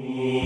Mm.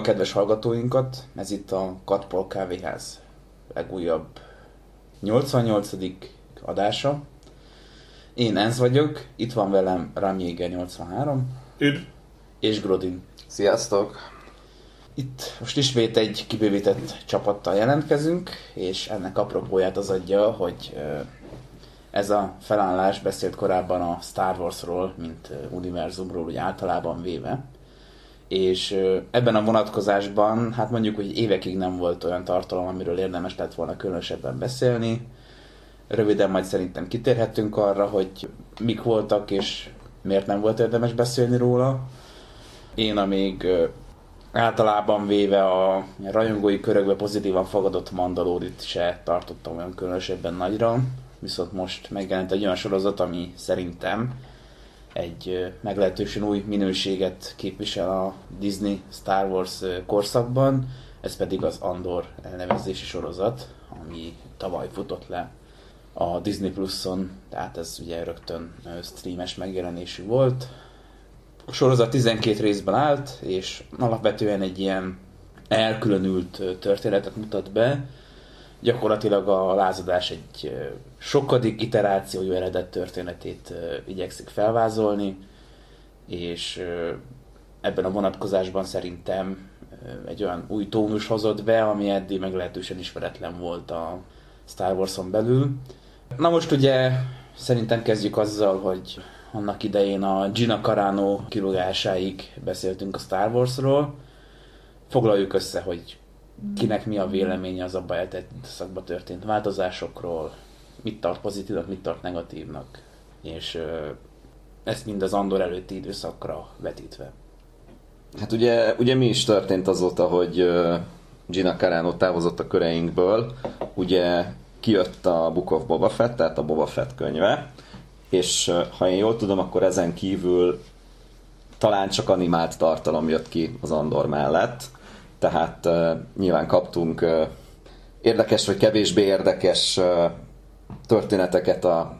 A kedves hallgatóinkat, ez itt a Katpol Kávéház legújabb 88. adása. Én Enz vagyok, itt van velem Ramjége 83. Üdv! És Grodin. Sziasztok! Itt most ismét egy kibővített csapattal jelentkezünk, és ennek apropóját az adja, hogy ez a felállás beszélt korábban a Star Warsról, mint univerzumról, úgy általában véve és ebben a vonatkozásban, hát mondjuk, hogy évekig nem volt olyan tartalom, amiről érdemes lett volna különösebben beszélni. Röviden majd szerintem kitérhetünk arra, hogy mik voltak, és miért nem volt érdemes beszélni róla. Én, amíg általában véve a rajongói körökbe pozitívan fogadott Mandalórit se tartottam olyan különösebben nagyra, viszont most megjelent egy olyan sorozat, ami szerintem egy meglehetősen új minőséget képvisel a Disney Star Wars korszakban, ez pedig az Andor elnevezési sorozat, ami tavaly futott le a Disney Plus-on, tehát ez ugye rögtön streames megjelenésű volt. A sorozat 12 részben állt, és alapvetően egy ilyen elkülönült történetet mutat be, gyakorlatilag a lázadás egy sokadik iterációjú eredet történetét igyekszik felvázolni, és ebben a vonatkozásban szerintem egy olyan új tónus hozott be, ami eddig meglehetősen ismeretlen volt a Star Wars-on belül. Na most ugye szerintem kezdjük azzal, hogy annak idején a Gina Carano kirúgásáig beszéltünk a Star Warsról. Foglaljuk össze, hogy kinek mi a véleménye az abban eltelt szakba történt változásokról, mit tart pozitívnak, mit tart negatívnak, és ezt mind az Andor előtti időszakra vetítve. Hát ugye, ugye mi is történt azóta, hogy Gina Carano távozott a köreinkből, ugye kijött a Book of Boba Fett, tehát a Boba Fett könyve, és ha én jól tudom, akkor ezen kívül talán csak animált tartalom jött ki az Andor mellett, tehát uh, nyilván kaptunk uh, érdekes vagy kevésbé érdekes uh, történeteket a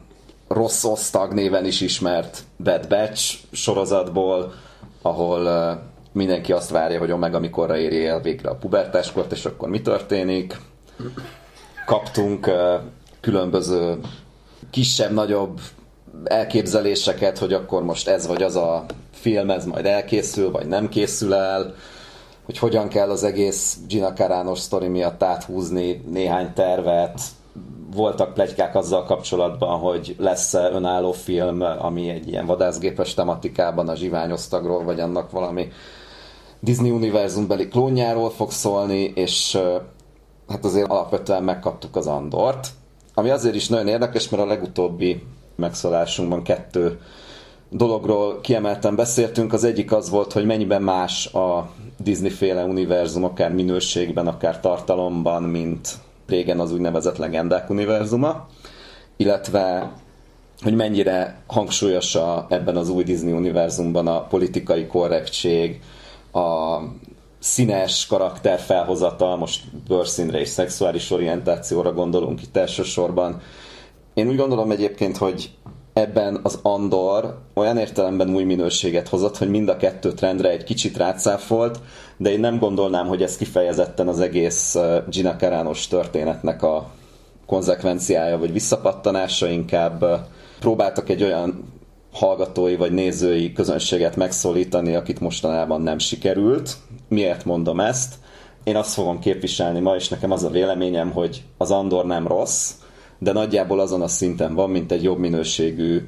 Rossz Osztag néven is ismert Bad Batch sorozatból, ahol uh, mindenki azt várja, hogy Omega mikorra éri el végre a pubertáskort, és akkor mi történik. Kaptunk uh, különböző kisebb-nagyobb elképzeléseket, hogy akkor most ez vagy az a film, ez majd elkészül, vagy nem készül el hogy hogyan kell az egész Gina Carano sztori miatt áthúzni néhány tervet. Voltak plegykák azzal kapcsolatban, hogy lesz -e önálló film, ami egy ilyen vadászgépes tematikában a zsiványosztagról, vagy annak valami Disney univerzumbeli klónjáról fog szólni, és hát azért alapvetően megkaptuk az Andort. Ami azért is nagyon érdekes, mert a legutóbbi megszólásunkban kettő dologról kiemelten beszéltünk. Az egyik az volt, hogy mennyiben más a Disney-féle univerzum, akár minőségben, akár tartalomban, mint régen az úgynevezett legendák univerzuma, illetve hogy mennyire hangsúlyos a, ebben az új Disney univerzumban a politikai korrektség, a színes karakter felhozata, most bőrszínre és szexuális orientációra gondolunk itt elsősorban. Én úgy gondolom egyébként, hogy ebben az Andor olyan értelemben új minőséget hozott, hogy mind a kettő trendre egy kicsit rátszáfolt, de én nem gondolnám, hogy ez kifejezetten az egész Gina Carano-s történetnek a konzekvenciája vagy visszapattanása, inkább próbáltak egy olyan hallgatói vagy nézői közönséget megszólítani, akit mostanában nem sikerült. miért mondom ezt. Én azt fogom képviselni ma, és nekem az a véleményem, hogy az Andor nem rossz, de nagyjából azon a szinten van, mint egy jobb minőségű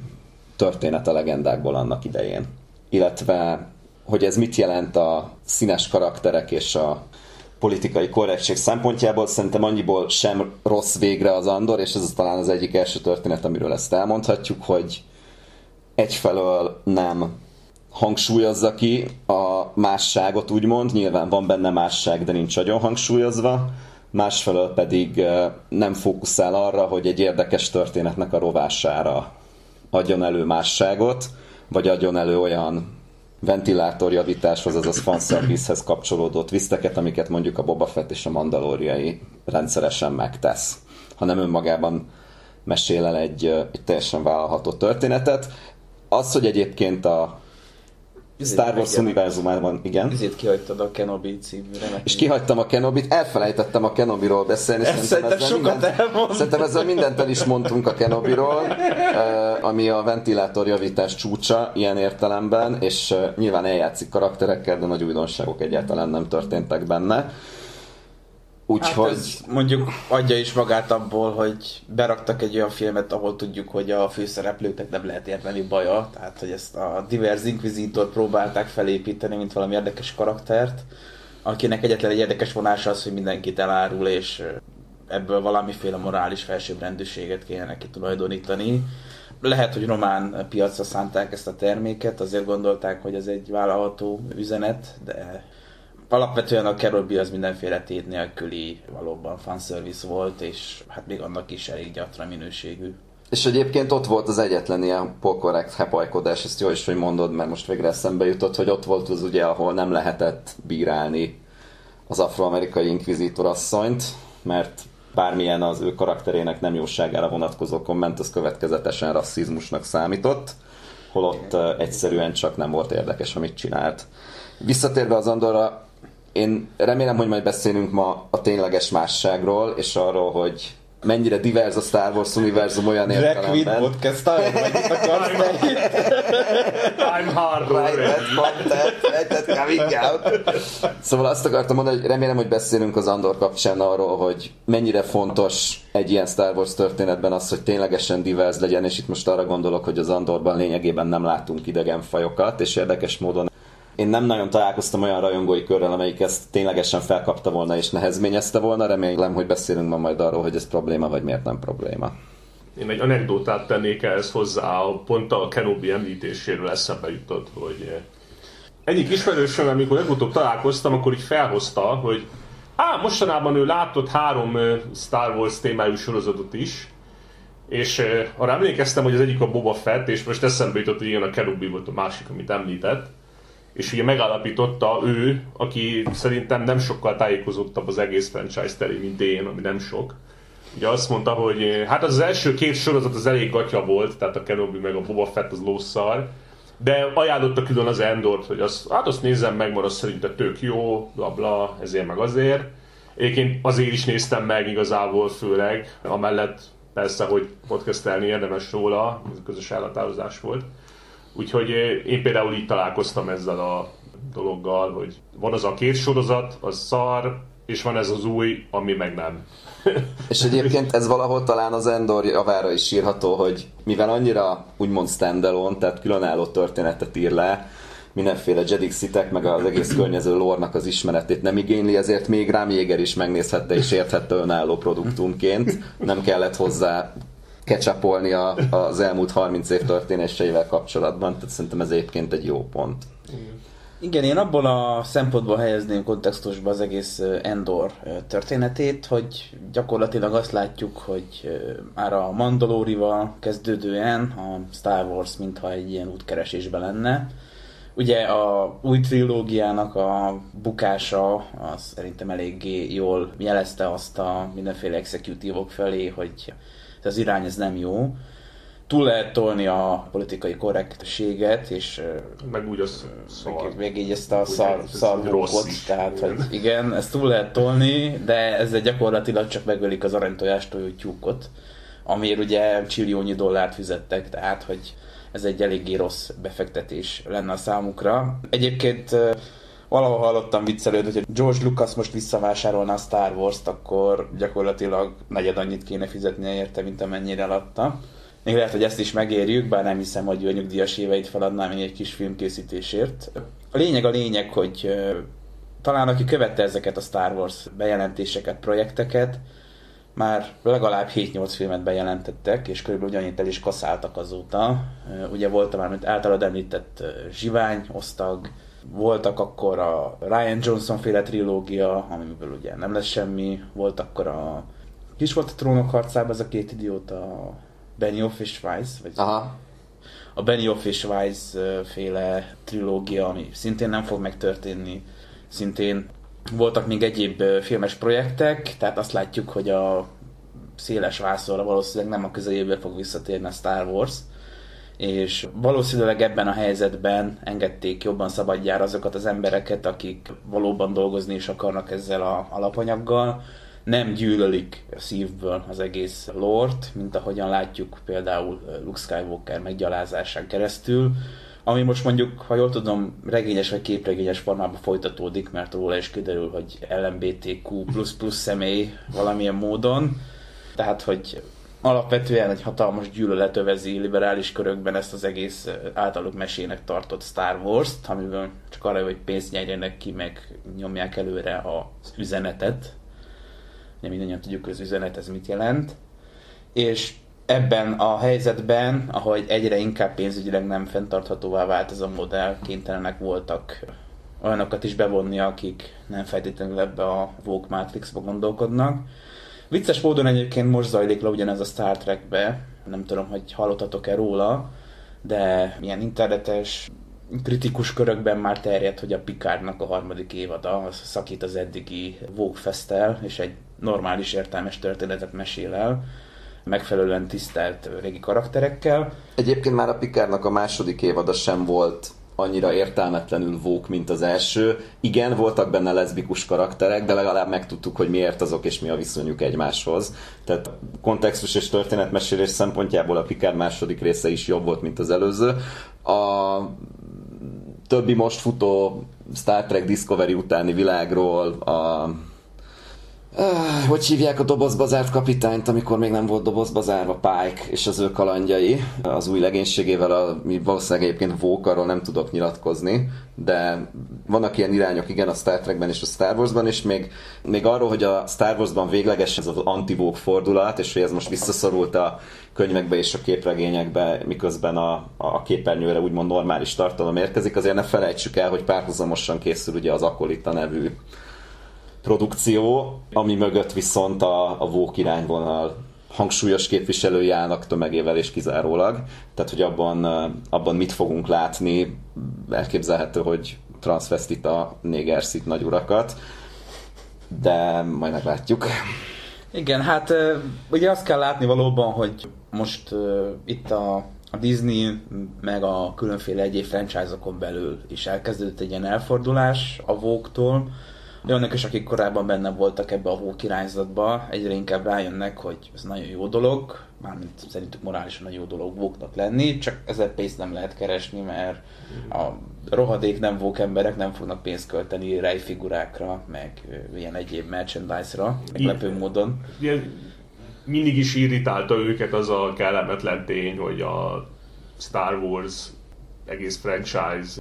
történet a legendákból annak idején. Illetve, hogy ez mit jelent a színes karakterek és a politikai korrektség szempontjából szerintem annyiból sem rossz végre az Andor, és ez talán az egyik első történet, amiről ezt elmondhatjuk, hogy egyfelől nem hangsúlyozza ki a másságot, úgymond, nyilván van benne másság, de nincs nagyon hangsúlyozva, másfelől pedig nem fókuszál arra, hogy egy érdekes történetnek a rovására adjon elő másságot, vagy adjon elő olyan ventilátorjavításhoz, azaz fanszervizhez kapcsolódó twiszteket, amiket mondjuk a Boba Fett és a Mandaloriai rendszeresen megtesz, hanem önmagában mesél el egy, egy teljesen vállalható történetet. Az, hogy egyébként a Star Wars univerzumában, igen. Ezért kihagytad a Kenobi című remek. És kihagytam a Kenobit, elfelejtettem a Kenobiról beszélni. Ezt szerintem, ezzel sokat mindent, Szerintem ezzel mindent el is mondtunk a Kenobiról, eh, ami a ventilátorjavítás csúcsa ilyen értelemben, és eh, nyilván eljátszik karakterekkel, de nagy újdonságok egyáltalán nem történtek benne. Úgyhogy... Hát mondjuk adja is magát abból, hogy beraktak egy olyan filmet, ahol tudjuk, hogy a főszereplőknek nem lehet érteni baja, tehát hogy ezt a Divers Inquisitor próbálták felépíteni, mint valami érdekes karaktert, akinek egyetlen egy érdekes vonása az, hogy mindenkit elárul, és ebből valamiféle morális felsőbbrendűséget kéne neki tulajdonítani. Lehet, hogy román piacra szánták ezt a terméket, azért gondolták, hogy ez egy vállalható üzenet, de alapvetően a B az mindenféle tét nélküli valóban fanservice volt, és hát még annak is elég gyatra minőségű. És egyébként ott volt az egyetlen ilyen polkorrekt hepajkodás, ezt jó is, hogy mondod, mert most végre eszembe jutott, hogy ott volt az ugye, ahol nem lehetett bírálni az afroamerikai inkvizítor asszonyt, mert bármilyen az ő karakterének nem jóságára vonatkozó komment, az következetesen rasszizmusnak számított, holott egyszerűen csak nem volt érdekes, amit csinált. Visszatérve az Andorra, én remélem, hogy majd beszélünk ma a tényleges másságról, és arról, hogy mennyire divers a Star Wars univerzum olyan értelemben. Drag podcast vagy itt akarsz I'm hard right, coming out. Szóval azt akartam mondani, hogy remélem, hogy beszélünk az Andor kapcsán arról, hogy mennyire fontos egy ilyen Star Wars történetben az, hogy ténylegesen divers legyen, és itt most arra gondolok, hogy az Andorban lényegében nem látunk idegen fajokat, és érdekes módon én nem nagyon találkoztam olyan rajongói körrel, amelyik ezt ténylegesen felkapta volna és nehezményezte volna. Remélem, hogy beszélünk ma majd arról, hogy ez probléma, vagy miért nem probléma. Én egy anekdotát tennék ehhez hozzá, pont a Kenobi említéséről eszembe jutott, hogy eh, egyik ismerősöm, amikor legutóbb találkoztam, akkor így felhozta, hogy á, mostanában ő látott három eh, Star Wars témájú sorozatot is, és uh, arra emlékeztem, hogy az egyik a Boba Fett, és most eszembe jutott, hogy igen, a Kenobi volt a másik, amit említett és ugye megállapította ő, aki szerintem nem sokkal tájékozottabb az egész franchise terén, mint én, ami nem sok. Ugye azt mondta, hogy hát az, első két sorozat az elég gatya volt, tehát a Kenobi meg a Boba Fett az lószar, de ajánlotta külön az Endort, hogy az, hát azt nézzem meg, mert az szerintem tök jó, bla bla, ezért meg azért. Egyébként azért is néztem meg igazából főleg, amellett persze, hogy podcastelni érdemes róla, ez közös állatározás volt. Úgyhogy én például így találkoztam ezzel a dologgal, hogy van az a két sorozat, az szar, és van ez az új, ami meg nem. és egyébként ez valahol talán az Endor javára is írható, hogy mivel annyira úgymond standalone, tehát különálló történetet ír le, mindenféle Jedi szitek, meg az egész környező lórnak az ismeretét nem igényli, ezért még Rám Jéger is megnézhette és érthette önálló produktumként. Nem kellett hozzá kecsapolni a, az elmúlt 30 év történéseivel kapcsolatban, tehát szerintem ez egyébként egy jó pont. Igen, én abból a szempontból helyezném kontextusba az egész Endor történetét, hogy gyakorlatilag azt látjuk, hogy már a Mandalorival kezdődően a Star Wars mintha egy ilyen útkeresésben lenne. Ugye a új trilógiának a bukása az szerintem eléggé jól jelezte azt a mindenféle exekutívok felé, hogy az irány ez nem jó. Túl lehet tolni a politikai korrektséget, és meg úgy az szar. Meg, így ezt a szar, tehát hogy igen, ezt túl lehet tolni, de ezzel gyakorlatilag csak megölik az aranytojást tyúkot, amiért ugye csilliónyi dollárt fizettek, tehát hogy ez egy eléggé rossz befektetés lenne a számukra. Egyébként valahol hallottam viccelőd, hogy George Lucas most visszavásárolna a Star Wars-t, akkor gyakorlatilag negyed annyit kéne fizetnie érte, mint amennyire eladta. Még lehet, hogy ezt is megérjük, bár nem hiszem, hogy ő nyugdíjas éveit feladná még egy kis filmkészítésért. A lényeg a lényeg, hogy talán aki követte ezeket a Star Wars bejelentéseket, projekteket, már legalább 7-8 filmet bejelentettek, és körülbelül ugyanit el is kaszáltak azóta. Ugye volt már, mint általad említett Zsivány, Osztag, voltak akkor a Ryan Johnson féle trilógia, amiből ugye nem lesz semmi, volt akkor a kis volt a trónok harcában ez a két idióta, a Benioff és Weiss, vagy Aha. a Benioff és Weiss féle trilógia, ami szintén nem fog megtörténni, szintén voltak még egyéb filmes projektek, tehát azt látjuk, hogy a széles vászorra valószínűleg nem a közeljövőben fog visszatérni a Star Wars, és valószínűleg ebben a helyzetben engedték jobban szabadjára azokat az embereket, akik valóban dolgozni is akarnak ezzel a alapanyaggal, nem gyűlölik a szívből az egész lort, mint ahogyan látjuk például Luke Skywalker meggyalázásán keresztül, ami most mondjuk, ha jól tudom, regényes vagy képregényes formában folytatódik, mert róla is kiderül, hogy LMBTQ++ személy valamilyen módon. Tehát, hogy alapvetően egy hatalmas gyűlölet övezi liberális körökben ezt az egész általuk mesének tartott Star Wars-t, amiből csak arra, hogy pénzt nyerjenek ki, meg nyomják előre az üzenetet. Nem mindannyian tudjuk, hogy az üzenet ez mit jelent. És ebben a helyzetben, ahogy egyre inkább pénzügyileg nem fenntarthatóvá vált ez a modell, kénytelenek voltak olyanokat is bevonni, akik nem feltétlenül ebbe a Vogue Matrixba gondolkodnak. Vicces módon egyébként most zajlik le ugyanez a Star Trekbe, nem tudom, hogy hallottatok-e róla, de ilyen internetes kritikus körökben már terjedt, hogy a Picardnak a harmadik évada az szakít az eddigi Vogue Festel, és egy normális értelmes történetet mesél el megfelelően tisztelt régi karakterekkel. Egyébként már a Picardnak a második évada sem volt annyira értelmetlenül vók, mint az első. Igen, voltak benne leszbikus karakterek, de legalább megtudtuk, hogy miért azok és mi a viszonyuk egymáshoz. Tehát kontextus és történetmesélés szempontjából a Picard második része is jobb volt, mint az előző. A többi most futó Star Trek Discovery utáni világról, a Uh, hogy hívják a dobozba zárt kapitányt, amikor még nem volt dobozba zárva Pike és az ő kalandjai? Az új legénységével, ami valószínűleg egyébként Vók, arról nem tudok nyilatkozni, de vannak ilyen irányok, igen, a Star Trekben és a Star Warsban, és még, még arról, hogy a Star Warsban végleges ez az anti fordulat, és hogy ez most visszaszorult a könyvekbe és a képregényekbe, miközben a, a képernyőre úgymond normális tartalom érkezik, azért ne felejtsük el, hogy párhuzamosan készül ugye az Akolita nevű produkció, ami mögött viszont a, a Vók irányvonal hangsúlyos képviselői állnak tömegével és kizárólag. Tehát, hogy abban, abban mit fogunk látni, elképzelhető, hogy transvestita négerszit nagy urakat, de majd meglátjuk. Igen, hát ugye azt kell látni valóban, hogy most uh, itt a, a Disney meg a különféle egyéb franchise-okon belül is elkezdődött egy ilyen elfordulás a Olyanok is, akik korábban benne voltak ebbe a hók irányzatba, egyre inkább rájönnek, hogy ez nagyon jó dolog, mármint szerintük morálisan nagyon jó dolog vóknak lenni, csak ezzel pénzt nem lehet keresni, mert a rohadék nem vók emberek nem fognak pénzt költeni rejfigurákra, meg ilyen egyéb merchandise-ra, meglepő módon. Ilyen, mindig is irritálta őket az a kellemetlen tény, hogy a Star Wars egész franchise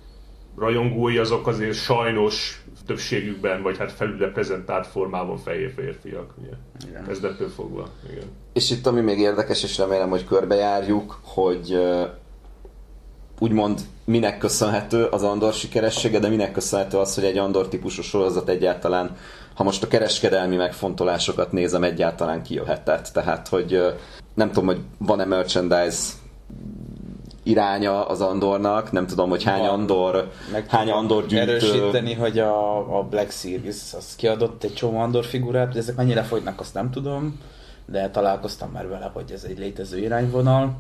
rajongói azok azért sajnos többségükben, vagy hát felülreprezentált formában fehér férfiak, ugye? Igen. Kezdettől fogva, igen. És itt ami még érdekes, és remélem, hogy körbejárjuk, hogy úgymond minek köszönhető az Andor sikeressége, de minek köszönhető az, hogy egy Andor típusú sorozat egyáltalán, ha most a kereskedelmi megfontolásokat nézem, egyáltalán kijöhetett. Tehát, hogy nem tudom, hogy van-e merchandise iránya az Andornak, nem tudom, hogy hány Andor, Meg hány Andor gyűjtő... Erősíteni, hogy a, a Black Series az kiadott egy csomó Andor figurát, hogy ezek mennyire fogynak, azt nem tudom, de találkoztam már vele, hogy ez egy létező irányvonal.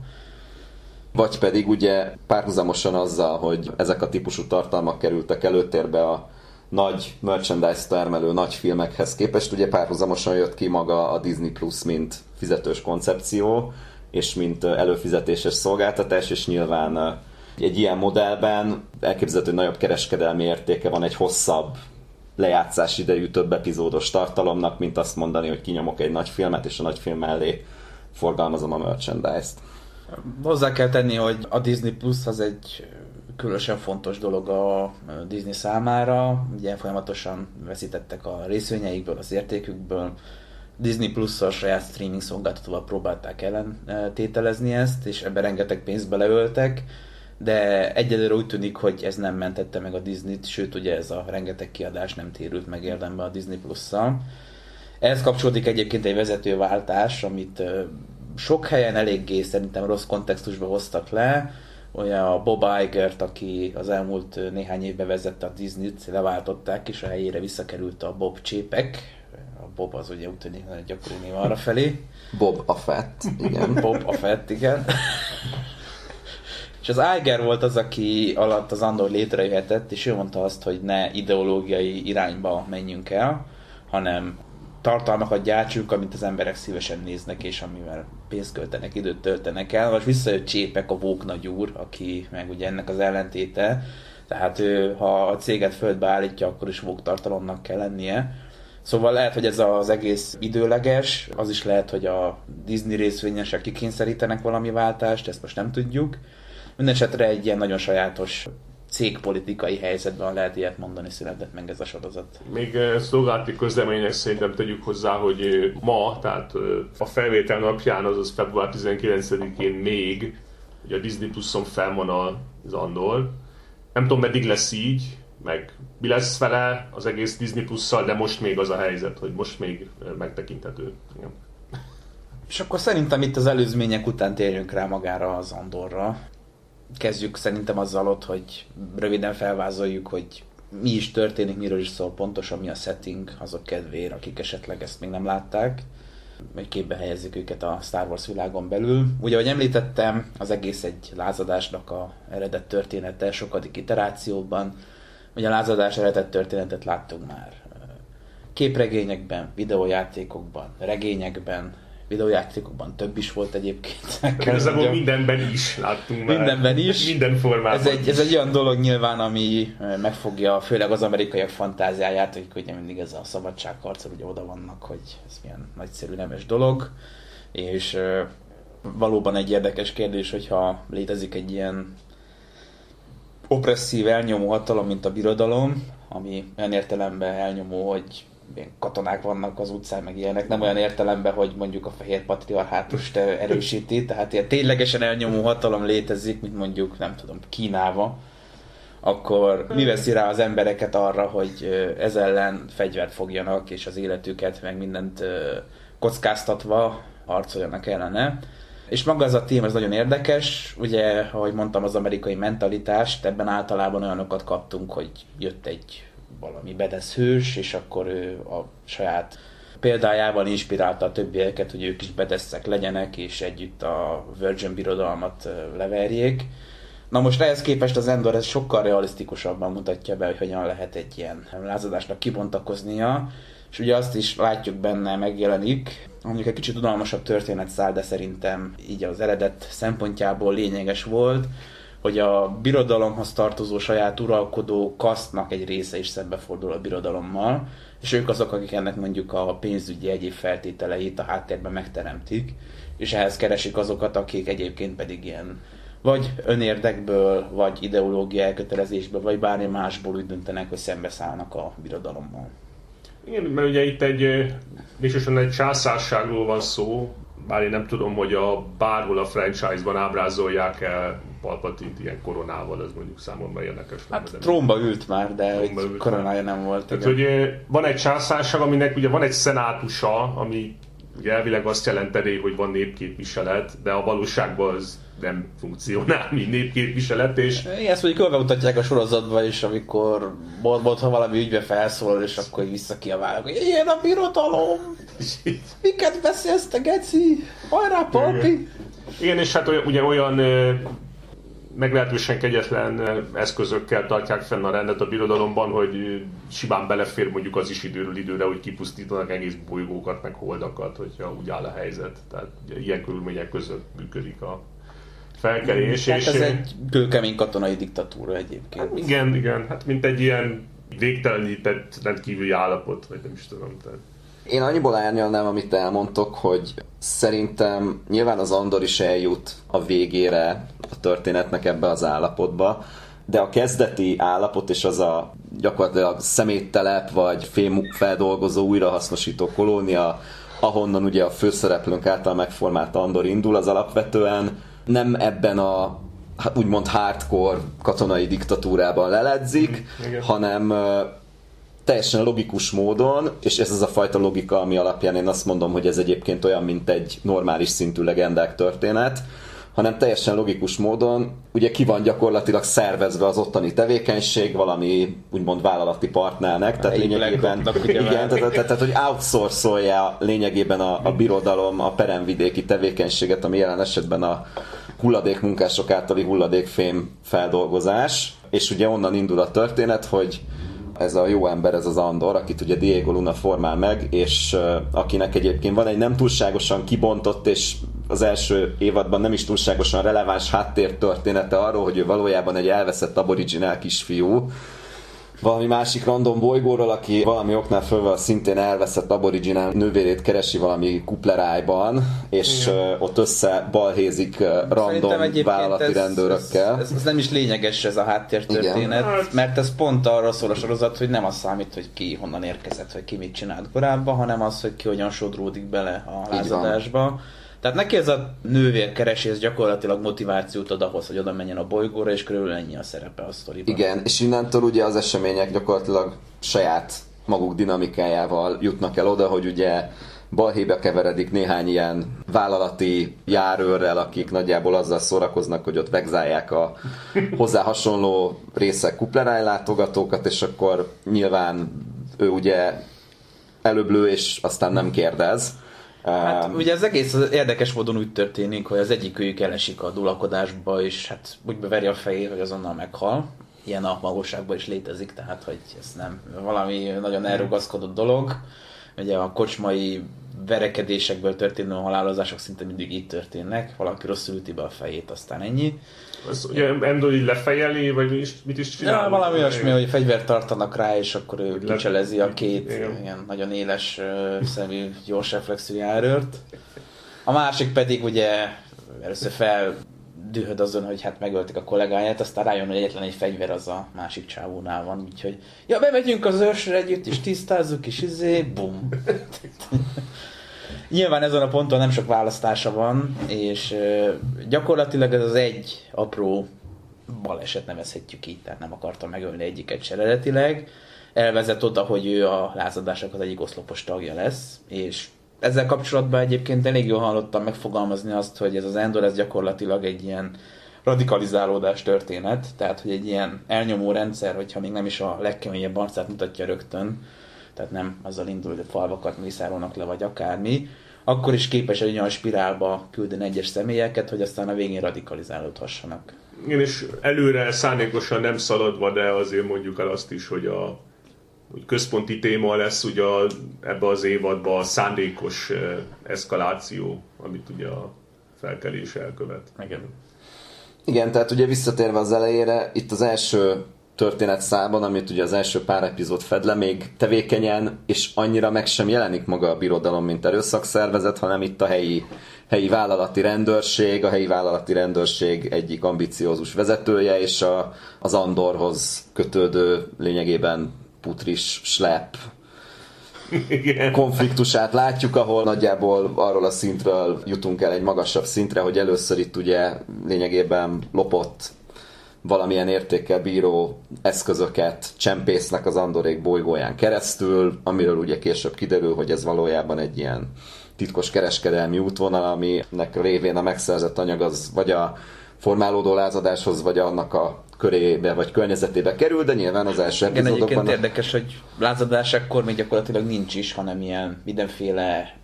Vagy pedig ugye párhuzamosan azzal, hogy ezek a típusú tartalmak kerültek előtérbe a nagy merchandise termelő nagy filmekhez képest, ugye párhuzamosan jött ki maga a Disney Plus, mint fizetős koncepció, és mint előfizetéses szolgáltatás, és nyilván Egy ilyen modellben elképzelhető, hogy nagyobb kereskedelmi értéke van egy hosszabb lejátszás idejű több epizódos tartalomnak, mint azt mondani, hogy kinyomok egy nagy filmet, és a nagy film mellé forgalmazom a merchandise-t. Hozzá kell tenni, hogy a Disney Plus az egy különösen fontos dolog a Disney számára. Ugye folyamatosan veszítettek a részvényeikből, az értékükből. Disney Plus-szal saját streaming szolgáltatóval próbálták ellentételezni ezt, és ebbe rengeteg pénzt beleöltek, de egyelőre úgy tűnik, hogy ez nem mentette meg a Disney-t, sőt ugye ez a rengeteg kiadás nem térült meg érdembe a Disney Plus-szal. Ehhez kapcsolódik egyébként egy vezetőváltás, amit sok helyen eléggé szerintem rossz kontextusba hoztak le, olyan a Bob Iger-t, aki az elmúlt néhány évben vezette a Disney-t, leváltották, és a helyére visszakerült a Bob Csépek. Bob az ugye úgy tűnik nagyon gyakori név arra felé. Bob a Fett, igen. Bob a Fett, igen. és az Iger volt az, aki alatt az Andor létrejöhetett, és ő mondta azt, hogy ne ideológiai irányba menjünk el, hanem tartalmakat gyártsunk, amit az emberek szívesen néznek, és amivel pénzt költenek, időt töltenek el. Most visszajött Csépek, a Vók nagy úr, aki meg ugye ennek az ellentéte. Tehát ő, ha a céget földbe állítja, akkor is Vók tartalomnak kell lennie. Szóval lehet, hogy ez az egész időleges, az is lehet, hogy a Disney részvényesek kikényszerítenek valami váltást, ezt most nem tudjuk. Mindenesetre egy ilyen nagyon sajátos cégpolitikai helyzetben lehet ilyet mondani, született meg ez a sorozat. Még szolgálati közlemények szerintem tegyük hozzá, hogy ma, tehát eh, a felvétel napján, azaz február 19-én még, hogy a Disney Plus-on fel van az Andor. Nem tudom, meddig lesz így, meg mi lesz vele az egész Disney plus de most még az a helyzet, hogy most még megtekinthető. Igen. És akkor szerintem itt az előzmények után térjünk rá magára az Andorra kezdjük szerintem azzal ott, hogy röviden felvázoljuk, hogy mi is történik, miről is szól pontosan, mi a setting azok kedvéért, akik esetleg ezt még nem látták, hogy képbe helyezzük őket a Star Wars világon belül. Ugye, ahogy említettem, az egész egy lázadásnak a eredet története, sokadik iterációban. Ugye a lázadás eredet történetet láttunk már képregényekben, videójátékokban, regényekben, videójátékokban több is volt egyébként. Igazából mindenben is láttunk már. Mindenben is. Minden formában. Ez egy, ez egy olyan dolog nyilván, ami megfogja főleg az amerikaiak fantáziáját, hogy ugye mindig ez a szabadságharcol, ugye oda vannak, hogy ez milyen nagyszerű nemes dolog. És valóban egy érdekes kérdés, hogyha létezik egy ilyen opresszív, elnyomó hatalom, mint a birodalom, ami olyan értelemben elnyomó, hogy ilyen katonák vannak az utcán, meg ilyenek, nem olyan értelemben, hogy mondjuk a fehér patriarhátust erősíti, tehát ilyen ténylegesen elnyomó hatalom létezik, mint mondjuk, nem tudom, Kínába, akkor mi veszi rá az embereket arra, hogy ez ellen fegyvert fogjanak, és az életüket, meg mindent kockáztatva harcoljanak ellene. És maga ez a tím, ez nagyon érdekes. Ugye, ahogy mondtam, az amerikai mentalitást, ebben általában olyanokat kaptunk, hogy jött egy valami bedesz hős, és akkor ő a saját példájával inspirálta a többieket, hogy ők is bedeszek legyenek, és együtt a Virgin birodalmat leverjék. Na most ehhez képest az Endor ez sokkal realisztikusabban mutatja be, hogy hogyan lehet egy ilyen lázadásnak kibontakoznia, és ugye azt is látjuk benne, megjelenik, mondjuk egy kicsit unalmasabb történet száll, de szerintem így az eredet szempontjából lényeges volt, hogy a birodalomhoz tartozó saját uralkodó kasztnak egy része is szembefordul a birodalommal, és ők azok, akik ennek mondjuk a pénzügyi egyéb feltételeit a háttérben megteremtik, és ehhez keresik azokat, akik egyébként pedig ilyen vagy önérdekből, vagy ideológia elkötelezésből, vagy bármi másból úgy döntenek, hogy szembeszállnak a birodalommal. Igen, mert ugye itt egy, végsősorban egy császárságról van szó, bár én nem tudom, hogy a bárhol a franchise-ban ábrázolják el Palpatint ilyen koronával, ez mondjuk számomra érdekes. Hát trónba ült már, de trónba ült koronája már. nem volt. Tehát, hogy van egy császárság, aminek ugye van egy szenátusa, ami ugye elvileg azt jelenteni, hogy van népképviselet, de a valóságban az nem funkcionál, mint népképviselet, és... Igen, ezt mondjuk mutatják a sorozatban is, amikor Borbot, ha valami ügybe felszólal, és akkor visszakiabálok, hogy ilyen a birodalom! Miket beszélsz te, geci? Hajrá, Palpi! Igen, és hát ugye olyan meglehetősen kegyetlen eszközökkel tartják fenn a rendet a birodalomban, hogy simán belefér mondjuk az is időről időre, hogy kipusztítanak egész bolygókat, meg holdakat, hogyha úgy áll a helyzet. Tehát ugye, ilyen körülmények között működik a felkelés. Hát és ez egy kőkemény katonai diktatúra egyébként. Hát igen, igen, hát mint egy ilyen végtelenített rendkívüli állapot, vagy nem is tudom. Tehát. Én annyiból árnyalnám, amit elmondtok, hogy szerintem nyilván az Andor is eljut a végére a történetnek ebbe az állapotba, de a kezdeti állapot és az a gyakorlatilag szeméttelep vagy fémfeldolgozó újrahasznosító kolónia, ahonnan ugye a főszereplőnk által megformált Andor indul, az alapvetően nem ebben a hát úgymond hardcore katonai diktatúrában leledzik, mm, hanem teljesen logikus módon, és ez az a fajta logika, ami alapján én azt mondom, hogy ez egyébként olyan, mint egy normális szintű legendák történet, hanem teljesen logikus módon, ugye ki van gyakorlatilag szervezve az ottani tevékenység valami úgymond vállalati partnernek, tehát lényegében, igen, tehát, tehát, tehát, hogy outsourcolja lényegében a, a birodalom a peremvidéki tevékenységet, ami jelen esetben a hulladékmunkások általi hulladékfém feldolgozás, és ugye onnan indul a történet, hogy ez a jó ember, ez az Andor, akit ugye Diego Luna formál meg, és akinek egyébként van egy nem túlságosan kibontott és az első évadban nem is túlságosan releváns háttértörténete arról, hogy ő valójában egy elveszett aboriginál kisfiú, valami másik random bolygóról, aki valami oknál fölvel szintén elveszett aboriginál nővérét keresi valami kuplerájban, és uh, ott össze balhézik random vállalati ez, rendőrökkel. Ez, ez, ez, nem is lényeges ez a háttértörténet, hát- mert ez pont arra szól a sorozat, hogy nem az számít, hogy ki honnan érkezett, vagy ki mit csinált korábban, hanem az, hogy ki hogyan sodródik bele a lázadásba. Tehát neki ez a nővérkeresés gyakorlatilag motivációt ad ahhoz, hogy oda menjen a bolygóra, és körülbelül ennyi a szerepe a sztoriban. Igen, és innentől ugye az események gyakorlatilag saját maguk dinamikájával jutnak el oda, hogy ugye balhébe keveredik néhány ilyen vállalati járőrrel, akik nagyjából azzal szórakoznak, hogy ott vegzálják a hozzá hasonló részek kupleráj látogatókat, és akkor nyilván ő ugye előbb lő, és aztán nem kérdez Hát um, ugye az egész az érdekes módon úgy történik, hogy az egyik őjük elesik a dulakodásba, és hát úgy beveri a fejét, hogy azonnal meghal. Ilyen a magasságban is létezik, tehát hogy ez nem valami nagyon elrugaszkodott dolog. Ugye a kocsmai verekedésekből történő halálozások szinte mindig így történnek. Valaki rosszul üti be a fejét, aztán ennyi. Ez ugye Endor így lefejeli, vagy mi is, mit is csinál? Ja, valami olyasmi, hogy fegyvert tartanak rá, és akkor ő Le... kicselezi a két igen. ilyen nagyon éles szemű, gyors reflexű járőrt. A másik pedig ugye először fel dühöd azon, hogy hát megölték a kollégáját, aztán rájön, hogy egyetlen egy fegyver az a másik csávónál van, úgyhogy ja, bemegyünk az ősre együtt, és tisztázzuk, és izé, bum. Nyilván ezen a ponton nem sok választása van, és gyakorlatilag ez az egy apró baleset nevezhetjük így, tehát nem akartam megölni egyiket se eredetileg. Elvezet oda, hogy ő a lázadásnak az egyik oszlopos tagja lesz, és ezzel kapcsolatban egyébként elég jól hallottam megfogalmazni azt, hogy ez az Endor ez gyakorlatilag egy ilyen radikalizálódás történet, tehát hogy egy ilyen elnyomó rendszer, hogyha még nem is a legkeményebb arcát mutatja rögtön, tehát nem azzal indul, hogy a falvakat mészárolnak le, vagy akármi, akkor is képes egy olyan spirálba küldeni egyes személyeket, hogy aztán a végén radikalizálódhassanak. Igen, és előre szándékosan nem szaladva, de azért mondjuk el azt is, hogy a hogy központi téma lesz ugye ebbe az évadban a szándékos eszkaláció, amit ugye a felkelés elkövet. Igen. Igen, tehát ugye visszatérve az elejére, itt az első történet szában, amit ugye az első pár epizód fed le, még tevékenyen, és annyira meg sem jelenik maga a birodalom, mint erőszakszervezet, hanem itt a helyi, helyi vállalati rendőrség, a helyi vállalati rendőrség egyik ambiciózus vezetője, és a, az Andorhoz kötődő lényegében putris slep igen. konfliktusát látjuk, ahol nagyjából arról a szintről jutunk el egy magasabb szintre, hogy először itt ugye lényegében lopott valamilyen értékkel bíró eszközöket csempésznek az Andorék bolygóján keresztül, amiről ugye később kiderül, hogy ez valójában egy ilyen titkos kereskedelmi útvonal, aminek révén a megszerzett anyag az vagy a formálódó lázadáshoz, vagy annak a körébe vagy környezetébe kerül, de nyilván az első Igen, egyébként a... érdekes, hogy lázadás akkor még gyakorlatilag nincs is, hanem ilyen mindenféle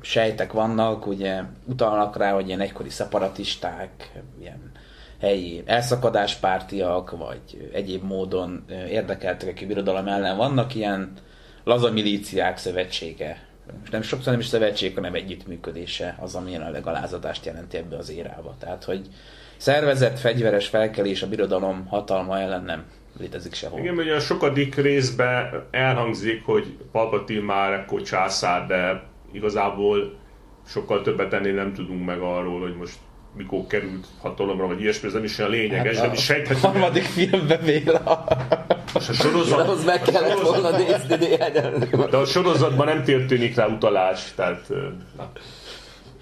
sejtek vannak, ugye utalnak rá, hogy ilyen egykori szeparatisták, ilyen helyi elszakadáspártiak, vagy egyéb módon érdekeltek, akik birodalom ellen vannak, ilyen laza milíciák szövetsége most nem sokszor nem is szövetség, hanem együttműködése az, ami jelenleg a lázadást jelenti ebbe az érába. Tehát, hogy szervezett fegyveres felkelés a birodalom hatalma ellen nem létezik sehol. Igen, ugye a sokadik részben elhangzik, hogy Palpatine már ekkor császár, de igazából sokkal többet ennél nem tudunk meg arról, hogy most mikor került hatalomra, vagy ilyesmi, ez nem is olyan lényeges, hát nem is sejthetjük. A harmadik filmben még a... a sorozat, ahhoz meg kellett volna nézni néhány De a sorozatban nem történik rá utalás, tehát na.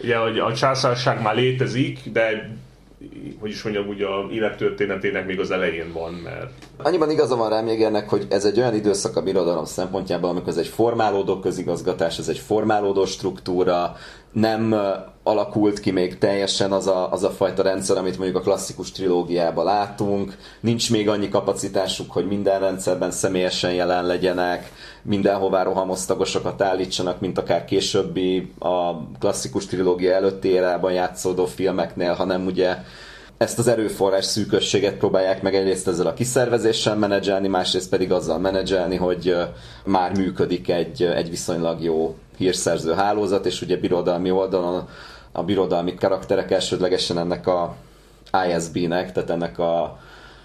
ugye a császárság már létezik, de hogy is mondjam, úgy a élettörténetének még az elején van, mert... Annyiban igaza van rám ennek, hogy ez egy olyan időszak a birodalom szempontjából, amikor ez egy formálódó közigazgatás, ez egy formálódó struktúra, nem alakult ki még teljesen az a, az a fajta rendszer, amit mondjuk a klasszikus trilógiában látunk, nincs még annyi kapacitásuk, hogy minden rendszerben személyesen jelen legyenek, mindenhová rohamosztagosokat állítsanak, mint akár későbbi a klasszikus trilógia előtti érában játszódó filmeknél, hanem ugye ezt az erőforrás szűkösséget próbálják meg egyrészt ezzel a kiszervezéssel menedzselni, másrészt pedig azzal menedzselni, hogy már működik egy, egy viszonylag jó hírszerző hálózat, és ugye birodalmi oldalon a birodalmi karakterek elsődlegesen ennek a ISB-nek, tehát ennek a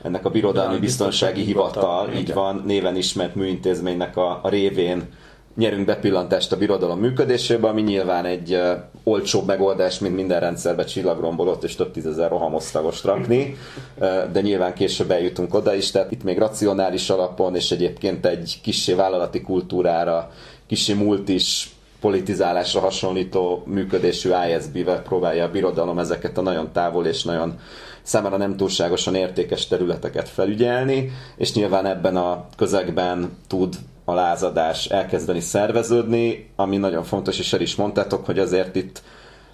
ennek a Birodalmi Biztonsági Hivatal, így van, néven ismert műintézménynek a, a révén nyerünk bepillantást a birodalom működésébe, ami nyilván egy uh, olcsóbb megoldás, mint minden rendszerbe csillagrombolott és több tízezer rohamosztagost rakni, uh, de nyilván később eljutunk oda is, tehát itt még racionális alapon és egyébként egy kissé vállalati kultúrára, kissé multis politizálásra hasonlító működésű ISB-vel próbálja a birodalom ezeket a nagyon távol és nagyon számára nem túlságosan értékes területeket felügyelni, és nyilván ebben a közegben tud a lázadás elkezdeni szerveződni, ami nagyon fontos, és el is mondtátok, hogy azért itt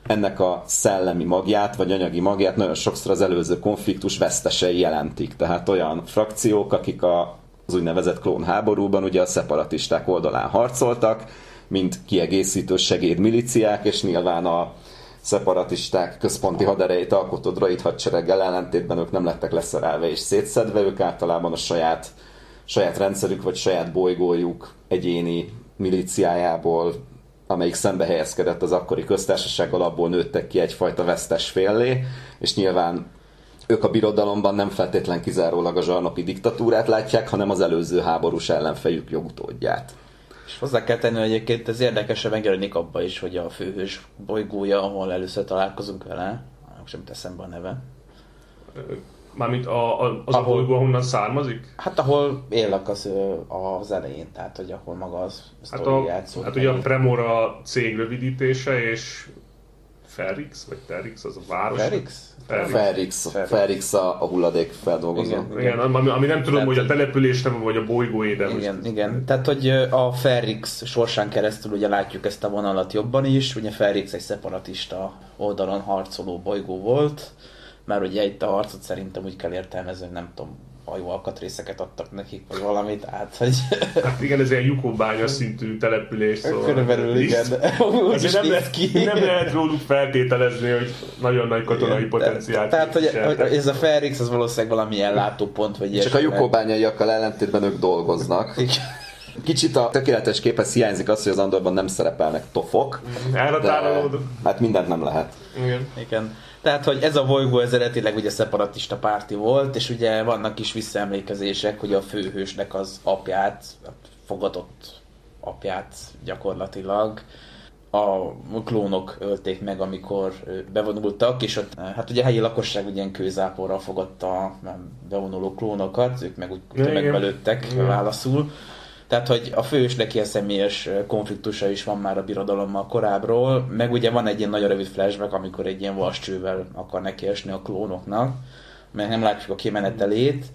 ennek a szellemi magját, vagy anyagi magját nagyon sokszor az előző konfliktus vesztesei jelentik. Tehát olyan frakciók, akik a, az úgynevezett klónháborúban ugye a szeparatisták oldalán harcoltak, mint kiegészítő segédmiliciák, és nyilván a szeparatisták központi haderejét alkotó droid hadsereggel ellentétben ők nem lettek leszerelve és szétszedve, ők általában a saját, saját rendszerük vagy saját bolygójuk egyéni milíciájából, amelyik szembe helyezkedett az akkori köztársaság alapból nőttek ki egyfajta vesztes féllé, és nyilván ők a birodalomban nem feltétlen kizárólag a zsarnoki diktatúrát látják, hanem az előző háborús ellenfejük jogutódját. Hozzá kell tenni, hogy egyébként ez érdekesen megjelenik abba is, hogy a főhős bolygója, ahol először találkozunk vele, sem teszem be a neve. Mármint a, a, az ahol, a bolygó, ahonnan származik? Hát ahol élnek az, az elején, tehát hogy ahol maga az hát a, Hát ugye a Premora cég rövidítése, és Ferrix, vagy Terrix, az a város. Ferrix? Ferrix, Ferrix a, a hulladék feldolgozó. Igen, igen ami, ami nem tudom, Tehát, hogy a település nem, vagy a bolygóé, de Igen, most... igen. Tehát, hogy a Ferrix sorsán keresztül ugye látjuk ezt a vonalat jobban is. Ugye Ferrix egy szeparatista oldalon harcoló bolygó volt, mert ugye itt a harcot szerintem úgy kell értelmezni, hogy nem tudom, hajó alkatrészeket adtak nekik, vagy valamit, át, hogy... Hát igen, ez ilyen lyukóbánya szintű település, szóval... Körülbelül igen, úgy nem, lehet, ki. nem lehet róluk feltételezni, hogy nagyon nagy katonai igen, potenciált. Tehát, hogy, hogy, ez a Ferrix, az valószínűleg valami látópont, vagy Csak a lyukóbányaiakkal ellentétben ők dolgoznak. Igen. Kicsit a tökéletes képhez hiányzik az, hogy az Andorban nem szerepelnek tofok. Elhatárolódó. Hát mindent nem lehet. Igen. Igen. Tehát, hogy ez a bolygó eredetileg ugye szeparatista párti volt, és ugye vannak is visszaemlékezések, hogy a főhősnek az apját, fogadott apját gyakorlatilag a klónok ölték meg, amikor bevonultak, és ott, hát ugye a helyi lakosság ugye ilyen kőzáporral fogadta a bevonuló klónokat, ők meg úgy tömegbelőttek válaszul. Tehát, hogy a fős neki a személyes konfliktusa is van már a birodalommal korábbról, meg ugye van egy ilyen nagyon rövid flashback, amikor egy ilyen vascsővel akar neki a klónoknak, mert nem látjuk a kimenetelét,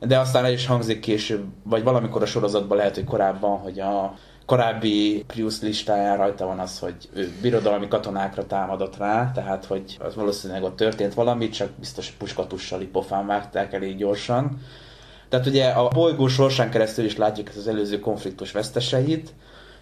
de aztán el is hangzik később, vagy valamikor a sorozatban lehet, hogy korábban, hogy a korábbi Prius listáján rajta van az, hogy ő birodalmi katonákra támadott rá, tehát hogy az valószínűleg ott történt valami, csak biztos puskatussal pofán vágták elég gyorsan. Tehát ugye a bolygó sorsán keresztül is látjuk ezt az előző konfliktus veszteseit,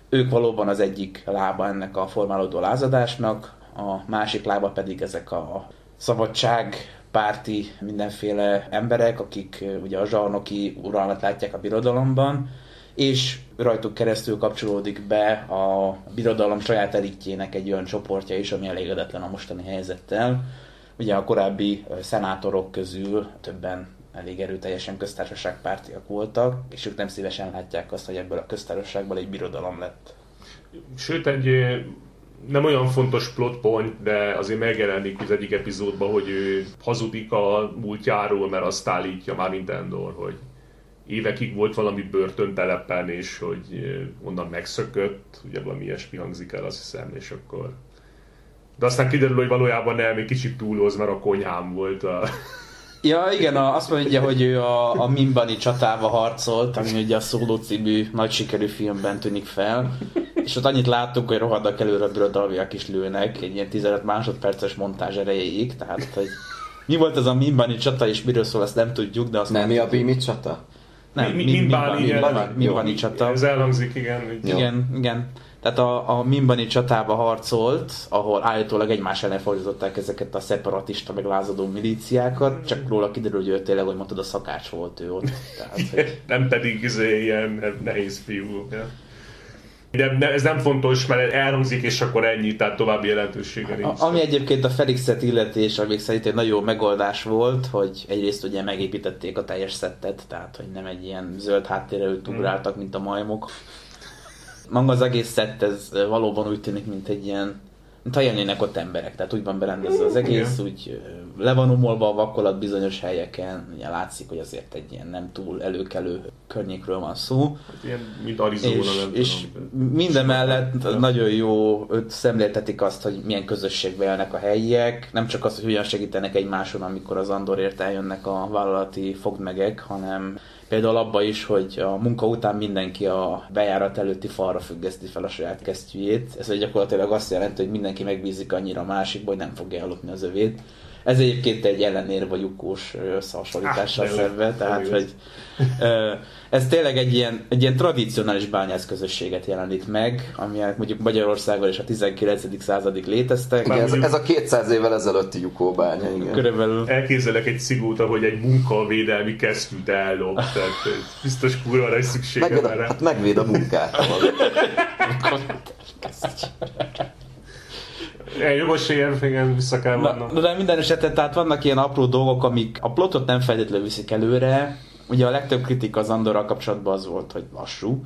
ők valóban az egyik lába ennek a formálódó lázadásnak, a másik lába pedig ezek a szabadság párti mindenféle emberek, akik ugye a zsarnoki uralmat látják a birodalomban, és rajtuk keresztül kapcsolódik be a birodalom saját elitjének egy olyan csoportja is, ami elégedetlen a mostani helyzettel. Ugye a korábbi szenátorok közül többen elég erőteljesen köztársaságpártiak voltak, és ők nem szívesen látják azt, hogy ebből a köztársaságból egy birodalom lett. Sőt, egy nem olyan fontos plot point, de azért megjelenik az egyik epizódban, hogy ő hazudik a múltjáról, mert azt állítja már Nintendo, hogy évekig volt valami börtöntelepen, és hogy onnan megszökött, ugye valami ilyesmi hangzik el, azt hiszem, és akkor... De aztán kiderül, hogy valójában nem, egy kicsit túloz, mert a konyhám volt a... Ja, igen, a, azt mondja, hogy ő a, a Mimbani csatába harcolt, ami ugye a Szóló című nagy sikerű filmben tűnik fel. És ott annyit láttuk, hogy rohadnak előre a birodalmiak is lőnek, egy ilyen 15 másodperces montázs erejéig, tehát hogy mi volt ez a Mimbani csata, és miről szól, azt nem tudjuk, de azt Nem, mi a Bimi csata? Nem, Mi- mi, Mimbani, Mimbani, igen. Mimbani, Mimbani csata. Ez elhangzik, igen. Hogy. Igen, igen. Tehát a, a Mimbani csatába harcolt, ahol állítólag egymás ellen fordították ezeket a szeparatista, meg lázadó milíciákat, csak róla kiderül, hogy ő tényleg, hogy mondtad, a szakács volt ő ott. Tehát, hogy... nem pedig izé, ilyen nehéz fiú. Ja. De ne, ez nem fontos, mert elhangzik, és akkor ennyi, tehát további jelentősége nincs. A, ami egyébként a Felixet illeti, és amíg szerint egy nagyon jó megoldás volt, hogy egyrészt ugye megépítették a teljes szettet, tehát hogy nem egy ilyen zöld háttérre őt ugráltak, mint a majmok. Maga az egész szett, ez valóban úgy tűnik, mint egy ilyen mint ha élnének ott emberek, tehát úgy van berendezve az egész, Igen. úgy le van umolva a vakolat bizonyos helyeken, ugye látszik, hogy azért egy ilyen nem túl előkelő környékről van szó. Ilyen, mint Arizona, És, nem és tudom. minden mellett nagyon jó, szemléltetik azt, hogy milyen közösségbe élnek a helyiek, nem csak az, hogy hogyan segítenek egymáson, amikor az Andorért eljönnek a vállalati fogdmegek, hanem például abba is, hogy a munka után mindenki a bejárat előtti falra függeszti fel a saját kesztyűjét. Ez gyakorlatilag azt jelenti, hogy mindenki megbízik annyira a másikba, hogy nem fogja ellopni az övét. Ez egyébként egy ellenér vagy lyukós összehasonlítással Ah, szembe, tényleg, tehát hogy ez tényleg egy ilyen, egy ilyen tradicionális bányász közösséget jelenít meg, amilyen mondjuk Magyarországon is a 19. századig léteztek. Igen, ez, ez a 200 évvel ezelőtti Jukóbánya, igen. Körülbelül Elképzelek egy cigót, ahogy egy munkavédelmi kesztyűt ellop, tehát hogy biztos kurva nagy szüksége Megvéd, rá. hát megvéd a munkát. Egy jogos érv, igen, vissza kell Na, vannom. na, de minden esetben tehát vannak ilyen apró dolgok, amik a plotot nem feltétlenül viszik előre. Ugye a legtöbb kritika az Andorral kapcsolatban az volt, hogy lassú.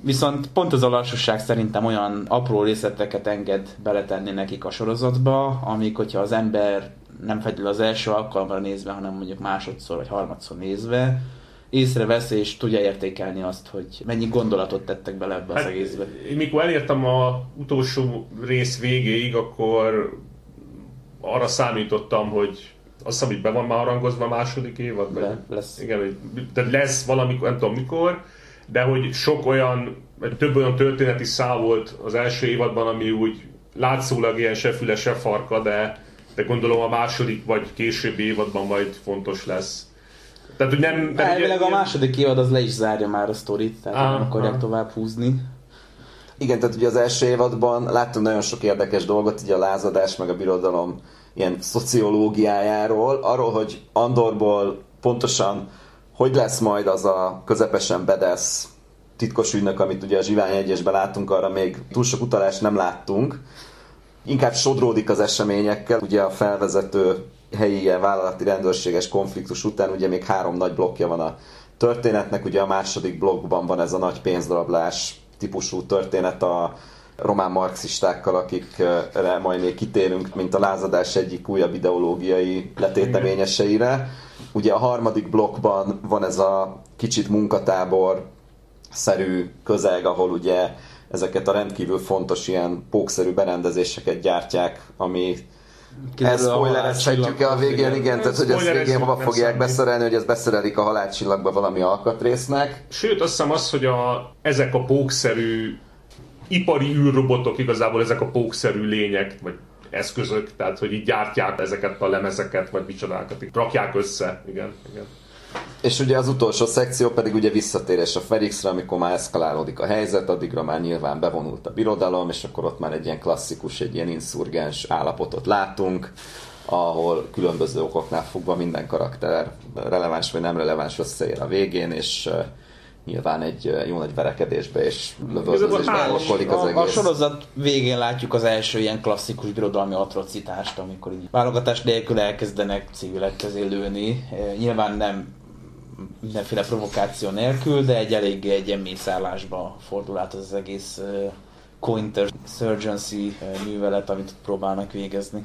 Viszont pont az a lassúság szerintem olyan apró részleteket enged beletenni nekik a sorozatba, amik, hogyha az ember nem feltétlenül az első alkalomra nézve, hanem mondjuk másodszor vagy harmadszor nézve, észrevesz és tudja értékelni azt, hogy mennyi gondolatot tettek bele ebbe az Hát, egészbe. én mikor elértem a utolsó rész végéig, akkor arra számítottam, hogy azt hiszem, hogy be van már rangozva a második évad? vagy- Le- lesz. Igen, tehát lesz valamikor, nem tudom mikor, de hogy sok olyan, több olyan történeti szál volt az első évadban, ami úgy látszólag ilyen se füle, se farka, de, de gondolom a második vagy későbbi évadban majd fontos lesz. Tehát, hogy nem... nem Elvileg a ilyen- második évad az le is zárja már a sztorit, tehát Aha. nem akarják tovább húzni. Igen, tehát ugye az első évadban láttunk nagyon sok érdekes dolgot, ugye a lázadás meg a birodalom ilyen szociológiájáról, arról, hogy Andorból pontosan hogy lesz majd az a közepesen bedesz titkos ügynök, amit ugye a Zsivány egyesben láttunk, arra még túl sok utalást nem láttunk. Inkább sodródik az eseményekkel, ugye a felvezető helyi ilyen vállalati rendőrséges konfliktus után ugye még három nagy blokkja van a történetnek, ugye a második blokkban van ez a nagy pénzdrablás típusú történet a román marxistákkal, akikre majd még kitérünk, mint a lázadás egyik újabb ideológiai letéteményeseire. Ugye a harmadik blokkban van ez a kicsit munkatábor szerű közeg, ahol ugye ezeket a rendkívül fontos ilyen pókszerű berendezéseket gyártják, ami ezt spoilerezhetjük-e a végén, igen, tehát hogy ezt végén hova fogják beszerelni, hogy ezt beszerelik a halálcsillagba valami alkatrésznek. Sőt, azt hiszem az, hogy a, ezek a pókszerű ipari űrrobotok igazából ezek a pókszerű lények, vagy eszközök, tehát hogy így gyártják ezeket a lemezeket, vagy micsodákat, így rakják össze. Igen, igen. És ugye az utolsó szekció pedig ugye visszatérés a Felixre, amikor már eszkalálódik a helyzet, addigra már nyilván bevonult a birodalom, és akkor ott már egy ilyen klasszikus, egy ilyen inszurgens állapotot látunk, ahol különböző okoknál fogva minden karakter releváns vagy nem releváns összeér a végén, és nyilván egy jó nagy verekedésbe, és lövöldözésbe alakodik az A, a egész. sorozat végén látjuk az első ilyen klasszikus birodalmi atrocitást, amikor így válogatás nélkül elkezdenek civilek közé lőni. Nyilván nem mindenféle provokáció nélkül, de egy eléggé egy ilyen mészállásba fordul át az, egész uh, counterinsurgency művelet, amit próbálnak végezni.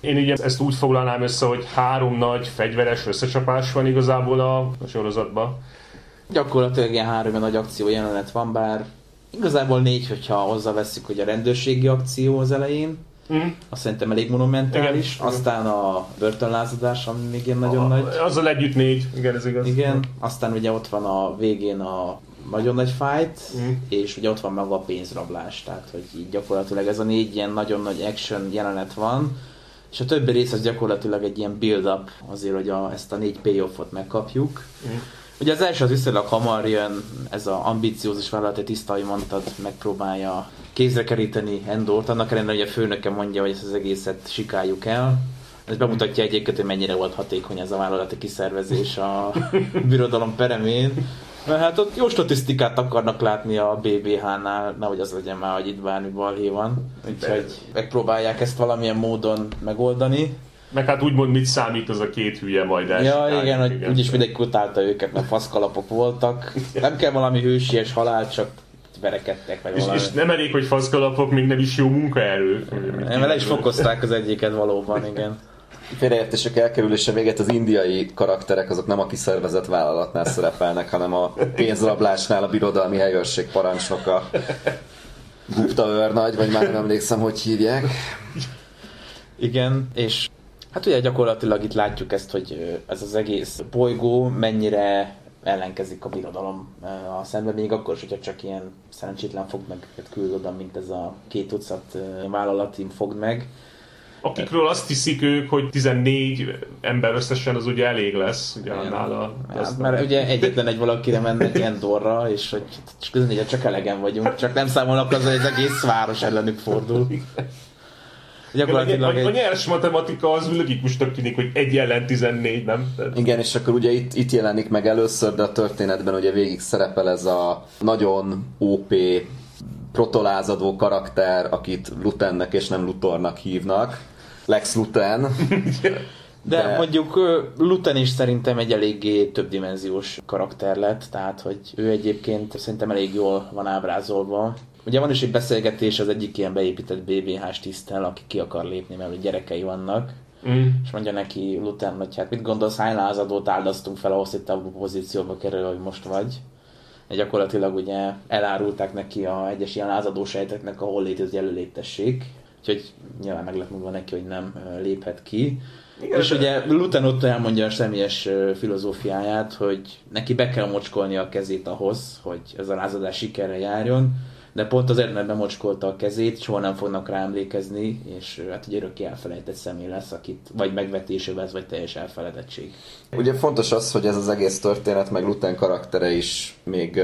Én így ezt úgy foglalnám össze, hogy három nagy fegyveres összecsapás van igazából a, a sorozatban. Gyakorlatilag ilyen három nagy akció jelenet van, bár igazából négy, hogyha hozzáveszünk, hogy a rendőrségi akció az elején, Mm. azt szerintem elég monumentális, Igen. aztán a börtönlázadás, ami még ilyen nagyon nagy. Azzal együtt négy, igen, ez igaz. Igen, aztán ugye ott van a végén a nagyon nagy fight, Mm. és ugye ott van maga a pénzrablás, tehát hogy így gyakorlatilag ez a négy ilyen nagyon nagy action jelenet van, és a többi rész az gyakorlatilag egy ilyen build-up azért, hogy a, ezt a négy payoffot megkapjuk. Mm. Ugye az első az viszonylag hamar jön, ez a ambiciózus vállalat, egy tiszta, ahogy mondtad, megpróbálja kézre keríteni Endort, annak ellenére, hogy a főnöke mondja, hogy ezt az egészet sikáljuk el. Ez bemutatja egyébként, hogy mennyire volt hatékony ez a vállalati kiszervezés a birodalom peremén. Mert hát ott jó statisztikát akarnak látni a BBH-nál, nehogy az legyen már, hogy itt bármi balhé van. Úgyhogy megpróbálják ezt valamilyen módon megoldani. Meg hát úgymond mit számít az a két hülye majd Ja, elsikáljuk, igen, hogy úgyis mindenki utálta őket, mert faszkalapok voltak. Nem kell valami hősies halál, csak verekedtek, vagy És, valami. és nem elég, hogy faszkalapok, még nem is jó munkaerő. Nem, le is fokozták az egyiket valóban, igen. Félreértések elkerülése véget az indiai karakterek azok nem a kiszervezett vállalatnál szerepelnek, hanem a pénzrablásnál a birodalmi helyőrség parancsnoka. Gupta őrnagy, vagy már nem emlékszem, hogy hívják. Igen, és hát ugye gyakorlatilag itt látjuk ezt, hogy ez az egész bolygó mennyire ellenkezik a birodalom ö, a szemben, még akkor is, hogyha csak ilyen szerencsétlen fog meg küld oda, mint ez a két tucat ö, vállalatim fog meg. Akikről azt hiszik ők, hogy 14 ember összesen az ugye elég lesz, ugye annál a... Hát, mert ugye egyetlen egy valakire mennek ilyen dorra, és hogy csak, közben csak elegen vagyunk, csak nem számolnak azzal, hogy az egész város ellenük fordul. A, Gyakorlatilag a, a egy... nyers matematika az logikusnak tűnik, hogy egy ellen 14, nem? Tehát- Igen, és akkor ugye itt, itt jelenik meg először, de a történetben ugye végig szerepel ez a nagyon OP protolázadó karakter, akit Lutennek és nem Lutornak hívnak. Lex Luten. De, De- mondjuk Luten is szerintem egy eléggé többdimenziós karakter lett, tehát hogy ő egyébként szerintem elég jól van ábrázolva. Ugye van is egy beszélgetés az egyik ilyen beépített BBH-s tisztel, aki ki akar lépni, mert gyerekei vannak. Mm. És mondja neki Lutern, hogy hát mit gondolsz, hány lázadót áldoztunk fel ahhoz, hogy te abba a pozícióba kerül, hogy most vagy. És gyakorlatilag ugye elárulták neki a egyes ilyen lázadó sejteknek a hol létező előlétessék. Úgyhogy nyilván meg lett mondva neki, hogy nem léphet ki. Igen, és de- ugye Luten ott elmondja a személyes filozófiáját, hogy neki be kell mocskolni a kezét ahhoz, hogy ez a lázadás sikerre járjon, de pont azért, mert bemocskolta a kezét, soha nem fognak rá emlékezni, és hát ugye örökké elfelejtett személy lesz, akit vagy megvetés övez, vagy teljes elfeledettség. Ugye fontos az, hogy ez az egész történet, meg Luten karaktere is még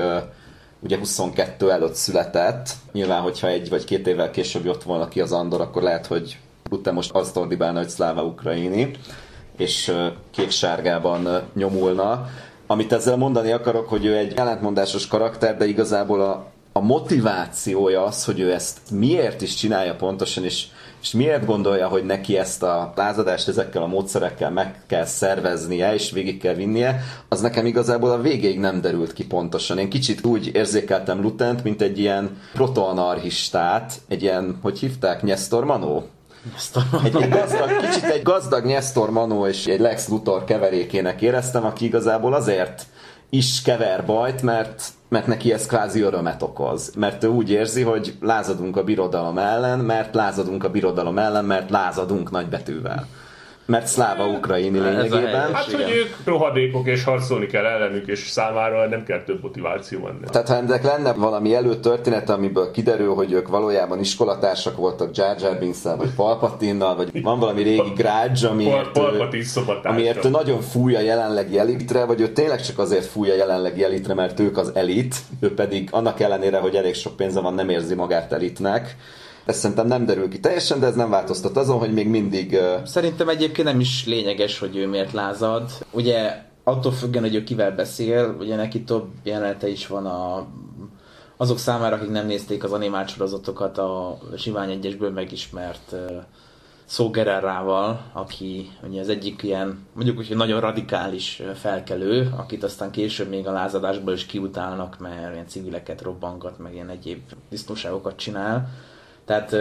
ugye 22 előtt született. Nyilván, hogyha egy vagy két évvel később jött volna ki az Andor, akkor lehet, hogy Luten most azt ordibálna, hogy Szláva Ukraini, és kék-sárgában nyomulna. Amit ezzel mondani akarok, hogy ő egy ellentmondásos karakter, de igazából a, a motivációja az, hogy ő ezt miért is csinálja pontosan, és, és miért gondolja, hogy neki ezt a lázadást ezekkel a módszerekkel meg kell szerveznie, és végig kell vinnie, az nekem igazából a végéig nem derült ki pontosan. Én kicsit úgy érzékeltem Lutent, mint egy ilyen protoanarchistát, egy ilyen, hogy hívták, Nyesztor Manó? Egy, egy gazdag, kicsit egy gazdag Nestor Manó és egy Lex Luthor keverékének éreztem, aki igazából azért is kever bajt, mert, mert neki ez kvázi örömet okoz. Mert ő úgy érzi, hogy lázadunk a birodalom ellen, mert lázadunk a birodalom ellen, mert lázadunk nagybetűvel. Mert szláva a lényegében. Hát, hogy ők rohadékok és harcolni kell ellenük, és számára nem kell több motiváció menni. Tehát ha ennek lenne valami előtörténet, amiből kiderül, hogy ők valójában iskolatársak voltak Jar Jar binks vagy Palpatinnal, vagy van valami régi grudge, amiért, szobatársa. amiért ő nagyon fúj a jelenlegi elitre, vagy ő tényleg csak azért fúj a jelenlegi elitre, mert ők az elit, ő pedig annak ellenére, hogy elég sok pénze van, nem érzi magát elitnek. Ez szerintem nem derül ki teljesen, de ez nem változtat azon, hogy még mindig Szerintem egyébként nem is lényeges, hogy ő miért lázad. Ugye attól függően, hogy ő kivel beszél, ugye neki több jelenete is van a azok számára, akik nem nézték az animált sorozatokat, a Sivány egyesből megismert uh, Szó aki ugye az egyik ilyen, mondjuk úgy, hogy nagyon radikális felkelő, akit aztán később még a lázadásból is kiutálnak, mert ilyen civileket robbangat, meg ilyen egyéb disznóságokat csinál. Tehát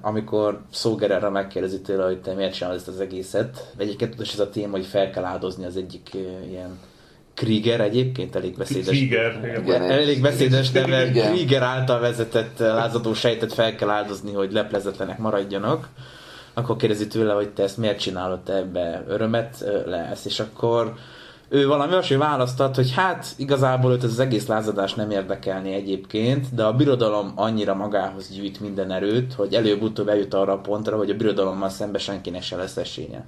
amikor Szó Gererra megkérdezi tőle, hogy te miért csinálod ezt az egészet, egyébként tudod, ez a téma, hogy fel kell áldozni az egyik ilyen Krieger egyébként elég beszédes. Krieger, igen. Elég beszédes neve. Krieger által vezetett lázadó sejtet fel kell áldozni, hogy leplezetlenek maradjanak akkor kérdezi tőle, hogy te ezt miért csinálod, te ebbe örömet lesz, és akkor ő valami olyasmi választott, hogy hát igazából őt ez az egész lázadás nem érdekelni egyébként, de a birodalom annyira magához gyűjt minden erőt, hogy előbb-utóbb eljut arra a pontra, hogy a birodalommal szembe senkinek se lesz esélye.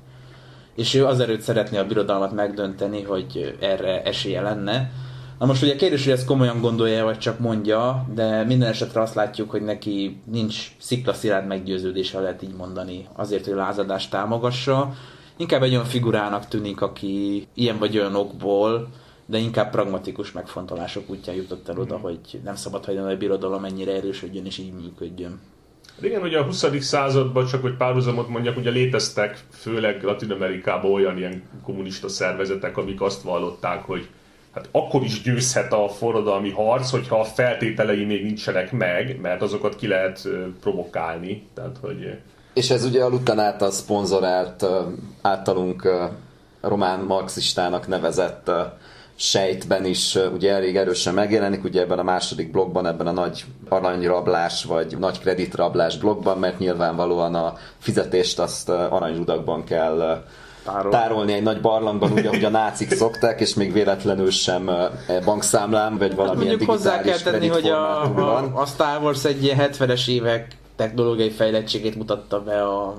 És ő az erőt szeretné a birodalmat megdönteni, hogy erre esélye lenne, Na most ugye kérdés, hogy ezt komolyan gondolja, vagy csak mondja, de minden esetre azt látjuk, hogy neki nincs sziklaszilárd meggyőződése, lehet így mondani, azért, hogy lázadást támogassa. Inkább egy olyan figurának tűnik, aki ilyen vagy olyan okból, de inkább pragmatikus megfontolások útján jutott el oda, hogy nem szabad hagyni, hogy a birodalom ennyire erősödjön és így működjön. Igen, ugye a 20. században, csak hogy párhuzamot mondjak, ugye léteztek főleg Latin Amerikában olyan ilyen kommunista szervezetek, amik azt vallották, hogy hát akkor is győzhet a forradalmi harc, hogyha a feltételei még nincsenek meg, mert azokat ki lehet provokálni. Tehát, hogy... És ez ugye a Lutan által szponzorált, általunk román marxistának nevezett sejtben is ugye elég erősen megjelenik, ugye ebben a második blogban, ebben a nagy aranyrablás vagy nagy kreditrablás blogban, mert nyilvánvalóan a fizetést azt aranyrudakban kell Tárol. tárolni egy nagy barlangban, ugye, ahogy a nácik szokták, és még véletlenül sem bankszámlám, vagy valamilyen hát hozzá kell tenni, hogy a, a, a Star Wars egy ilyen 70-es évek technológiai fejlettségét mutatta be a,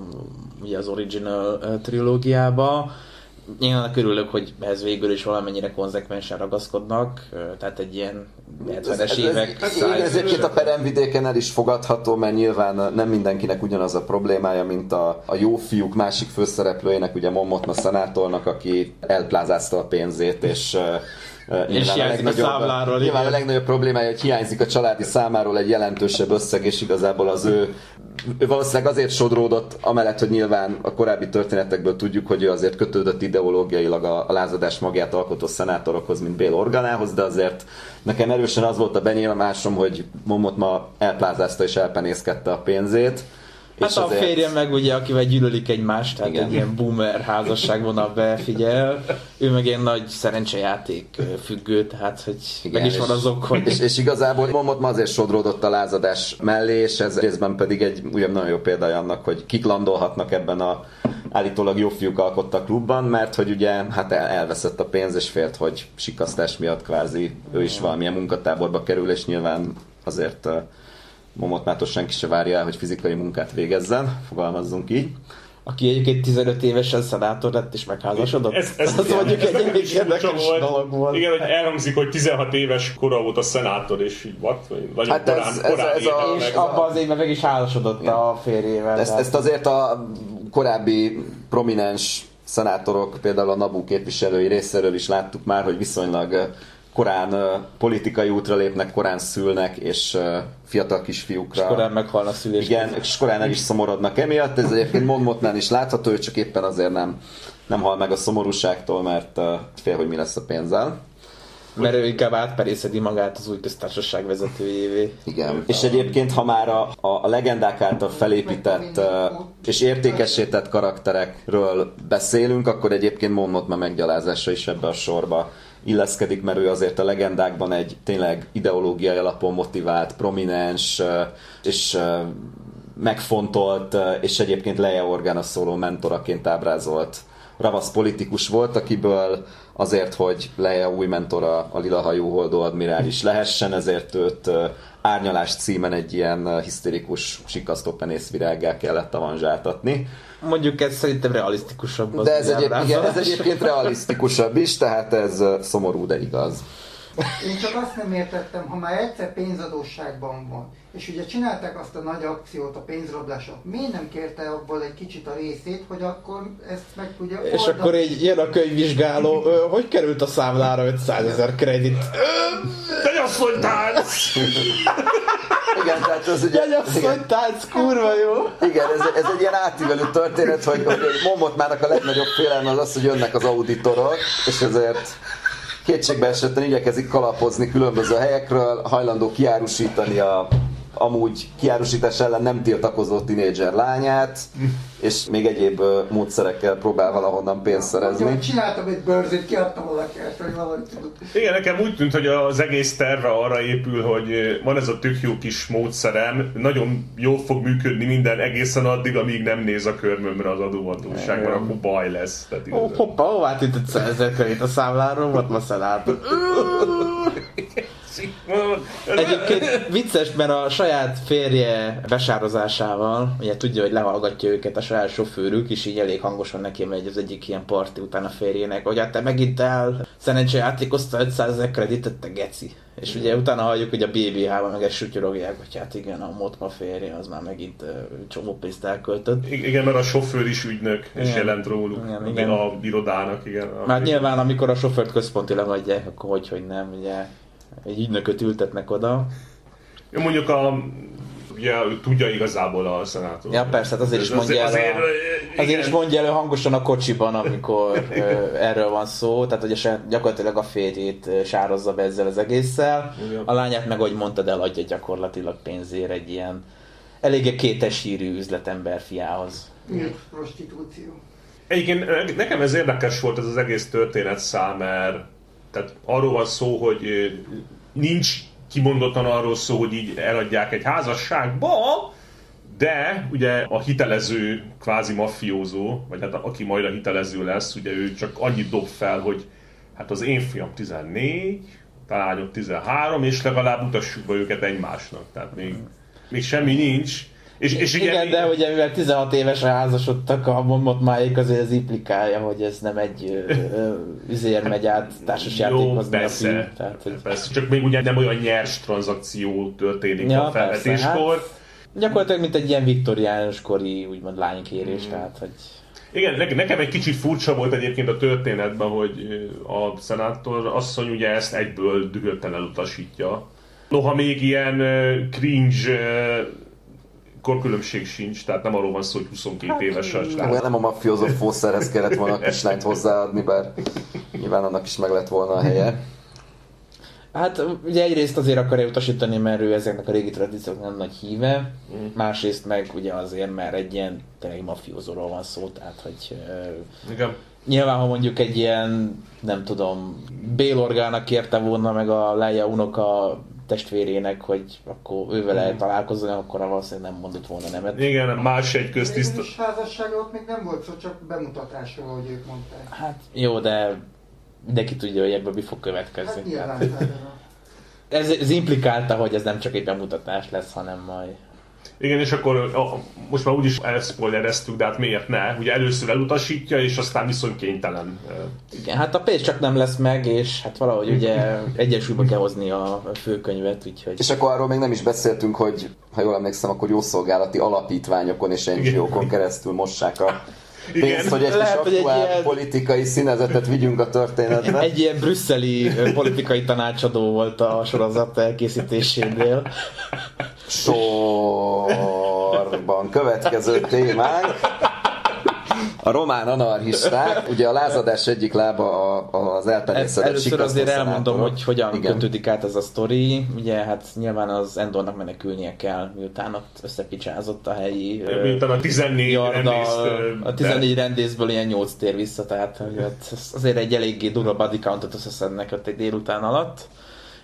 ugye az original trilógiába, én annak örülök, hogy ehhez végül is valamennyire konzekvensen ragaszkodnak, tehát egy ilyen 70-es évek... Ez, ez, ez egyébként a peremvidéken el is fogadható, mert nyilván nem mindenkinek ugyanaz a problémája, mint a, a jó fiúk másik főszereplőjének, ugye Momotna szenátornak, aki elplázázta a pénzét, és és a legnagyobb, a számláról. Nyilván a legnagyobb problémája, hogy hiányzik a családi számáról egy jelentősebb összeg, és igazából az ő, ő valószínűleg azért sodródott, amellett, hogy nyilván a korábbi történetekből tudjuk, hogy ő azért kötődött ideológiailag a, a lázadás magját alkotó szenátorokhoz, mint Bél Organához, de azért nekem erősen az volt a benyomásom, hogy Momot ma elplázázta és elpenészkedte a pénzét Hát és a azért... férje meg ugye, akivel gyűlölik egymást, tehát Igen. egy ilyen boomer házasság vonal befigyel, ő meg ilyen nagy szerencsejáték függő, tehát hogy Igen, meg is van azok, hogy... És, és igazából Momot ma azért sodródott a lázadás mellé, és ez részben pedig egy ugye nagyon jó példája annak, hogy kik landolhatnak ebben a állítólag jó fiúk alkotta klubban, mert hogy ugye hát el, elveszett a pénz, és félt, hogy sikasztás miatt kvázi ő is valamilyen munkatáborba kerül, és nyilván azért Momotmától senki se várja el, hogy fizikai munkát végezzen, fogalmazzunk így. Aki egyébként 15 évesen szenátor lett és megházasodott. Ez, ez az mondjuk egy elég érdekes volt. dolog volt. Igen, hogy elhangzik, hogy 16 éves kora volt a szenátor, és így volt, vagy nagyon hát ez, korán, ez, korán ez a, És abban az évben meg is házasodott Igen. a férjével. Ezt, ezt azért a korábbi prominens szenátorok, például a NABU képviselői részéről is láttuk már, hogy viszonylag korán uh, politikai útra lépnek, korán szülnek, és uh, fiatal kisfiúkra. És korán meghalnak szülés. Igen, és korán el is szomorodnak emiatt. Ez egyébként Monmotnál is látható, hogy csak éppen azért nem, nem hal meg a szomorúságtól, mert uh, fél, hogy mi lesz a pénzzel. Mert ő inkább átperészedi magát az új köztársaság vezetőjévé. Igen. És egyébként, ha már a, a legendák által felépített és értékesített karakterekről beszélünk, akkor egyébként Monmot már meggyalázása is ebbe a sorba illeszkedik, mert ő azért a legendákban egy tényleg ideológiai alapon motivált, prominens és megfontolt, és egyébként Leia Organa szóló mentoraként ábrázolt ravasz politikus volt, akiből azért, hogy Leia új mentora a lilahajú holdó admirális lehessen, ezért őt árnyalás címen egy ilyen hisztérikus sikasztó penészvirággá kellett avanzsáltatni. Mondjuk ez szerintem realisztikusabb. de ez, egyéb, igen, ez egyébként realisztikusabb is, tehát ez szomorú, de igaz. Én csak azt nem értettem, ha már egyszer pénzadósságban van, és ugye csinálták azt a nagy akciót, a pénzrablásot, miért nem kérte abból egy kicsit a részét, hogy akkor ezt meg tudja És oldani? akkor így jön a könyvvizsgáló, ö, hogy került a számlára 500 ezer kredit? Tegyasszonytánc! Igen, tehát ez ugye... Gyanyasszony tánc, kurva jó! Igen, ez, ez egy ilyen átívelő történet, hogy, hogy Momot márnak a legnagyobb félelme az az, hogy jönnek az auditorok, és ezért kétségbe esetten igyekezik kalapozni különböző helyekről, hajlandó kiárusítani a amúgy kiárusítás ellen nem tiltakozó tinédzser lányát, és még egyéb módszerekkel próbál valahonnan pénzt Mondja, szerezni. hogy csináltam egy bőrzét, kiadtam a lakást, vagy valahogy tudod. Igen, nekem úgy tűnt, hogy az egész terve arra épül, hogy van ez a tök jó kis módszerem, nagyon jól fog működni minden egészen addig, amíg nem néz a körmömre az adóhatóság, mert akkor baj lesz. Tehát Ó, igazából- hoppá, hová tűnt 500 ezer kredit a számláról? Volt ma. Egyébként vicces, mert a saját férje besározásával, ugye tudja, hogy lehallgatja őket a saját sofőrük, és így elég hangosan neki megy az egyik ilyen parti után a férjének, hogy hát te megint el szerencsé játékozta 500 ezer kreditet, te geci. És ugye utána halljuk, hogy a BBH-ban meg ezt sutyorogják, hogy hát igen, a Motma férje az már megint uh, csomó pénzt elköltött. Igen, mert a sofőr is ügynök, és Igen. jelent róluk. Igen, Igen. A irodának, igen. A- Már nyilván, amikor a sofőrt központilag adják, akkor hogy, hogy nem, ugye egy ügynököt ültetnek oda. Jó, Mondjuk a ugye ő tudja igazából a szenátor. Ja, persze, hát azért is mondja el, azért, a, igen. azért is mondja elő hangosan a kocsiban, amikor ö, erről van szó, tehát hogy a gyakorlatilag a férjét sározza be ezzel az egésszel. Igen. A lányát meg, ahogy mondtad, eladja gyakorlatilag pénzért egy ilyen eléggé kétes hírű üzletember fiához. Nyílt prostitúció. Egyébként ne- nekem ez érdekes volt ez az egész történetszám, mert tehát arról van szó, hogy nincs kimondottan arról szó, hogy így eladják egy házasságba, de ugye a hitelező kvázi mafiózó, vagy hát aki majd a hitelező lesz, ugye ő csak annyit dob fel, hogy hát az én fiam 14, talányok 13, és legalább mutassuk be őket egymásnak. Tehát még, még semmi nincs. És, és Igen, igen, de ugye mivel 16 évesen házasodtak, a Monmot máig azért ez implikálja, hogy ez nem egy üzér megy át társasjátékhoz, Jó, persze, film. Tehát, hogy persze, csak még ugye nem olyan nyers tranzakció történik Ja, a felvetéskor. persze, Gyakorlatilag, mint egy ilyen viktoriánus kori, úgymond lánykérés, tehát, hogy Igen, ne- nekem egy kicsit furcsa volt egyébként a történetben, hogy a szenátor asszony ugye ezt egyből dühötten elutasítja. Noha még ilyen cringe korkülönbség sincs, tehát nem arról van szó, hogy 22 Hát, éves a srác. nem a mafiózó fószerhez kellett volna a kislányt hozzáadni, bár nyilván annak is meg lett volna a helye. Hát ugye egyrészt azért akarja utasítani, mert ő ezeknek a régi tradícióknak nem nagy híve, Mm. másrészt meg ugye azért, mert egy ilyen tényleg mafiózóról van szó, tehát hogy Igen. nyilván, ha mondjuk egy ilyen, nem tudom, Bélorgának kérte volna meg a Leia unoka testvérének, hogy akkor ővele találkozni, akkor valószínűleg nem mondott volna nemet. Igen, más egy köztiszt... Végül is házassága ott még nem volt szó, csak bemutatásról, hogy ők mondták. Hát jó, de mindenki tudja, hogy ebből mi fog következni. Hát nyilván. Ez, ez implikálta, hogy ez nem csak egy bemutatás lesz, hanem majd Igen, és akkor a, most már úgyis elspoilereztük, de hát miért ne? Ugye először elutasítja, és aztán viszont kénytelen. Igen, hát a pénz csak nem lesz meg, és hát valahogy ugye egyensúlyba kell hozni a főkönyvet, úgyhogy... És akkor arról még nem is beszéltünk, hogy ha jól emlékszem, akkor jószolgálati alapítványokon és NGO-kon keresztül mossák a pénzt, hogy egy Lehet, kis hogy egy aktuál ilyen- politikai színezetet vigyünk a történetbe. Egy ilyen brüsszeli politikai tanácsadó volt a sorozat elkészítésénél. Sorban következő témánk. A román anarchisták, ugye a lázadás egyik lába a, az elpenészedett először azért elmondom, hogy hogyan Igen. kötődik át ez a sztori. Ugye hát nyilván az Endornak menekülnie kell, miután ott összepicsázott a helyi Miután a 14 rendészt... Yarddal, ö, a 14 rendészből ilyen 8 tér vissza, tehát hogy ott az- azért egy eléggé durva body countot összeszednek ott egy délután alatt.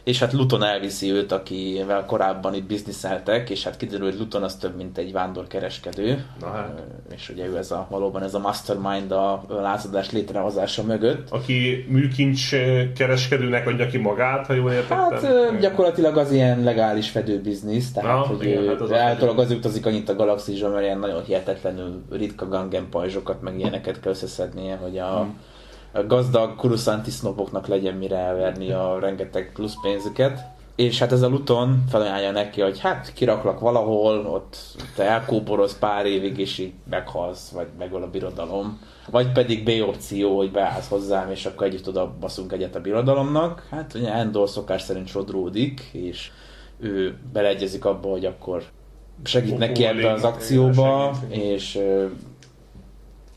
És hát Luton elviszi őt, akivel korábban itt bizniszeltek, és hát kiderül, hogy Luton az több, mint egy vándorkereskedő. Na hát. És ugye ő ez a, valóban ez a mastermind a lázadás létrehozása mögött. aki műkincs kereskedőnek adja ki magát, ha jól értettem. Hát gyakorlatilag az ilyen legális fedőbiznisz, tehát Na, hogy igen, ő hát az általában az utazik annyit a galaxisban, mert ilyen nagyon hihetetlenül ritka gangen pajzsokat, meg ilyeneket kell összeszednie, hogy a, Hmm. A gazdag kuruszánti sznopoknak legyen mire elverni a rengeteg plusz pénzüket. És hát ez a Luton felajánlja neki, hogy hát kiraklak valahol, ott te elkóboroz pár évig, és így meghalsz, vagy megöl a birodalom. Vagy pedig B opció, hogy beállsz hozzám, és akkor együtt oda baszunk egyet a birodalomnak. Hát ugye Endor szokás szerint sodródik, és ő beleegyezik abba, hogy akkor segít neki ebbe az akcióba, és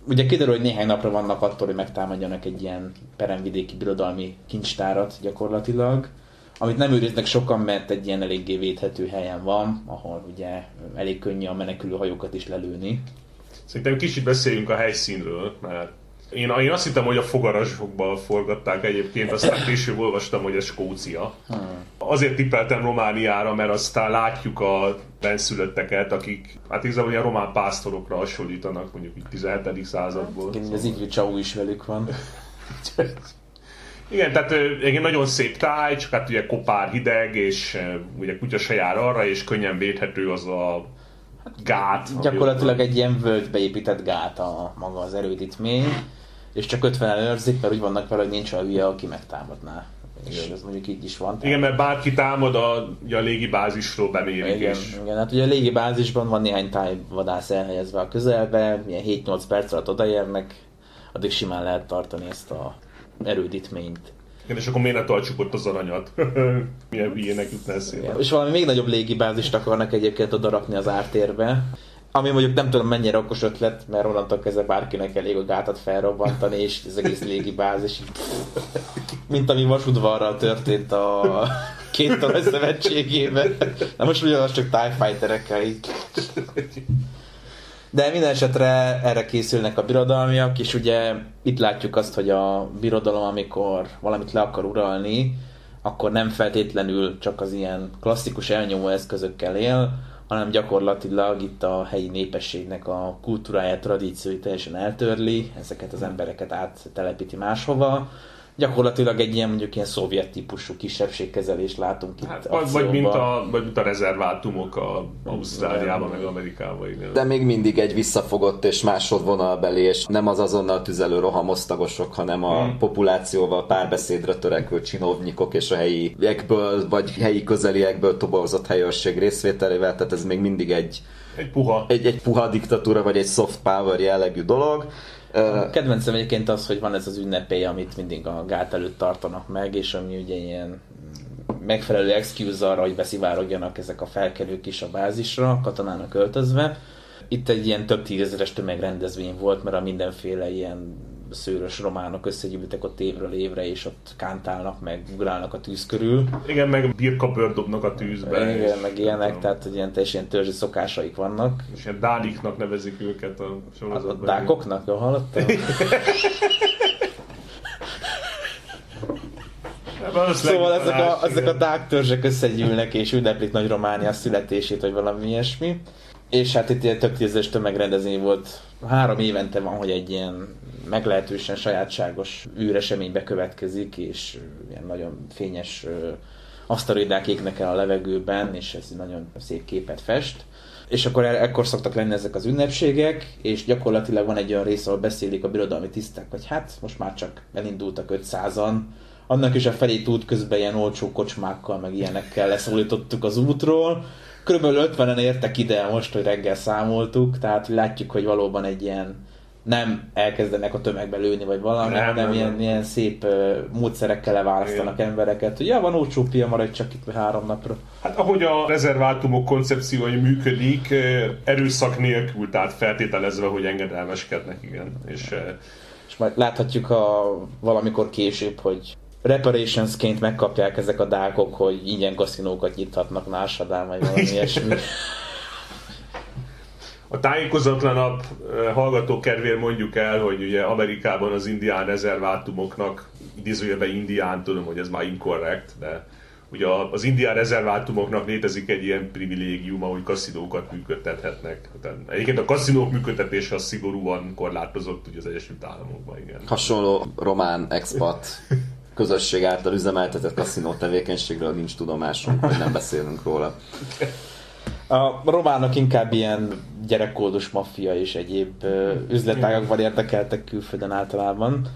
ugye kiderül, hogy néhány napra vannak attól, hogy megtámadjanak egy ilyen peremvidéki birodalmi kincstárat gyakorlatilag, amit nem őriznek sokan, mert egy ilyen eléggé védhető helyen van, ahol ugye elég könnyű a menekülő hajókat is lelőni. Szerintem kicsit beszéljünk a helyszínről, mert én, én azt hittem, hogy a fogarasokban forgatták egyébként, aztán később olvastam, hogy ez Skócia. Hmm. Azért tippeltem Romániára, mert aztán látjuk a benszülötteket, akik hát igazából ilyen román pásztorokra hasonlítanak, mondjuk így 17. századból. Igen, az így Csau is velük van. Igen, tehát egy nagyon szép táj, csak hát ugye kopár hideg, és ugye kutya se jár arra, és könnyen védhető az a gát. Gyakorlatilag egy ilyen völgybe épített gát a maga az erődítmény, és csak 50 őrzik, mert úgy vannak vele, hogy nincs a hülye, aki megtámadná. És ez mondjuk így is van. Igen, mert bárki támad, a, a légi bázisról bemérik igen, is. Igen, hát ugye a légi bázisban van néhány tájvadász elhelyezve a közelbe, milyen 7-8 perc alatt odaérnek, addig simán lehet tartani ezt a erődítményt. Igen, és akkor miért ne tartsuk ott az aranyat? Milyen hülyének jutna eszébe. És valami még nagyobb légibázist akarnak egyébként oda rakni az ártérbe. Ami mondjuk nem tudom mennyire okos ötlet, mert onnantól kezdve bárkinek elég a gátat felrobbantani, és az egész légibázis. Mint ami vasudvarral történt a két talaj szövetségében. Na most ugyanaz csak TIE Fighterekkel így. De minden esetre erre készülnek a birodalmiak, és ugye itt látjuk azt, hogy a birodalom, amikor valamit le akar uralni, akkor nem feltétlenül csak az ilyen klasszikus elnyomó eszközökkel él, hanem gyakorlatilag itt a helyi népességnek a kultúráját, tradícióit teljesen eltörli, ezeket az embereket áttelepíti máshova, gyakorlatilag egy ilyen mondjuk ilyen szovjet típusú kisebbségkezelést látunk itt hát, vagy, vagy, mint a, vagy mint a rezervátumok a Ausztráliában, meg Amerikában. Igen. De még mindig egy visszafogott és másodvonalbeli, és nem az azonnal tüzelő rohamosztagosok, hanem a hmm. populációval párbeszédre törekvő csinovnyikok és a helyiekből, vagy helyi közeliekből toborzott helyőrség részvételével, tehát ez még mindig egy egy puha. Egy, egy puha diktatúra, vagy egy soft power jellegű dolog. Kedvencem egyébként az, hogy van ez az ünnepély, amit mindig a gát előtt tartanak meg, és ami ugye ilyen megfelelő excuse arra, hogy beszivárogjanak ezek a felkelők is a bázisra, katonának öltözve. Itt egy ilyen több tízezeres tömegrendezvény volt, mert a mindenféle ilyen szőrös románok összegyűltek ott évről évre, és ott kántálnak, meg ugrálnak a tűz körül. Igen, meg birkabőr dobnak a tűzbe. Igen, meg ilyenek, tehát hogy ilyen teljesen törzsi szokásaik vannak. És ilyen dáliknak nevezik őket a sorozatban. A dákoknak, jól hallottam? Szóval ezek a, ezek a dák törzsek összegyűlnek és ünneplik Nagy Románia születését, vagy valami ilyesmi. És hát itt ilyen több tízes tömegrendezvény volt. Három évente van, hogy egy ilyen meglehetősen sajátságos űreseménybe következik, és ilyen nagyon fényes aszteroidák égnek el a levegőben, és ez nagyon szép képet fest. És akkor ekkor szoktak lenni ezek az ünnepségek, és gyakorlatilag van egy olyan rész, ahol beszélik a birodalmi tisztek, hogy hát most már csak elindultak 500-an, annak is a felét út közben ilyen olcsó kocsmákkal, meg ilyenekkel leszólítottuk az útról. Körülbelül 50-en értek ide most, hogy reggel számoltuk, tehát látjuk, hogy valóban egy ilyen nem elkezdenek a tömegbe lőni, vagy valami, nem, hanem nem, ilyen, nem. ilyen szép uh, módszerekkel leválasztanak Igen. embereket, hogy ja, van olcsó pia, maradj csak itt három napra. Hát ahogy a rezervátumok koncepciói működik, erőszak nélkül, tehát feltételezve, hogy engedelmeskednek, igen. És, és majd láthatjuk a, valamikor később, hogy reparationsként megkapják ezek a dákok, hogy ingyen kaszinókat nyithatnak Nársadán, vagy valami ilyesmi. A tájékozatlanabb hallgató kedvéért mondjuk el, hogy ugye Amerikában az indián rezervátumoknak, idézőjelben indián, tudom, hogy ez már inkorrekt, de ugye az indián rezervátumoknak létezik egy ilyen privilégium, ahogy kaszinókat működtethetnek. Egyébként a kaszinók működtetése az szigorúan korlátozott ugye az Egyesült Államokban, igen. Hasonló román expat közösség által üzemeltetett kaszinó tevékenységről nincs tudomásunk, hogy nem beszélünk róla. A románok inkább ilyen gyerekkódus maffia és egyéb üzletágakban érdekeltek külföldön általában.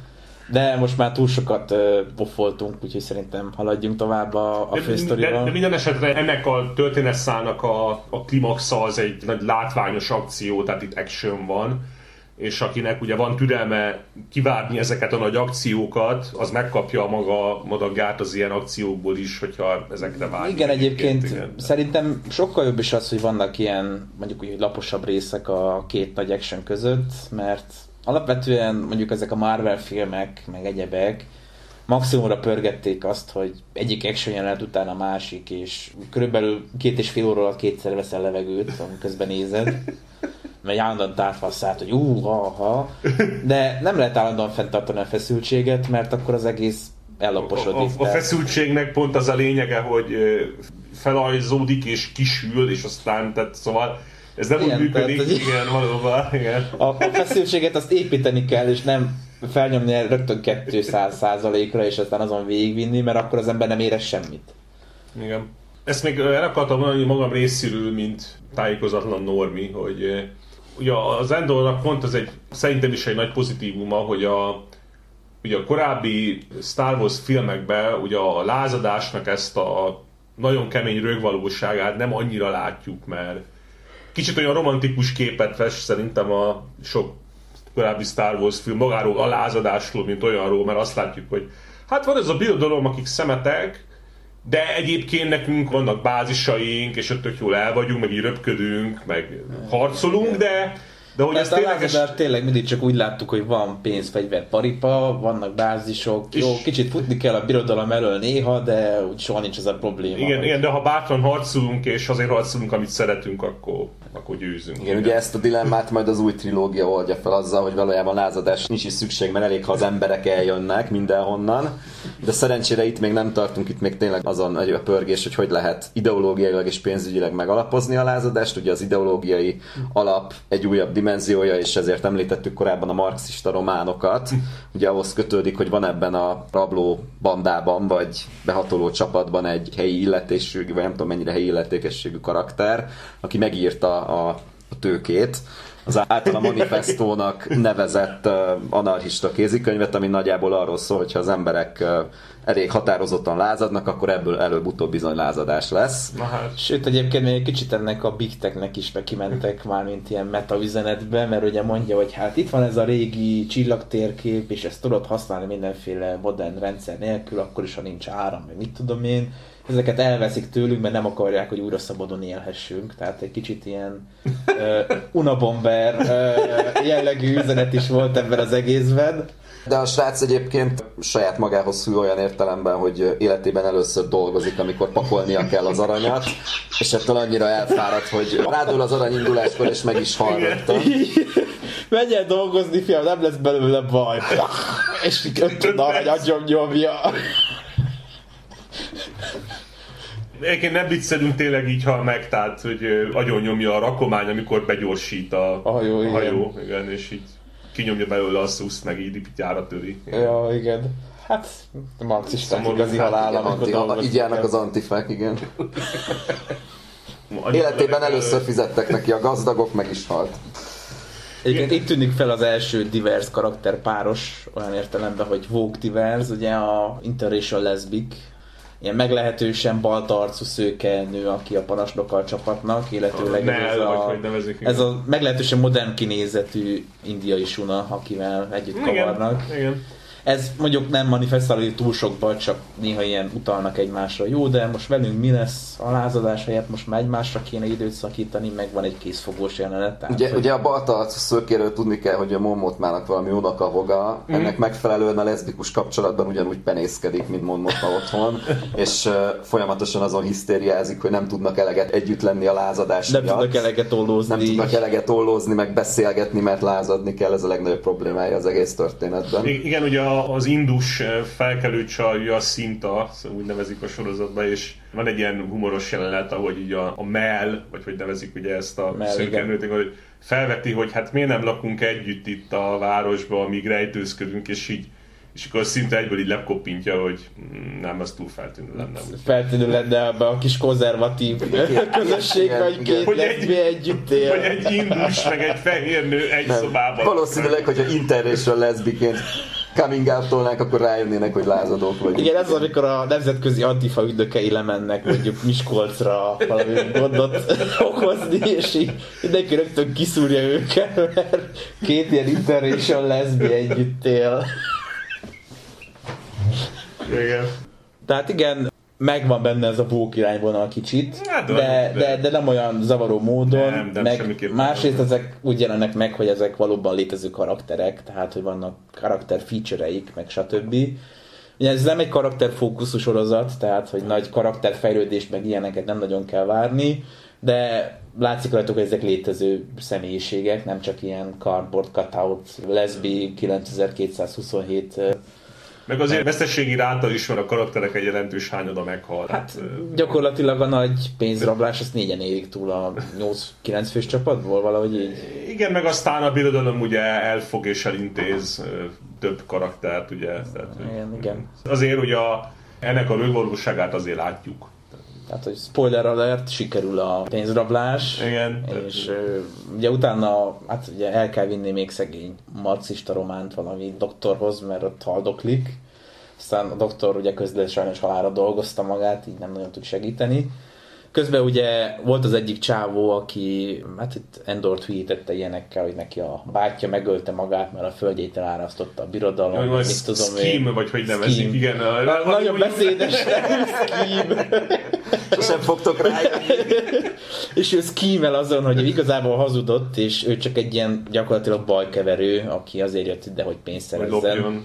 De most már túl sokat pofoltunk, úgyhogy szerintem haladjunk tovább a, a De, de, de, minden esetre ennek a történetszának a, a klimaxa az egy nagy látványos akció, tehát itt action van, és akinek ugye van türelme kivárni ezeket a nagy akciókat, az megkapja a maga madagát az ilyen akciókból is, hogyha ezekre vár. Igen, egyébként igen. szerintem sokkal jobb is az, hogy vannak ilyen mondjuk úgy laposabb részek a két nagy action között, mert alapvetően mondjuk ezek a Marvel filmek, meg egyebek, maximumra pörgették azt, hogy egyik action jelenet után a másik, és körülbelül két és fél óra alatt kétszer veszel levegőt, közben nézed, mert állandóan tártva a szállt, hogy ú, ha, ha, de nem lehet állandóan fenntartani a feszültséget, mert akkor az egész a, ellaposodik. a, a tehát- feszültségnek pont az a lényege, hogy felajzódik és kisül, és aztán, tehát szóval ez nem Igen, úgy működik, tehát, igen, valóban, igen. A, a feszültséget azt építeni kell, és nem felnyomni el rögtön 200 százalékra, és aztán azon végigvinni, mert akkor az ember nem érez semmit. Igen. Ezt még el akartam mondani magam részéről, mint tájékozatlan normi, hogy ugye az Endornak pont az egy, szerintem is egy nagy pozitívuma, hogy a, ugye a korábbi Star Wars filmekben ugye a lázadásnak ezt a nagyon kemény rögvalóságát nem annyira látjuk, mert kicsit olyan romantikus képet fest szerintem a sok korábbi Star Wars film magáról a lázadásról, mint olyanról, mert azt látjuk, hogy hát van ez a birodalom, akik szemetek, de egyébként nekünk vannak bázisaink, és ott tök jól el vagyunk, meg így röpködünk, meg harcolunk, de, de hogy ez Ezt a tényleges... lázadás tényleg mindig csak úgy láttuk, hogy van pénz, fegyver, paripa, vannak bázisok, És- jó, kicsit futni kell a birodalom elől néha, de úgy soha nincs ez a probléma. Igen, hogy- igen, de ha bátran harcolunk, és azért harcolunk, amit szeretünk, akkor, akkor győzünk. Igen, ugye ezt a dilemmát majd az új trilógia oldja fel azzal, hogy valójában lázadás nincs is szükség, mert elég, ha az emberek eljönnek mindenhonnan. De szerencsére itt még nem tartunk, itt még tényleg azon a pörgés, hogy hogy lehet ideológiailag és pénzügyileg megalapozni a lázadást. Ugye az ideológiai alap egy újabb dimenziója, és ezért említettük korábban a marxista románokat. Ugye ahhoz kötődik, hogy van ebben a rabló bandában, vagy behatoló csapatban egy helyi illetésű, vagy nem tudom mennyire helyi illetékességű karakter, aki megírta a, a tőkét, az általa manifestónak nevezett uh, anarchista kézikönyvet, ami nagyjából arról szól, hogy ha az emberek uh, elég határozottan lázadnak, akkor ebből előbb-utóbb bizony lázadás lesz. Na hát, Sőt, egyébként még egy kicsit ennek a Big Technek is bekimentek már, mint ilyen meta üzenetbe, mert ugye mondja, hogy hát itt van ez a régi csillagtérkép, és ezt tudod használni mindenféle modern rendszer nélkül, akkor is, ha nincs áram, meg mit tudom én. Ezeket elveszik tőlünk, mert nem akarják, hogy újra szabadon élhessünk. Tehát egy kicsit ilyen uh, unabomber uh, jellegű üzenet is volt ebben az egészben. De a srác egyébként saját magához szül olyan értelemben, hogy életében először dolgozik, amikor pakolnia kell az aranyat, és ettől annyira elfáradt, hogy rádul az arany induláskor, és meg is hal. Menj el dolgozni, fiam, nem lesz belőle baj. És öt arany agyon nyomja. Egyébként nem viccelünk tényleg így hal meg, tehát hogy agyon nyomja a rakomány, amikor begyorsít a, A hajó, a igen. hajó igen, és így kinyomja belőle a szuszt, meg így gyára töri. Ja, igen. Hát, marxisták Szomorú, igazi halál, Igen, amikor anti, dolgoznak. így járnak az antifák, igen. Életében először fizettek neki a gazdagok, meg is halt. Egyébként itt tűnik fel az első divers karakter páros, olyan értelemben, hogy Vogue divers, ugye a interracial lesbic, ilyen meglehetősen baltarcú szőke nő, aki a parancsnokkal csapatnak, illetőleg Ne, ez, a, ez a meglehetősen modern kinézetű indiai suna, akivel együtt kavarnak. igen, igen. Ez mondjuk nem manifestálódik túl sokban, csak néha ilyen utalnak egymásra. Jó, de most velünk mi lesz a lázadás helyett, most már egymásra kéne időt szakítani, meg van egy készfogós jelenet. Tehát, Ugye, hogy- ugye a balta arcú szőkéről tudni kell, hogy a Monmotmának valami unokavoga, Mhm. ennek megfelelően a leszbikus kapcsolatban ugyanúgy penészkedik, mint Monmotma otthon, és uh, folyamatosan azon hisztériázik, hogy nem tudnak eleget együtt lenni a lázadás nem miatt. tudnak eleget ollózni. nem tudnak eleget ollózni, meg beszélgetni, mert lázadni kell, ez a legnagyobb problémája az egész történetben. I- Igen, ugye a- az indus eh, felkelő csajja a Szinta, szóval úgy nevezik a sorozatban, és van egy ilyen humoros jelenet, ahogy így a, a Mel, vagy hogy nevezik ugye ezt a szőkenőt, hogy felveti, hogy hát miért nem lakunk együtt itt a városban, amíg rejtőzködünk, és így és akkor szinte egyből így lepkoppintja, hogy mm, nem, ez túl feltűnő lenne. feltűnő lenne ebbe a kis konzervatív közösségbe, hogy két Hogy egy- együtt él. Vagy egy indus, meg egy fehér nő egy Nem. szobában. Valószínűleg, hogyha interracial leszbiként coming out akkor rájönnének, hogy lázadók vagyunk. Igen, ez az, amikor a nemzetközi antifa ügynökei lemennek mondjuk Miskolcra valami gondot okozni, és így mindenki rögtön kiszúrja őket, mert két ilyen interracial leszbi együtt él. Igen. Tehát igen, megvan benne ez a bók irányvonal kicsit, Hát, de, de- de, de nem olyan zavaró módon, Nem, nem, meg másrészt nem. ezek úgy jelennek meg, hogy ezek valóban létező karakterek, tehát hogy vannak karakter featureik, meg stb. Ugye ez nem egy karakterfókuszú sorozat, tehát hogy nagy karakterfejlődést, meg ilyeneket nem nagyon kell várni, de látszik rajtuk, hogy ezek létező személyiségek, nem csak ilyen cardboard cutout, lesbi 9227 Meg azért veszteségi ráta is van, a karakterek egy jelentős hányada meghal. Hát gyakorlatilag a nagy pénzrablás, azt négyen érik túl a 8-9 fős csapatból, valahogy így. Igen, meg aztán a birodalom ugye elfog és elintéz több karaktert, ugye. Tehát, Igen, igen. Azért ugye a, ennek a rögvalóságát azért látjuk. Tehát, hogy spoiler alert, sikerül a pénzrablás. Igen. És ö, ugye utána, hát ugye el kell vinni még szegény marxista románt valami doktorhoz, mert ott haldoklik. Aztán a doktor ugye közben sajnos halára dolgozta magát, így nem nagyon tud segíteni. Közben ugye volt az egyik csávó, aki, hát itt Endor tweetette ilyenekkel, hogy neki a bátyja megölte magát, mert a földjét elárasztotta a birodalom. Jaj, mit tudom én. scheme, vagy hogy nevezik, Scheme. igen. A, Na, valami Nagyon beszédes scheme. Sosem fogtok rájönni. És ő szkímel azon, hogy igazából hazudott, és ő csak egy ilyen gyakorlatilag bajkeverő, aki azért jött ide, hogy pénzt szerezzen.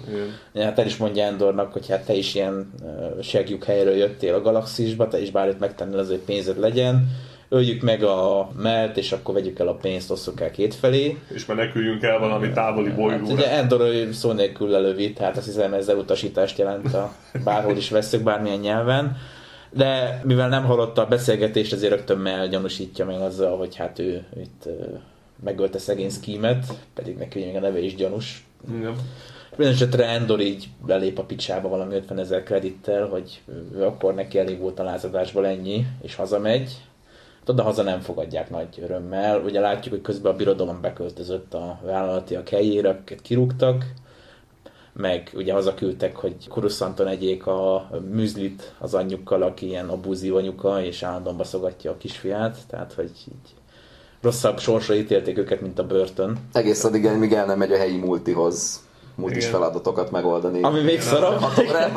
Hát el is mondja Endornak, hogy hát te is ilyen uh, segjük helyről jöttél a galaxisba, te is bárját megtennél azért, hogy pénzed legyen. Öljük meg a melt, és akkor vegyük el a pénzt, osszuk el kétfelé. És meneküljünk el valami távoli Hát bolygóra. ugye Endor szó nélkül lelövi, tehát azt hiszem ezzel utasítást jelent a bárhol is veszük, bármilyen nyelven. De mivel nem hallotta a beszélgetést, ezért rögtön Mel gyanúsítja meg azzal, hogy hát ő itt megölte szegény Skimet, pedig neki még a neve is gyanús. Igen. Mindenesetre Endor így belép a picsába valami 50 ezer kredittel, hogy akkor neki elég volt a lázadásból ennyi, és hazamegy. Hát Oda haza nem fogadják nagy örömmel. Ugye látjuk, hogy közben a birodalom beköltözött a vállalatiak helyére, akiket kirúgtak, meg ugye hazaküldtek, hogy Kurusszanton egyék a műzlit az anyjukkal, aki ilyen abúzív anyuka, és állandóan baszogatja a kisfiát, tehát hogy így rosszabb sorsra ítélték őket, mint a börtön. Egész addig, míg el nem megy a helyi multihoz Igen. feladatokat megoldani. Ami még szarabb.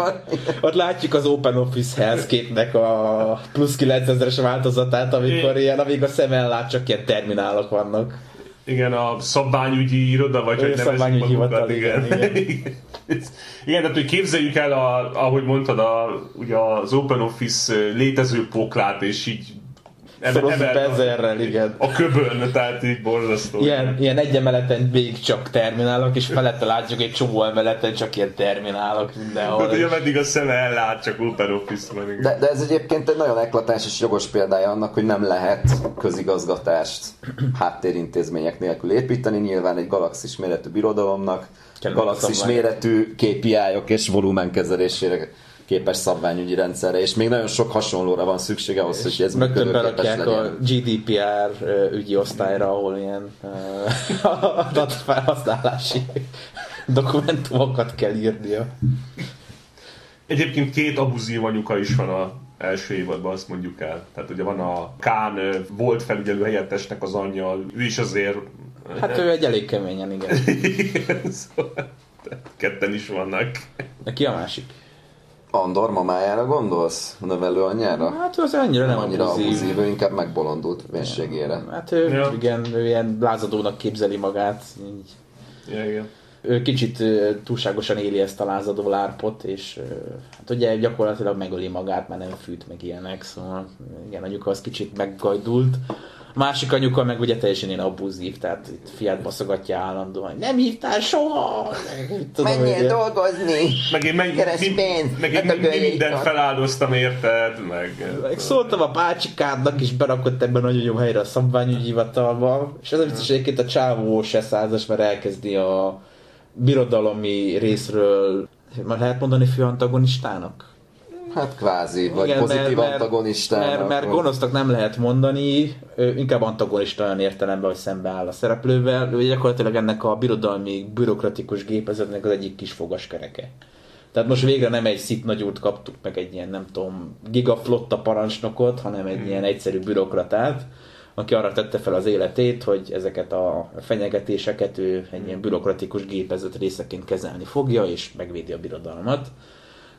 Ott látjuk az Open Office Hellscape-nek a plusz 9000-es változatát, amikor ilyen, amíg a szem ellát, csak ilyen terminálok vannak. Igen, a szabványügyi iroda, vagy Ő hogy nevezik magukat, hivatal, igen, igen. igen, tehát hogy képzeljük el, a, ahogy mondtad, a, ugye az Open Office létező poklát, és így ebe- Szorozzuk ebben ezerrel, igen. a köbön, tehát így borzasztó. Ilyen, ilyen egy emeleten végig csak terminálok, és felette látjuk egy csomó emeleten csak ilyen terminálok mindenhol. Hát ugye meddig a szeme ellát, csak Open Office van. De, de ez egyébként egy nagyon eklatáns és jogos példája annak, hogy nem lehet közigazgatást háttérintézmények nélkül építeni. Nyilván egy galaxis méretű birodalomnak, galaxis méretű KPI-ok és volumen kezelésére képes szabványügyi rendszerre, és még nagyon sok hasonlóra van szüksége ahhoz, hogy ez Rögtön működőképes berakják a. GDPR ügyi osztályra, ahol ilyen ö, adatfelhasználási dokumentumokat kell írnia. Egyébként két abuzív anyuka is van a első évadban, azt mondjuk el. Tehát ugye van a Kán volt felügyelő helyettesnek az anyja, ő is azért... Hát ő egy elég keményen, igen. Igen, szóval ketten is vannak. De ki a másik? Andor mamájára gondolsz? A nevelő anyjára? Hát az annyira nem Annyira abuzív. abuzív, ő inkább megbolondult mélységére. Hát ő, Ja. igen, ő ilyen lázadónak képzeli magát. Így. Ja, igen. Ő kicsit túlságosan éli ezt a lázadó lárpot, és hát ugye gyakorlatilag megöli magát, mert nem fűt meg ilyenek, szóval igen, anyuka az kicsit meggajdult. A másik anyuka meg ugye teljesen ilyen abuzív, tehát itt fiát baszogatja állandóan, hogy nem hívtál soha! meg tudom, Menjél ugye. dolgozni! Meg én, meg, Keresd mi, pénzt, meg én mi, mi mindent feláldoztam érted, meg... Meg szóltam a bácsikádnak, és berakott ebben nagyon jó helyre a szabványügyi hivatalba, és ez a vicces egyébként a csávó se százas, mert elkezdi a birodalomi részről, már lehet mondani főantagonistának? Hát kvázi, vagy Igen, pozitív mert, antagonistának. Mert, mert gonosznak nem lehet mondani, inkább antagonista olyan értelemben, hogy szembeáll a szereplővel. Ő gyakorlatilag ennek a birodalmi, bürokratikus gépezetnek az egyik kis fogaskereke. Tehát most végre nem egy szit nagyút kaptuk meg egy ilyen, nem tudom, gigaflotta parancsnokot, hanem egy hmm. ilyen egyszerű bürokratát, aki arra tette fel az életét, hogy ezeket a fenyegetéseket ő egy ilyen bürokratikus gépezet részeként kezelni fogja, és megvédi a birodalmat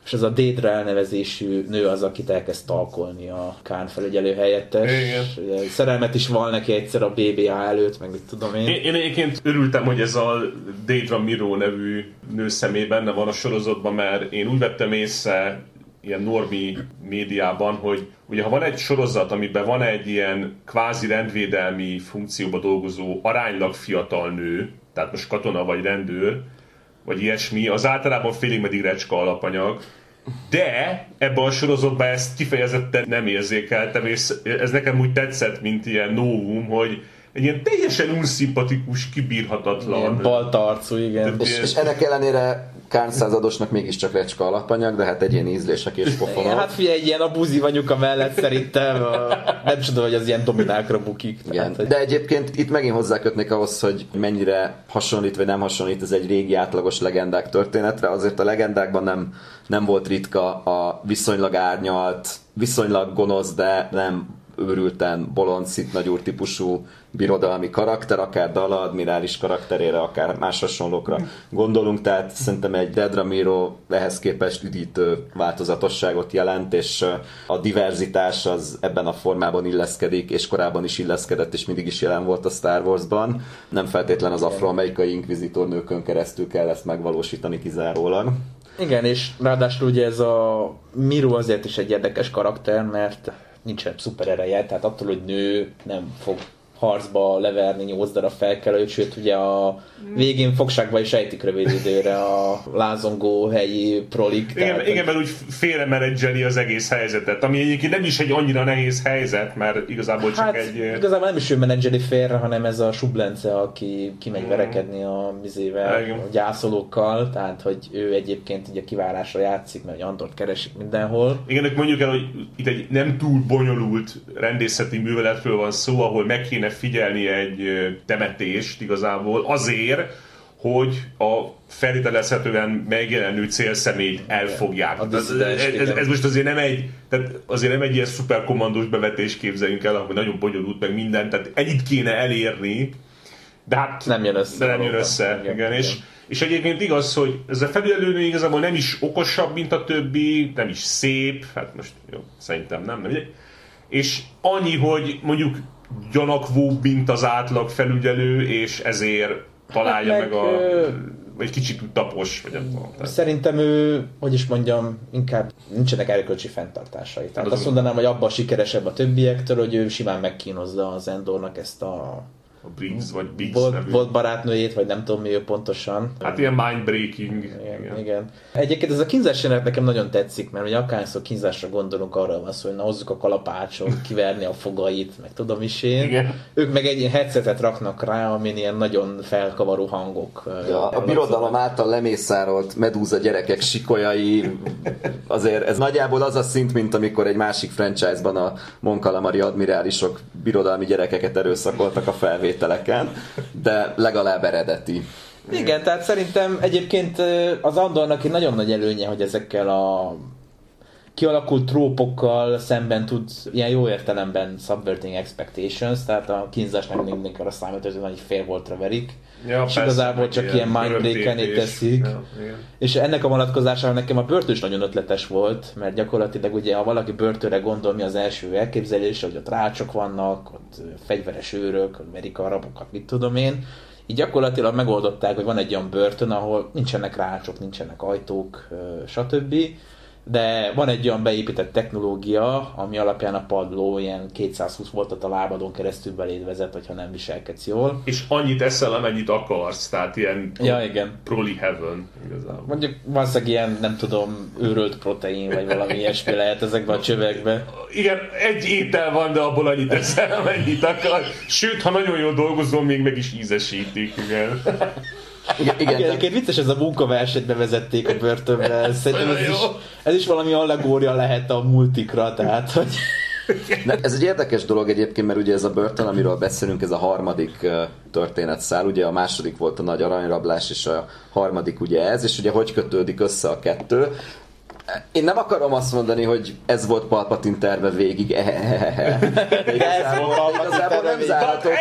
és ez a Dédra elnevezésű nő az, akit elkezd talkolni a Kán felügyelő helyettes. Igen. Szerelmet is val neki egyszer a BBA előtt, meg mit tudom én. Én, én egyébként örültem, hogy ez a Dédra Miro nevű nő személy benne van a sorozatban, mert én úgy vettem észre ilyen normi médiában, hogy ugye ha van egy sorozat, amiben van egy ilyen kvázi rendvédelmi funkcióba dolgozó aránylag fiatal nő, tehát most katona vagy rendőr, vagy ilyesmi, az általában félig meddig recska alapanyag, de ebben a sorozatban ezt kifejezetten nem érzékeltem, és ez nekem úgy tetszett, mint ilyen novum, hogy egy ilyen teljesen unszimpatikus, kibírhatatlan. Ilyen baltarcú, igen. És, és ennek ellenére Kán századosnak mégiscsak recska alapanyag, de hát egy ilyen ízlések és pofonok. Hát figyelj, egy ilyen a buzi anyuka mellett szerintem nem tudom, hogy az ilyen dominákra bukik. Igen. Tehát, De egyébként itt megint hozzákötnék ahhoz, hogy mennyire hasonlít vagy nem hasonlít ez egy régi átlagos legendák történetre. Azért a legendákban nem, nem volt ritka a viszonylag árnyalt, viszonylag gonosz, de nem őrülten bolond, szitnagyúr típusú birodalmi karakter, akár Dala admirális karakterére, akár más hasonlókra gondolunk, tehát szerintem egy Dedramiro ehhez képest üdítő változatosságot jelent, és a diverzitás az ebben a formában illeszkedik, és korábban is illeszkedett, és mindig is jelen volt a Star Wars-ban. Nem feltétlen az afroamerikai inkvizitor nőkön keresztül kell ezt megvalósítani kizárólag. Igen, és ráadásul ugye ez a Miro azért is egy érdekes karakter, mert nincsen szuper ereje, tehát attól, hogy nő nem fog harcba leverni nyolc darab felkelőt, sőt ugye a végén fogságba is ejtik rövid időre a lázongó helyi prolik. Igen, tehát, igen mert úgy félre menedzseli az egész helyzetet, ami egyébként nem is egy annyira nehéz helyzet, mert igazából csak hát, egy... igazából nem is ő menedzseli félre, hanem ez a sublence, aki kimegy mm. verekedni a mizével, igen. a gyászolókkal, tehát hogy ő egyébként ugye kiválásra játszik, mert Antort keresik mindenhol. Igen, mondjuk el, hogy itt egy nem túl bonyolult rendészeti műveletről van szó, ahol meg kéne kéne figyelni egy temetést igazából azért, hogy a feltételezhetően megjelenő célszemélyt elfogják. Ez, ez, ez, most azért nem egy, tehát azért nem egy ilyen szuperkommandós bevetés képzeljünk el, hogy nagyon bonyolult meg minden, tehát ennyit kéne elérni, de hát nem jön össze. De nem jön össze, igen. igen. És, és egyébként igaz, hogy ez a felügyelőnő igazából nem is okosabb, mint a többi, nem is szép, hát most jó, szerintem nem, nem. És annyi, hogy mondjuk gyanakvóbb, mint az átlag felügyelő, és ezért találja hát meg, meg a... vagy kicsit tapos, vagy nem tudom. Szerintem ő, hogy is mondjam, inkább nincsenek erkölcsi fenntartásai. Tehát hát azt mondanám, hogy abban sikeresebb a többiektől, hogy ő simán megkínozza az Endornak ezt a a Briggs vagy Biggs volt, nevű. volt barátnőjét, vagy nem tudom mi ő pontosan. Hát ilyen mindbreaking. Igen, igen. igen. Egyébként ez a kínzás jelenet nekem nagyon tetszik, mert ugye akárszor kínzásra gondolunk, arra van szó, hogy na hozzuk a kalapácsot, kiverni a fogait, meg tudom is én. Igen. Ők meg egy ilyen headsetet raknak rá, amin ilyen nagyon felkavaró hangok. Ja, a birodalom által lemészárolt medúza gyerekek sikolyai, azért ez nagyjából az a szint, mint amikor egy másik franchise-ban a Monkalamari admirálisok birodalmi gyerekeket erőszakoltak a felvét felvételeken, de legalább eredeti. Igen, tehát szerintem egyébként az Andornak egy nagyon nagy előnye, hogy ezekkel a kialakult trópokkal szemben tud ilyen jó értelemben subverting expectations, tehát a kínzásnak mindig arra számít, hogy nagy fél voltra verik, ja, és igazából csak ilyen mindbreaken teszik. Ja, és ennek a vonatkozásával nekem a börtön is nagyon ötletes volt, mert gyakorlatilag ugye ha valaki börtönre gondol, mi az első elképzelés, hogy ott rácsok vannak, ott fegyveres őrök, verik arabokat, mit tudom én, így gyakorlatilag megoldották, hogy van egy olyan börtön, ahol nincsenek rácsok, nincsenek ajtók, stb de van egy olyan beépített technológia, ami alapján a padló ilyen 220 voltat a lábadon keresztül beléd vezet, hogyha nem viselkedsz jól. És annyit eszel, amennyit akarsz, tehát ilyen ja, igen. proli heaven igazából. Mondjuk valószínűleg ilyen, nem tudom, őrölt protein, vagy valami ilyesmi lehet ezekben a csövekben. Igen, egy étel van, de abból annyit eszel, amennyit akar. Sőt, ha nagyon jól dolgozom, még meg is ízesítik, igen. Igen, igen, Igen, egyébként vicces ez a munkaversenyt bevezették a börtönbe. Szerintem ez is, ez is valami allegória lehet a multikra, tehát hogy... Ne, ez egy érdekes dolog egyébként, mert ugye ez a börtön, amiről beszélünk, ez a harmadik uh, történetszál, ugye a második volt a nagy aranyrablás, és a harmadik ugye ez, és ugye hogy kötődik össze a kettő. Én nem akarom azt mondani, hogy ez volt Palpatine terve végig. Ez volt Palpatine Igazából terve nem zárhatok.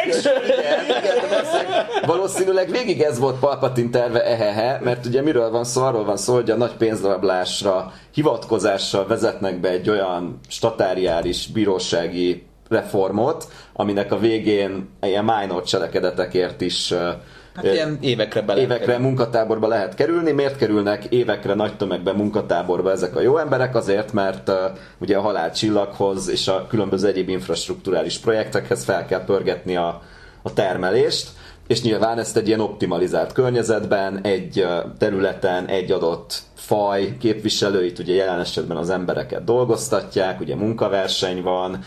Valószínűleg- végig ez volt Palpatine terve, ehehe, mert ugye miről van szó? Arról van szó, hogy a nagy pénzrablásra hivatkozással vezetnek be egy olyan statáriális bírósági reformot, aminek a végén ilyen minor cselekedetekért is Hát ilyen évekre bele. évekre munkatáborba lehet kerülni. Miért kerülnek évekre nagy tömegben munkatáborba ezek a jó emberek? Azért, mert uh, ugye a halálcsillaghoz és a különböző egyéb infrastruktúrális projektekhez fel kell pörgetni a, a termelést, és nyilván ezt egy ilyen optimalizált környezetben, egy uh, területen, egy adott faj képviselőit, ugye jelen esetben az embereket dolgoztatják, ugye munkaverseny van,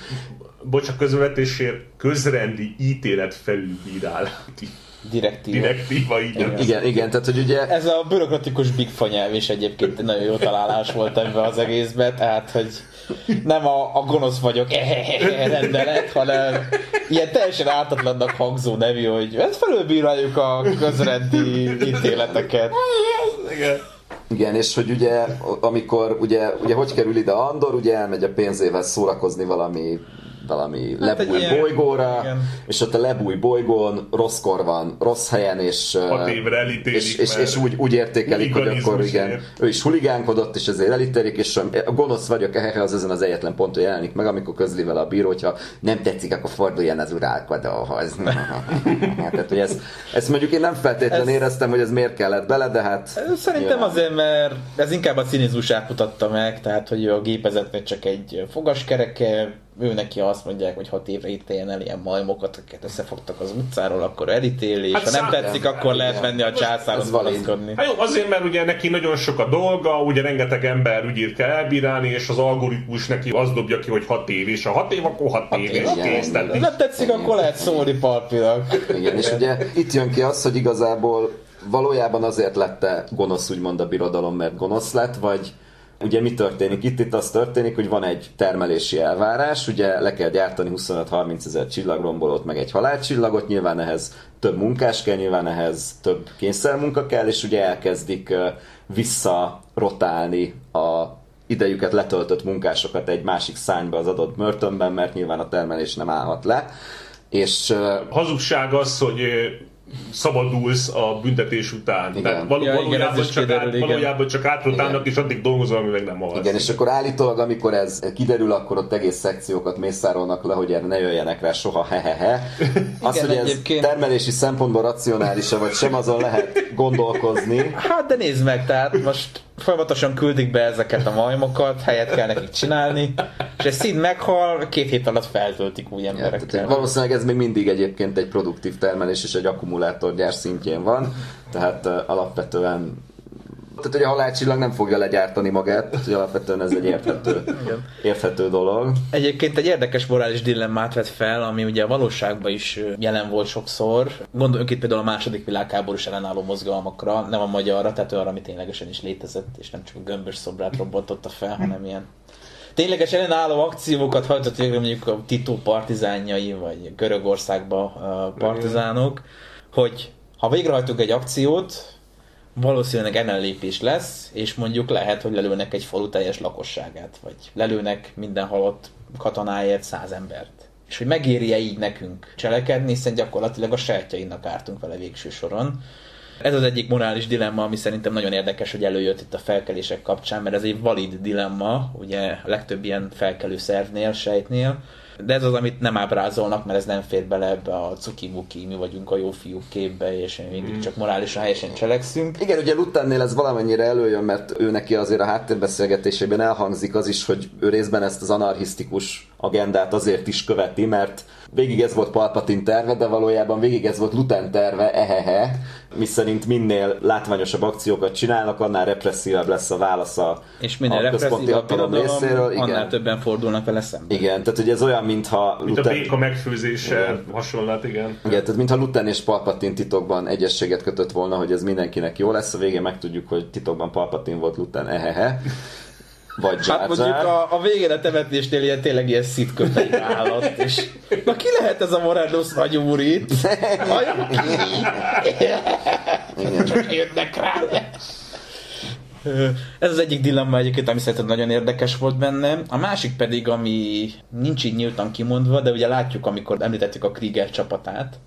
Bocs, a közvetésért közrendi ítélet felülbírálati Direktíva. direktíva, így nem. igen, igen, tehát hogy ugye Ez a bürokratikus big fa nyelv is egyébként egy nagyon jó találás volt ebbe az egészbe, tehát hogy nem a, a gonosz vagyok rendelet, hanem ilyen teljesen ártatlannak hangzó nevű, hogy ezt felülbíráljuk a közrendi ítéleteket. Igen. Igen, és hogy ugye, amikor, ugye, ugye hogy kerül ide Andor, ugye elmegy a pénzével szórakozni valami valami Hát lebúj ilyen- bolygóra, igen. és ott a lebúj bolygón rosszkor van, rossz helyen, és, és, és, és úgy, úgy értékelik, hogy akkor igen, ő is huligánkodott, és ezért elítélik, és a gonosz vagyok, ehhez az ezen az egyetlen ponton jelenik meg, amikor közli vele a bíró, hogyha nem tetszik, akkor forduljon az urálkodóhoz. Tehát, hogy ezt, ezt mondjuk én nem feltétlenül Ez- éreztem, hogy ez miért kellett bele, de hát... Szerintem nyilván. azért, mert ez inkább a cinizmusát mutatta meg, tehát hogy a gépezetnek csak egy fogaskereke, ő neki azt mondják, hogy hat évre ítéljen el ilyen majmokat, akiket összefogtak az utcáról, akkor elítéli, és Hát ha nem tetszik, akkor lehet igen. menni a császáron panaszkodni. Hát jó, azért, mert ugye neki nagyon sok a dolga, ugye rengeteg ember ügyét kell elbírálni, és az algoritmus neki azt dobja ki, hogy 6 év, és ha 6 év, akkor 6 év, és kész. Nem tetszik, akkor lehet szólni palpinak. Igen, és ugye itt jön ki az, hogy igazából valójában azért lette gonosz úgymond a birodalom, mert gonosz lett, vagy ugye mi történik? Itt, itt az történik, hogy van egy termelési elvárás, ugye le kell gyártani 25-30 ezer csillagrombolót, meg egy halálcsillagot, nyilván ehhez több munkás kell, nyilván ehhez több kényszermunka kell, és ugye elkezdik visszarotálni a idejüket letöltött munkásokat egy másik szányba az adott börtönben, mert nyilván a termelés nem állhat le. És hazugság az, hogy szabadulsz a büntetés után. Igen. Tehát való, Ja, igen, valójában, is csak kiderül, át, igen. valójában csak átrotálnak, és addig dolgozol, amíg meg nem halsz. Igen, és akkor állítólag, amikor ez kiderül, akkor ott egész szekciókat mészárolnak le, hogy erre ne jöjjenek rá soha, hehehe. Az, Igen, hogy ez egyébként- termelési szempontból racionális vagy sem, azon lehet gondolkozni. Hát de nézd meg, tehát most folyamatosan küldik be ezeket a majmokat, helyet kell nekik csinálni, és egy szín meghal, két hét alatt feltöltik új Ja, emberekkel. valószínűleg ez még mindig egyébként egy produktív termelés és egy akkumulátorgyár szintjén van, tehát uh, alapvetően tehát, hogy a halálcsillag nem fogja legyártani magát, hogy alapvetően ez egy érthető, érthető dolog. Egyébként egy érdekes morális dilemmát vet fel, ami ugye a valóságban is jelen volt sokszor. Gondoljunk itt például a második világháborús ellenálló mozgalmakra, nem a magyarra, tehát arra, ami ténylegesen is létezett, és nem csak a gömbös szobrát robbantotta fel, hanem ilyen tényleges ellenálló akciókat hajtott végre mondjuk a Tito partizánjai, vagy Görögországba a partizánok, hogy ha végrehajtunk egy akciót, valószínűleg ellenlépés lesz, és mondjuk lehet, hogy lelőnek egy falu teljes lakosságát, vagy lelőnek minden halott katonáért száz embert. És hogy megéri-e így nekünk cselekedni, hiszen gyakorlatilag a sajátjainak ártunk vele végső soron. Ez az egyik morális dilemma, ami szerintem nagyon érdekes, hogy előjött itt a felkelések kapcsán, mert ez egy valid dilemma, ugye a legtöbb ilyen felkelő szervnél, sejtnél, de ez az, amit nem ábrázolnak, mert ez nem fér bele ebbe a cuki mi vagyunk a jó fiúk képbe, és mindig csak morálisan helyesen cselekszünk. Igen, ugye Lutánnél ez valamennyire előjön, mert ő neki azért a háttérbeszélgetésében elhangzik az is, hogy ő részben ezt az anarchisztikus agendát azért is követi, mert végig ez volt Palpatine terve, de valójában végig ez volt Luten terve, ehehe, miszerint minél látványosabb akciókat csinálnak, annál represszívebb lesz a válasz a, És minél a központi a hatalom részéről. Igen. annál többen fordulnak vele szembe. Igen, tehát ugye ez olyan, mintha Mint a Luten- béka megfőzése hasonlat, igen. igen, tehát mintha Luten és Palpatine titokban egyességet kötött volna, hogy ez mindenkinek jó lesz, a végén megtudjuk, hogy titokban Palpatine volt Luten, ehehe. Vagy Jar Hát mondjuk a, a végén a temetésnél ilyen tényleg ilyen szitköpeik állat, és na ki lehet ez a Morados nagy úr itt? Vajon ki? Csak jönnek rá. Ez az egyik dilemma egyébként, ami szerintem nagyon érdekes volt benne. A másik pedig, ami nincs így nyíltan kimondva, de ugye látjuk, amikor említettük a Krieger csapatát,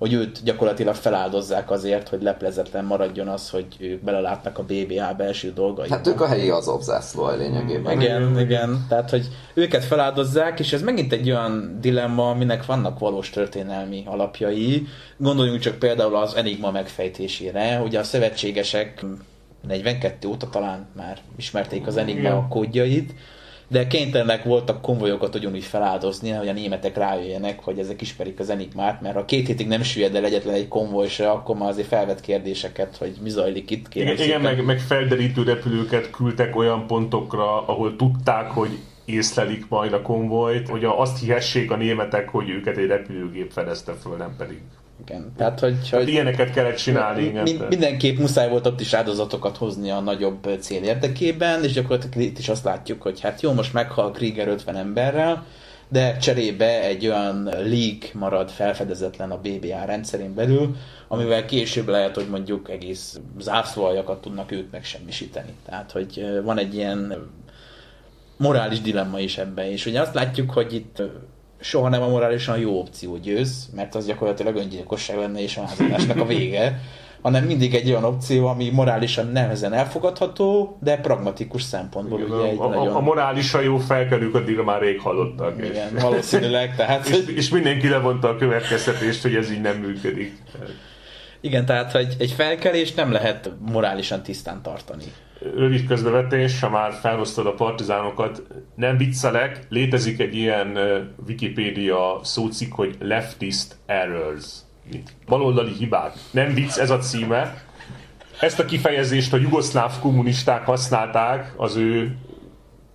hogy őt gyakorlatilag feláldozzák azért, hogy leplezetlen maradjon az, hogy ők belelátnak a BBA belső dolgaiba. Hát ők a helyi Azov zászló lényegében. Igen, igen. Tehát, hogy őket feláldozzák, és ez megint egy olyan dilemma, aminek vannak valós történelmi alapjai. Gondoljunk csak például az Enigma megfejtésére, hogy a szövetségesek 42 óta talán már ismerték az Enigma kódjait, de kénytelenek voltak konvojokat ugyanúgy feláldozni, hogy a németek rájöjjenek, hogy ezek ismerik az Enigmát, mert ha két hétig nem süllyed el egyetlen egy konvoj se, akkor már azért felvet kérdéseket, hogy mi zajlik itt. Igen, igen meg, meg felderítő repülőket küldtek olyan pontokra, ahol tudták, hogy észlelik majd a konvojt, hogy azt hihessék a németek, hogy őket egy repülőgép fedezte föl, nem pedig. Igen. Tehát, hogy, Hát hogy ilyeneket kellett csinálni, igen. Mind, mindenképp muszáj volt ott is áldozatokat hozni a nagyobb cél érdekében, és gyakorlatilag itt is azt látjuk, hogy hát jó, most meghal Krieger 50 emberrel, de cserébe egy olyan league marad felfedezetlen a BBA rendszerén belül, amivel később lehet, hogy mondjuk egész zászlóaljakat tudnak ők megsemmisíteni. Tehát, hogy van egy ilyen morális dilemma is ebben, és ugye azt látjuk, hogy itt soha nem a morálisan jó opció győz, mert az gyakorlatilag öngyilkosság lenne és a lázadásnak a vége, hanem mindig egy olyan opció, ami morálisan nehezen elfogadható, de pragmatikus szempontból Igen, ugye egy a, a, nagyon... a morálisan jó felkelők addigra már rég halottak. igen, És, valószínűleg, tehát... és, és mindenki levonta a következtetést, hogy ez így nem működik. Igen, tehát hogy egy felkelést nem lehet morálisan tisztán tartani. Rövid közbevetés, ha már felhoztad a partizánokat, nem viccelek, létezik egy ilyen Wikipédia szócikk, hogy leftist errors. Mint baloldali hibák. Nem vicc, ez a címe. Ezt a kifejezést a jugoszláv kommunisták használták az ő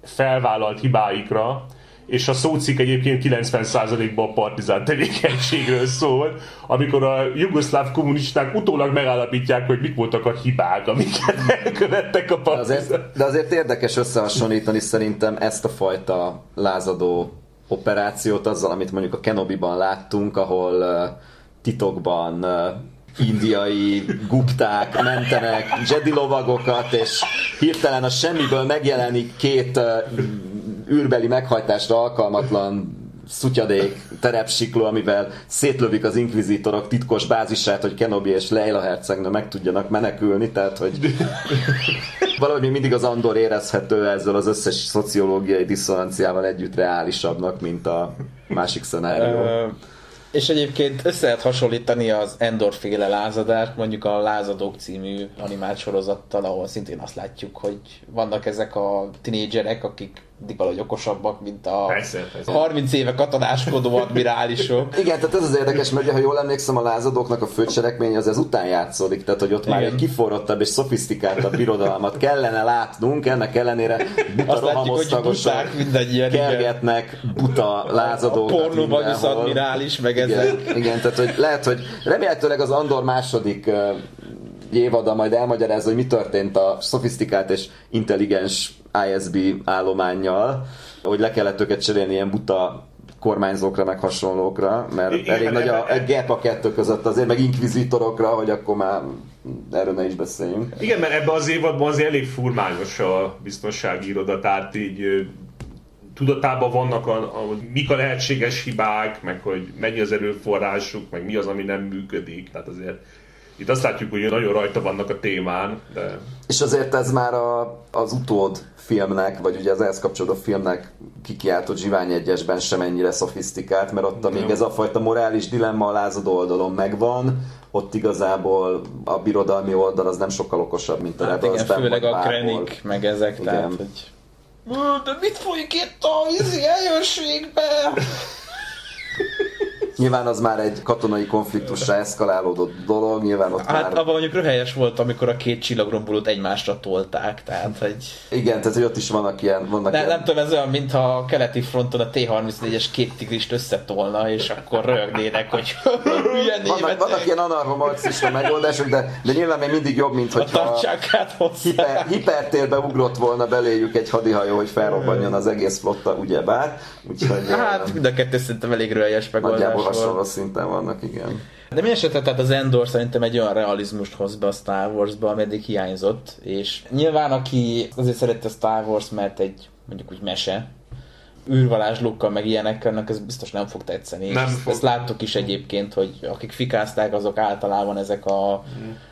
felvállalt hibáikra, és a szócikk egyébként 90%-ban a partizán tevékenységről szól, amikor a jugoszláv kommunisták utólag megállapítják, hogy mik voltak a hibák, amiket elkövettek a De partizán. azért, de azért érdekes összehasonlítani szerintem ezt a fajta lázadó operációt azzal, amit mondjuk a Kenobi-ban láttunk, ahol uh, titokban uh, indiai gupták mentenek Jedi lovagokat, és hirtelen a semmiből megjelenik két uh, űrbeli meghajtásra alkalmatlan szutyadék terepsikló, amivel szétlövik az inkvizitorok titkos bázisát, hogy Kenobi és Leila hercegnő meg tudjanak menekülni, tehát hogy valahogy még mindig az Andor érezhető ezzel az összes szociológiai diszonanciával együtt reálisabbnak, mint a másik szenárió. És egyébként össze lehet hasonlítani az Endor-féle lázadást, mondjuk a Lázadók című animált sorozattal, ahol szintén azt látjuk, hogy vannak ezek a tinédzserek, akik mindig valahogy okosabbak, mint a Persze, persze. 30 éve katonáskodó admirálisok. Igen, tehát ez az érdekes, mert ha jól emlékszem, a lázadóknak a főcselekmény az ez után játszódik, tehát hogy ott már Igen. egy kiforrottabb és szofisztikáltabb birodalmat kellene látnunk, ennek ellenére buta Azt igen. kergetnek buta lázadókat A pornóban admirális, meg Igen, ezek. igen, tehát hogy lehet, hogy remélhetőleg az Andor második ö, évada majd elmagyarázza, hogy mi történt a szofisztikált és intelligens ISB állományjal, hogy le kellett őket cserélni ilyen buta kormányzókra, meg hasonlókra, mert Igen, elég nagy a, egy gap a kettő között azért, meg inkvizitorokra, hogy akkor már erről ne is beszéljünk. Igen, mert ebben az évadban azért elég furmányos a biztonsági iroda, tehát így tudatában vannak, a, a, mik a lehetséges hibák, meg hogy mennyi az erőforrásuk, meg mi az, ami nem működik. Tehát azért itt azt látjuk, hogy nagyon rajta vannak a témán, de És azért ez már a, az utód filmnek, vagy ugye az ehhez kapcsolódó filmnek kikiáltott Zsivány egyesben sem ennyire szofisztikált, mert ott még ez a fajta morális dilemma a lázadó oldalon megvan, ott igazából a birodalmi oldal az nem sokkal okosabb, mint a Hát Rebelsben, igen, főleg a. Krennic, meg ezek, Igen. tehát hogy De mit folyik itt a vízi eljösségbe? Nyilván az már egy katonai konfliktusra eszkalálódott dolog, nyilván ott Hát már... abban mondjuk röhelyes volt, amikor a két csillagrombolót egymásra tolták, tehát hogy... Igen, tehát hogy ott is vannak ilyen... Vannak Ne, ilyen... nem tudom, ez olyan, mintha a keleti fronton a T-34-es két tigrist összetolna, és akkor rögnének, hogy hülye Vannak, németek, vannak ilyen anarcho-marxista megoldások, de, de nyilván még mindig jobb, mint a hogyha hozzá. hiper, hipertérbe ugrott volna beléjük egy hadihajó, hogy felrobbanjon az egész flotta, ugyebár. Úgyhogy Hát eh, mind a kettő szerintem elég röhelyes megoldás nagyjából. Hasonló szinten vannak, igen. De mi esetre, tehát az Endor szerintem egy olyan realizmust hoz be a Star Wars-ba, ami eddig hiányzott, és nyilván aki azért szerette a Star Wars, mert egy mondjuk úgy mese, űrvalás lukkal, meg ilyenekkel, annak ez biztos nem fog tetszeni. Nem és fog. Ezt láttuk is egyébként, hogy akik fikázták, azok általában ezek a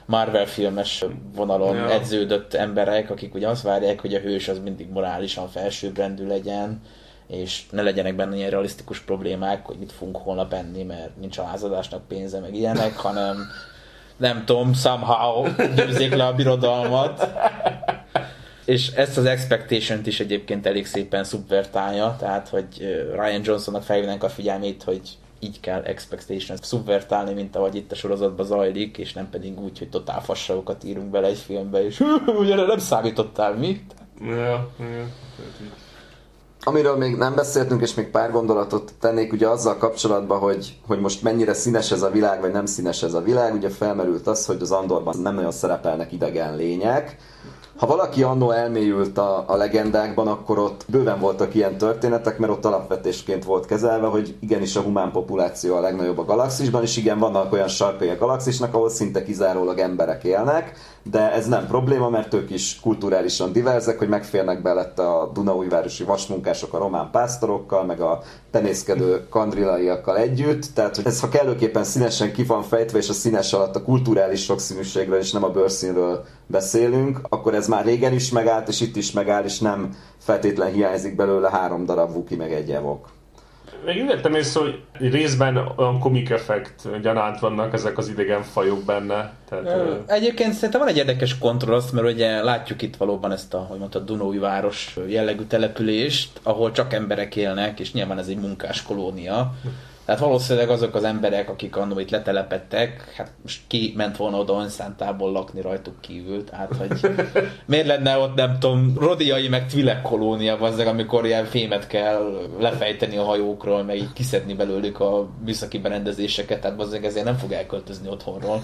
Marvel filmes vonalon Ja. edződött emberek, akik ugye azt várják, hogy a hős az mindig morálisan felsőbbrendű legyen, és ne legyenek benne ilyen realisztikus problémák, hogy mit fogunk holnap enni, mert nincs a lázadásnak pénze, meg ilyenek, hanem nem tudom, somehow győzzék le a birodalmat. És ezt az expectation-t is egyébként elég szépen szubvertálja, tehát hogy Ryan Johnsonnak felhívnánk a figyelmét, hogy így kell expectation szubvertálni, mint ahogy itt a sorozatban zajlik, és nem pedig úgy, hogy totál fasságokat írunk bele egy filmbe, és ugye nem számítottál mi? Ja, ja. Amiről még nem beszéltünk, és még pár gondolatot tennék ugye azzal kapcsolatban, hogy, hogy most mennyire színes ez a világ, vagy nem színes ez a világ. Ugye felmerült az, hogy az Andorban nem nagyon szerepelnek idegen lények. Ha valaki annó elmélyült a, a legendákban, akkor ott bőven voltak ilyen történetek, mert ott alapvetésként volt kezelve, hogy igenis a humán populáció a legnagyobb a galaxisban, és igen, vannak olyan sarkai a galaxisnak, ahol szinte kizárólag emberek élnek, de ez nem probléma, mert ők is kulturálisan diverzek, hogy megférnek belette a Dunaújvárosi vasmunkások a román pásztorokkal, meg a tenészkedő kandrilaiakkal együtt, tehát hogy ez ha kellőképpen színesen ki van fejtve, és a színes alatt a kulturális sokszínűségről és nem a bőrszínről beszélünk, akkor ez már régen is megállt, és itt is megáll, és nem feltétlen hiányzik belőle három darab Vuki meg egy evok. Úgy vettem észre, hogy részben olyan komik effekt gyanánt vannak ezek az idegen fajok benne. Tehát, ö, Egyébként szerintem van egy érdekes kontraszt, mert ugye látjuk itt valóban ezt a, hogy mondta, Dunói város jellegű települést, ahol csak emberek élnek, és nyilván ez egy munkás kolónia. Tehát valószínűleg azok az emberek, akik annó itt letelepettek, hát most ki ment volna oda önszántából lakni rajtuk kívül, tehát hogy miért lenne ott nem tudom, rodiai meg tvilek kolónia vazzeg, amikor ilyen fémet kell lefejteni a hajókról, meg így kiszedni belőlük a műszaki berendezéseket, tehát vazzeg ezért nem fog elköltözni otthonról.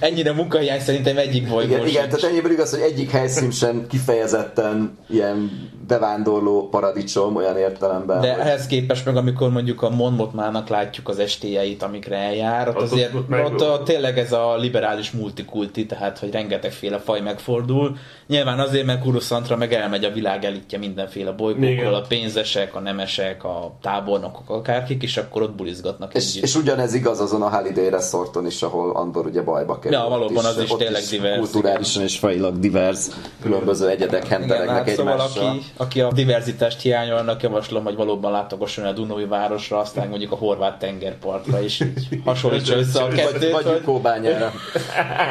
Ennyire munkahiány szerintem egyik bolygón Igen, igen, tehát ennyiből igaz, hogy egyik helyszín sem kifejezetten ilyen bevándorló paradicsom olyan értelemben. De hogy- ehhez képest meg, amikor mondjuk a Mon Mothmának látjuk az estéjeit, amikre eljár, ott, azért ott ott, ott, ott tényleg ez a liberális multikulti, tehát hogy rengetegféle faj megfordul. Nyilván azért, mert Kuruszantra meg elmegy a világ elitje mindenféle bolygókról, a pénzesek, a nemesek, a tábornokok, akárkik, és akkor ott bulizgatnak És, együtt. és ugyanez igaz azon a Holiday Resorton is, ahol Andor ugye bajba kerül. Ja, valóban az is ott tényleg divers, Kulturálisan és fajilag divers, különböző egyedek henteregnek hát szóval egymással. aki, aki a diverzitást hiányol, annak javaslom, hogy valóban látogasson a Dunói városra, aztán mondjuk a horvát tengerpartra, és így hasonlítsa össze a Vagy, kettőt, vagy hogy, Jukóbányára.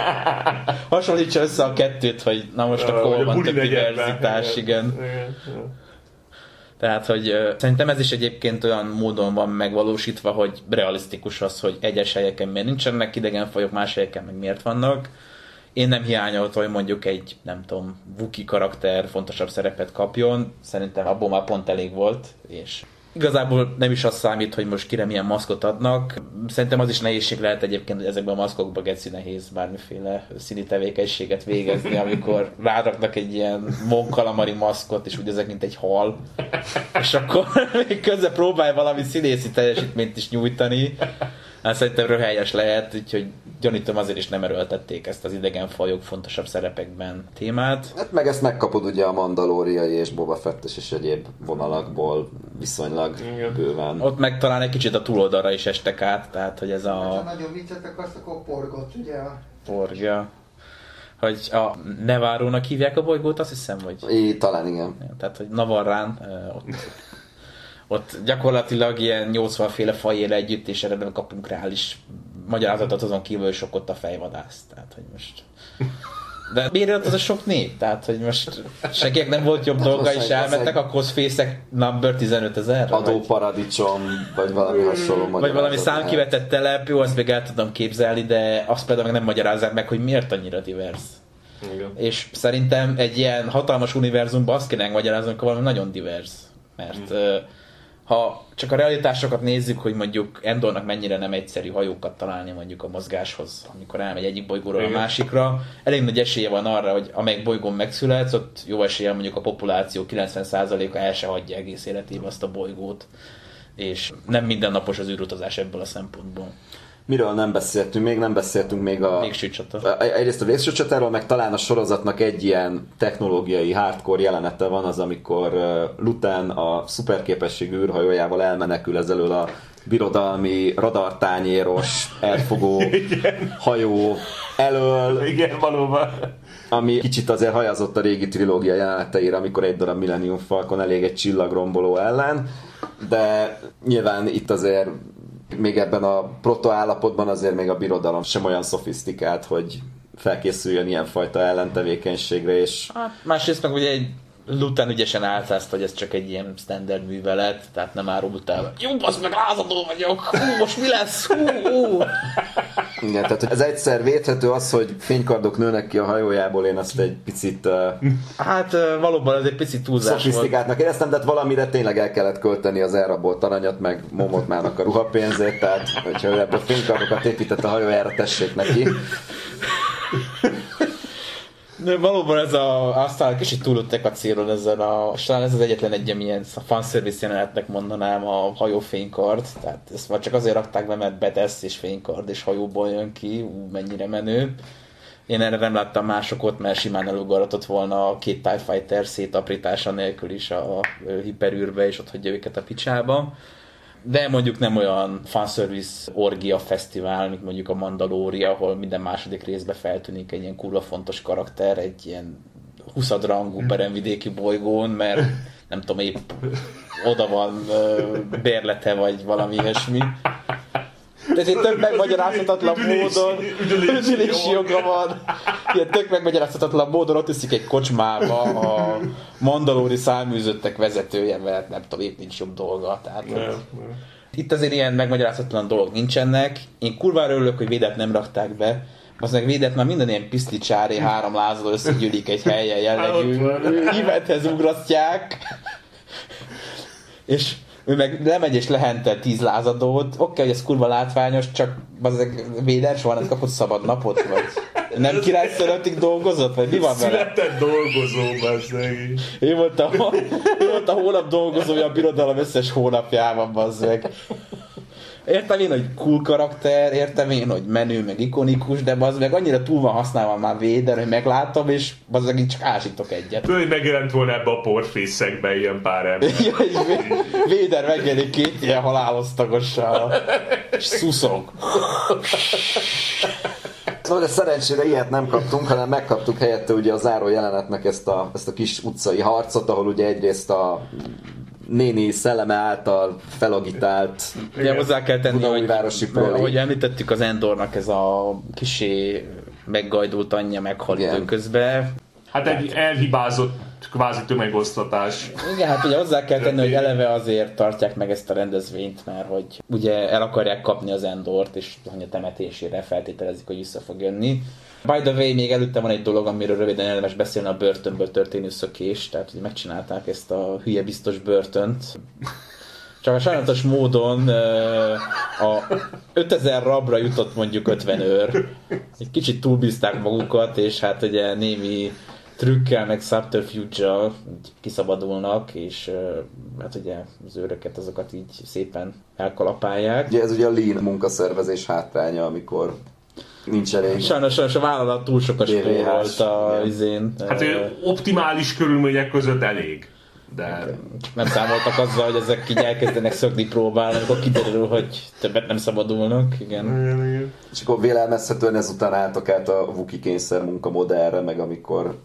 hasonlítsa össze a kettőt, hogy na most akkor hogy hol van több diverzitás, igen. igen. Tehát, hogy ö, szerintem ez is egyébként olyan módon van megvalósítva, hogy realisztikus az, hogy egyes helyeken miért nincsenek idegenfajok, más helyeken meg miért vannak. Én nem hiányoltam, hogy mondjuk egy, nem tudom, Vuki karakter fontosabb szerepet kapjon. Szerintem abból már pont elég volt, és Igazából nem is az számít, hogy most kire milyen maszkot adnak. Szerintem az is nehézség lehet egyébként, hogy ezekben a maszkokba geci nehéz bármiféle színi tevékenységet végezni, amikor ráraknak egy ilyen monkalamari maszkot, és úgy ezek mint egy hal. És akkor még közben próbálj valami színészi teljesítményt is nyújtani. Hát szerintem röhelyes lehet, úgyhogy gyanítom azért is nem erőltették ezt az idegen fajok fontosabb szerepekben témát. Hát meg ezt megkapod ugye a mandalóriai és Boba Fettes és egyéb vonalakból viszonylag Igen. bőven. Ott meg talán egy kicsit a túloldalra is estek át, tehát hogy ez Ha a nagyon viccet akarsz, akkor porgott, ugye? porgja. Hogy a Nevárónak hívják a bolygót, azt hiszem, hogy É, talán igen. tehát, hogy Navarrán ott, ott gyakorlatilag ilyen 80 féle faj él együtt, és erre nem kapunk reális magyarázatot azon kívül, hogy sok ott a fejvadász. Tehát, hogy most De miért az a sok nép? Tehát, hogy most senkinek nem volt jobb dolga, az és elmentek, az akkor fészek number 15 ezer? Adóparadicsom, vagy valami hasonló Vagy valami számkivetett telep, jó, azt még el tudom képzelni, de azt például meg nem magyarázzák meg, hogy miért annyira divers. Igen. És szerintem egy ilyen hatalmas univerzumban azt kéne magyarázni, hogy valami nagyon divers. Mert ö, ha csak a realitásokat nézzük, hogy mondjuk Endornak mennyire nem egyszerű hajókat találni mondjuk a mozgáshoz, amikor elmegy egyik bolygóról a másikra, elég nagy esélye van arra, hogy amelyik bolygón megszületsz, ott jó esélye mondjuk a populáció 90%-a el se hagyja egész életében azt a bolygót. És nem mindennapos az űrutazás ebből a szempontból. Miről nem beszéltünk? Még nem beszéltünk még a... Végső csata. Egyrészt a végső csatáról, meg talán a sorozatnak egy ilyen technológiai hardcore jelenete van, az amikor Lután a szuperképességű űrhajójával elmenekül ez elől a birodalmi radartányéros elfogó hajó elől, Igen, valóban. ami kicsit azért hajazott a régi trilógia jeleneteire, amikor egy darab Millennium Falcon elég egy csillagromboló ellen, de nyilván itt azért még ebben a proto állapotban azért még a birodalom sem olyan szofisztikált, hogy felkészüljön ilyenfajta ellentevékenységre, és Hát, másrészt meg ugye egy Lután ügyesen álcázt, hogy ez csak egy ilyen standard művelet, tehát nem árult el. Jó, az meg lázadó vagyok! Hú, most mi lesz? Hú, hú. igen, tehát ez egyszer védhető az, hogy fénykardok nőnek ki a hajójából, én azt egy picit uh, Hát ö, valóban ez egy picit túlzás volt. szofisztikáltnak éreztem, de hát valamire tényleg el kellett költeni az elrabolt aranyat, meg Momotmának a ruhapénzét, tehát hogyha ő ebből fénykardokat épített a hajójára, tessék neki. De valóban ez a, aztán kicsit túlöttek a célon ezen a, és talán ez az egyetlen egy, amilyen fanservice jelenetnek mondanám a hajófénykard, tehát ezt már csak azért rakták be, mert betesz és fénykard és hajóból jön ki, ú, mennyire menő. Én erre nem láttam másokot, mert simán elugaratott volna a két TIE Fighter szétaprítása nélkül is a, a hiperűrbe, és ott hagyja őket a picsába. De mondjuk nem olyan fanservice orgia fesztivál, mint mondjuk a Mandalória, ahol minden második részbe feltűnik egy ilyen kurva fontos karakter, egy ilyen 20 rangú peremvidéki bolygón, mert nem tudom, épp oda van bérlete, vagy valami ilyesmi. De ezért tök megmagyarázhatatlan módon üdülési üdülési jog. joga van. Ilyen tök megmagyarázhatatlan módon ott iszik egy kocsmába a mandalóri száműzöttek vezetője, mert nem tudom, épp nincs jobb dolga. Tehát itt azért ilyen megmagyarázhatatlan dolgok nincsenek. Én kurvára örülök, hogy védet nem rakták be. Az meg védet már minden ilyen piszli csári, három lázadó összegyűlik egy helyen jellegű. Hát van. Eventhez ugrasztják. És ő meg lemegy és lehente tíz lázadót. Oké, hogy ez kurva látványos, csak az véder soha nem kapott szabad napot, vagy nem király szörötig dolgozott, vagy mi van vele? Született dolgozó, bazzeg. Ő volt a, ő volt a hónap dolgozója a birodalom összes hónapjában, bazzeg. Értem én, hogy cool karakter, értem én, hogy menő, meg ikonikus, de az meg annyira túl van használva már Véder, hogy meglátom, és az meg így csak ásítok egyet. Tudod, hogy megjelent volna ebbe a porfészekbe ilyen pár ember. Ja, Véder megjelenik két ilyen halálosztagossal, és szuszog. Szóval de szerencsére ilyet nem kaptunk, hanem megkaptuk helyette ugye a záró jelenetnek ezt a, ezt a kis utcai harcot, ahol ugye egyrészt a néni szelleme által felagitált Ugye hozzá kell tenni, hogy, Budaújvárosi proli. ahogy említettük, az Endornak ez a kisé meggajdult anyja meghal időközben. Hát egy elhibázott kvázi tömegosztatás. Igen, hát ugye hozzá kell tenni, hogy eleve azért tartják meg ezt a rendezvényt, mert hogy ugye el akarják kapni az Endort, és hogy a temetésére feltételezik, hogy vissza fog jönni. By the way, még előtte van egy dolog, amiről röviden érdemes beszélni, a börtönből történő szökés, tehát hogy megcsinálták ezt a hülye biztos börtönt. Csak a sajnálatos módon a 5000 rabra jutott mondjuk 50 őr. Egy kicsit túlbízták magukat, és hát ugye némi trükkel, meg subterfuge kiszabadulnak, és hát ugye az őröket azokat így szépen elkalapálják. Ugye ez ugye a lean munkaszervezés hátránya, amikor nincs elég. Sajnos, sajnos a vállalat túl sokat spórolt a izén. Hát ö, optimális körülmények között elég. De nem számoltak azzal, hogy ezek így elkezdenek szökni próbálni, amikor kiderül, hogy többet nem szabadulnak. Igen. És akkor vélelmezhetően ezután álltak át a Vuki kényszer munkamodellre, meg amikor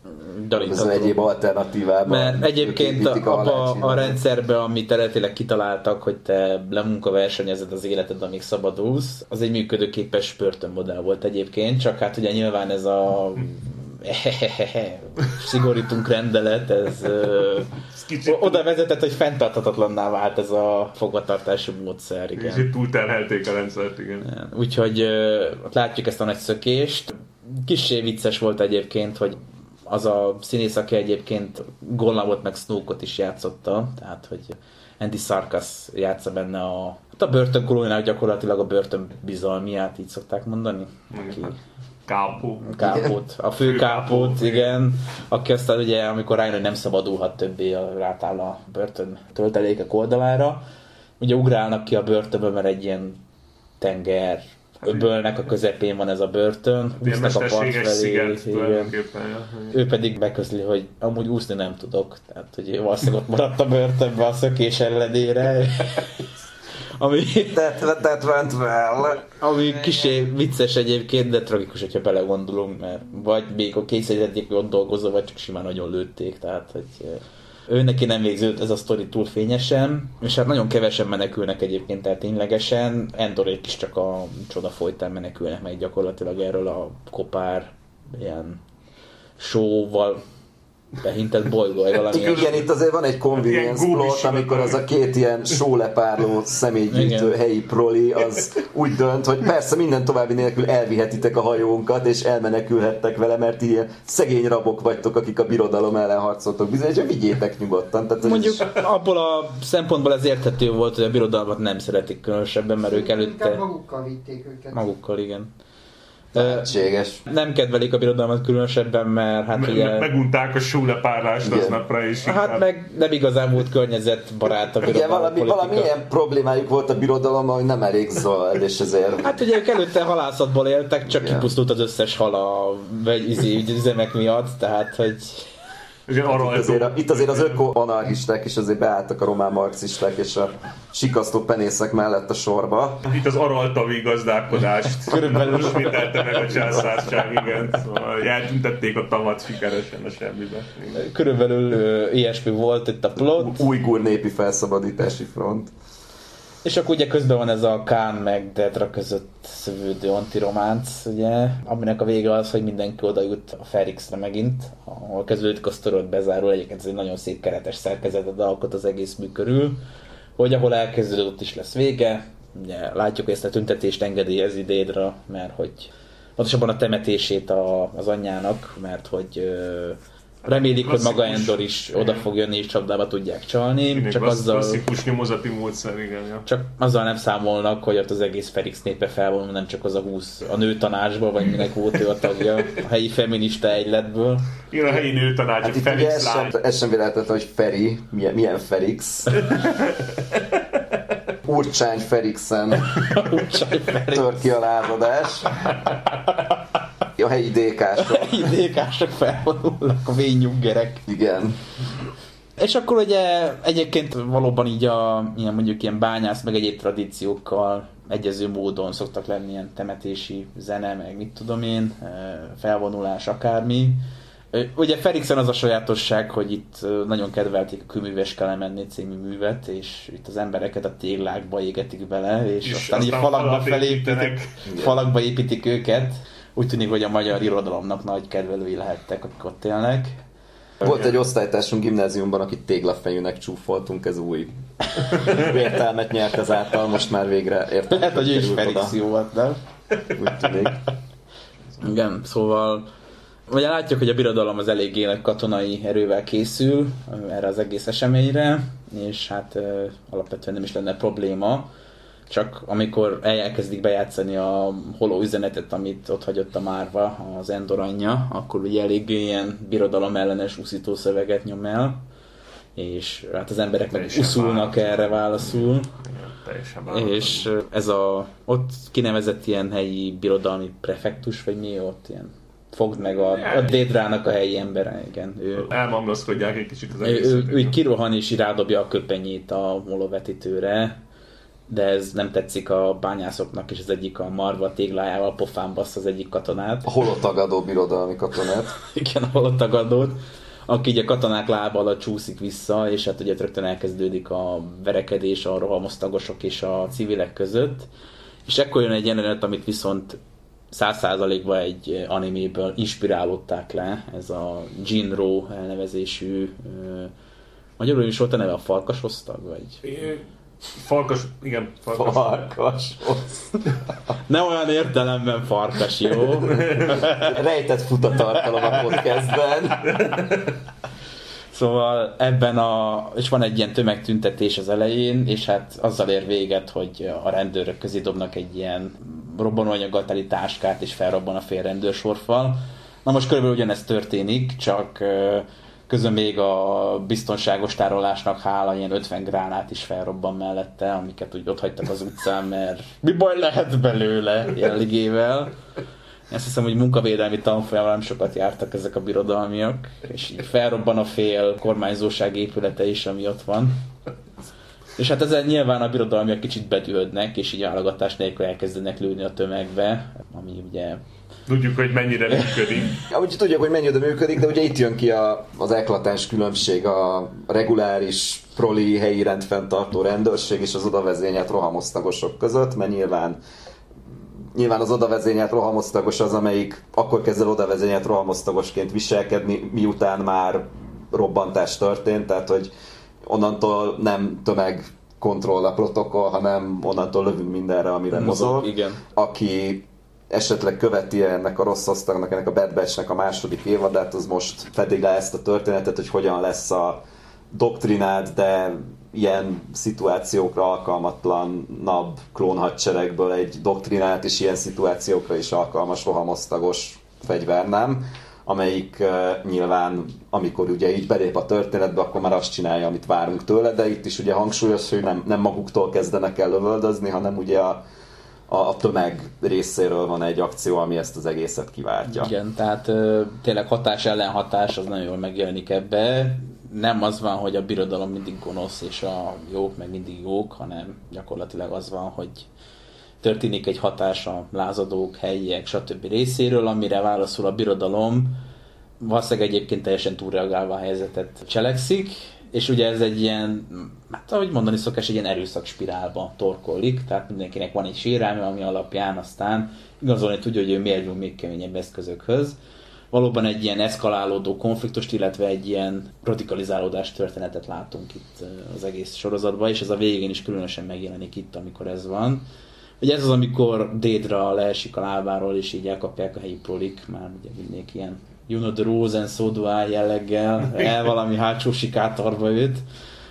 az egyéb alternatívában. Mert egyébként a abba a halálcsillagot. rendszerbe, amit eredetileg kitaláltak, hogy te lemunkaversenyezed az életed, amíg szabadulsz, az egy működőképes börtönmodell volt egyébként, csak hát ugye nyilván ez a szigorítunk rendelet, ez ö, kicsit- oda vezetett, hogy fenntarthatatlanná vált ez a fogvatartási módszer. Igen. Kicsit túlterhelték a rendszert, igen. Úgyhogy ö, ott látjuk ezt a nagy szökést. Kissé vicces volt egyébként, hogy az a színész, aki egyébként Gollamot meg Snoke-ot is játszotta, tehát hogy Andy Sarkas játsza benne a, hát a börtönkolóniának gyakorlatilag a börtön bizalmiát, így szokták mondani. Aki Kápó. kápót, a fő kápót, igen, aki aztán ugye, amikor rájön, hogy nem szabadulhat többé, a- rátáll a börtön töltelékek oldalára, ugye ugrálnak ki a börtönből, mert egy ilyen tenger öbölnek a közepén van ez a börtön, Ilyen úsznak a part felé, igen. ő pedig beközli, hogy amúgy úszni nem tudok, tehát hogy valószínűleg ott maradt a börtönbe a szökés ellenére, ami, that went well. ami kisé vicces egyébként, de tragikus, hogyha belegondolunk, mert vagy még a kényszerítették, hogy ott dolgozó, vagy csak simán nagyon lőtték, tehát hogy ő neki nem végződött ez a sztori túl fényesen, és hát nagyon kevesen menekülnek egyébként el ténylegesen, Endorék is csak a csoda folytán menekülnek meg gyakorlatilag erről a kopár ilyen sóval behintett bolygó, vagy valami Igen, itt azért van egy Ilyen convenience gúbis plot, amikor az a két ilyen sólepárló személygyűjtő helyi proli, az úgy dönt, hogy persze minden további nélkül elvihetitek a hajónkat, és elmenekülhettek vele, mert ilyen szegény rabok vagytok, akik a birodalom ellen harcoltok bizony, és vigyétek nyugodtan. Tehát Mondjuk is- abból a szempontból ez érthető volt, hogy a birodalmat nem szeretik különösebben, mert ők előtte Inkább magukkal vitték őket. magukkal, igen. Lehetséges. Nem kedvelik a birodalmat különösebben, mert hát Me- ugye... me- megunták a súlepárlást aznapra, és Hát inkább- meg nem igazán volt környezetbarát a Igen, birodalom valami, politika. valami ilyen problémájuk volt a birodalom, hogy nem elég zöld, és ezért... Hát ugye ők előtte halászatból éltek, csak Igen. kipusztult az összes hal a vegy- izé, üzemek miatt, tehát hogy Ilyen Itt azért, itt azért az öko-anarchisták is azért beálltak a román marxisták és a sikasztó penészek mellett a sorba. Itt az araltavi gazdálkodást Körülbelül. ismételte meg a császárság, igen. Szóval eltüntették a tavat sikeresen a semmibe. Igen. körülbelül ö, ilyesmi volt itt a plot. Újgur népi felszabadítási front. És akkor ugye közben van ez a Kán meg Dedra között szövődő antirománc, ugye, aminek a vége az, hogy mindenki oda jut a Ferixre megint, ahol kezdődik a sztorot bezárul, egyébként ez egy nagyon szép keretes szerkezetet alkot az egész mű körül, hogy ahol elkezdődött, ott is lesz vége. Ugye látjuk, hogy ezt a tüntetést engedélyezi Dédra, mert hogy pontosabban a temetését a, az anyjának, mert hogy ö, remélik, hogy maga. Endor is oda fog jönni, és csapdába tudják csalni. Minden csak azzal, klasszikus nyomozati módszer, igen. Ja. csak azzal nem számolnak, hogy ott az egész Felix népe felvonul, nem csak az a 20 a nő tanácsból, vagy minek volt ő a tagja, a helyi feminista egyletből. Igen, a helyi nő tanács, Hát Felix ez lány. sem, ez sem véletlen, hogy Feri, milyen, milyen Felix. Urcsány Felixen Úgyhogy Felix tör ki a lázadás. A helyi DK-sok. idékások felvonulnak a vényuggerek. Igen. És akkor ugye egyébként valóban így a ilyen mondjuk ilyen bányász meg egyéb tradíciókkal egyező módon szoktak lenni ilyen temetési zene, meg mit tudom én, eh, felvonulás, akármi. Ugye Felixen az a sajátosság, hogy itt nagyon kedvelték a Kőműves Kelemenné című művet, és itt az embereket a téglákba égetik bele, és, És aztán így aztán falakba falat felépítik, falakba építik őket. Úgy tűnik, hogy a magyar irodalomnak nagy kedvelői lehettek, akik ott élnek. Volt egy osztálytársunk gimnáziumban, akit téglafejűnek csúfoltunk, ez új értelmet nyert ezáltal, most már végre értelmet Lehet, hogy ő is. Felix jó volt, nem? Úgy tűnik. Igen, szóval ugye látjuk, hogy a birodalom az eléggé katonai erővel készül erre az egész eseményre, és hát alapvetően nem is lenne probléma, csak amikor elkezdik bejátszani a holó üzenetet, amit ott hagyott a Márva, az Endor anyja, akkor ugye eléggé ilyen birodalom ellenes úszító szöveget nyom el, és hát az emberek meg uszulnak vált. erre válaszul. Igen. És ez a ott kinevezett ilyen helyi birodalmi prefektus, vagy mi ott ilyen fogd meg a, a Dédrának a helyi embere, igen. Ő, Elmamlaszkodják egy kicsit az ő, egészet. ő, ő igen. kirohan és rádobja a köpenyét a molovetítőre, de ez nem tetszik a bányászoknak, és az egyik a marva téglájával pofán bassz az egyik katonát. A holotagadó birodalmi katonát. Igen, ahol ott tagadott, aki így a katonák lába alatt csúszik vissza, és hát ugye rögtön elkezdődik a verekedés a rohamosztagosok és a civilek között. És ekkor jön egy jelenet, amit viszont száz százalékban egy animéből inspirálódták le, ez a Jinro elnevezésű, magyarul is volt a neve a Farkas osztag, vagy? Farkas, igen, farkas. Farkas. Ne olyan értelemben farkas, jó? Rejtett futatartalom a podcastben. Szóval ebben a, és van egy ilyen tömegtüntetés az elején, és hát azzal ér véget, hogy a rendőrök közé dobnak egy ilyen robbanóanyaggal teli táskát, és felrobban a fél rendőrsorfal. Na most körülbelül ugyanezt történik, csak közben még a biztonságos tárolásnak hála ilyen 50 gránát is felrobban mellette, amiket úgy ott hagytak az utcán, mert mi baj lehet belőle jelligével. Azt hiszem, hogy munkavédelmi tanfolyamra nem sokat jártak ezek a birodalmiak, és így felrobban a fél kormányzóság épülete is, ami ott van. És hát ezzel nyilván a birodalmiak kicsit bedühödnek, és így állagatás nélkül elkezdenek lőni a tömegbe, ami ugye Tudjuk, hogy mennyire működik. Ja, úgy tudjuk, hogy mennyire működik, de ugye itt jön ki a, az eklatáns különbség a reguláris proli helyi rendfenntartó rendőrség és az odavezényelt rohamosztagosok között, mert nyilván nyilván az odavezényelt rohamosztagos az, amelyik akkor kezd el odavezényelt rohamosztagosként viselkedni, miután már robbantás történt, tehát hogy onnantól nem tömeg kontroll a protokoll, hanem onnantól lövünk mindenre, amire mozog. igen. Aki esetleg követi ennek a rossz osztagnak, ennek a Bad Batch-nek a második évadát, az most fedi le ezt a történetet, hogy hogyan lesz a doktrinád, de ilyen szituációkra alkalmatlanabb klónhadseregből egy doktrinát, és ilyen szituációkra is alkalmas rohamosztagos fegyver nem, amelyik uh, nyilván, amikor ugye így belép a történetbe, akkor már azt csinálja, amit várunk tőle, de itt is ugye hangsúlyos, hogy nem, nem maguktól kezdenek el lövöldözni, hanem ugye a, a, a tömeg részéről van egy akció, ami ezt az egészet kiváltja. Igen, tehát ö, tényleg hatás ellen hatás az nagyon jól megjelenik ebbe. Nem az van, hogy a birodalom mindig gonosz, és a jók meg mindig jók, hanem gyakorlatilag az van, hogy történik egy hatás a lázadók, helyiek, stb. részéről, amire válaszul a birodalom, valószínűleg egyébként teljesen túlreagálva a helyzetet cselekszik, és ugye ez egy ilyen, hát ahogy mondani szokás, egy ilyen erőszakspirálba torkollik, tehát mindenkinek van egy sérelme, ami alapján aztán igazolni tudja, hogy ő miért jön még keményebb eszközökhöz. Valóban egy ilyen eszkalálódó konfliktust, illetve egy ilyen radikalizálódás történetet látunk itt az egész sorozatban, és ez a végén is különösen megjelenik itt, amikor ez van. Ugye ez az, amikor Dédra leesik a lábáról, és így elkapják a helyi prolik, már ugye mindenki ilyen you know the rules and so do I jelleggel, el valami hátsó sikátorba őt,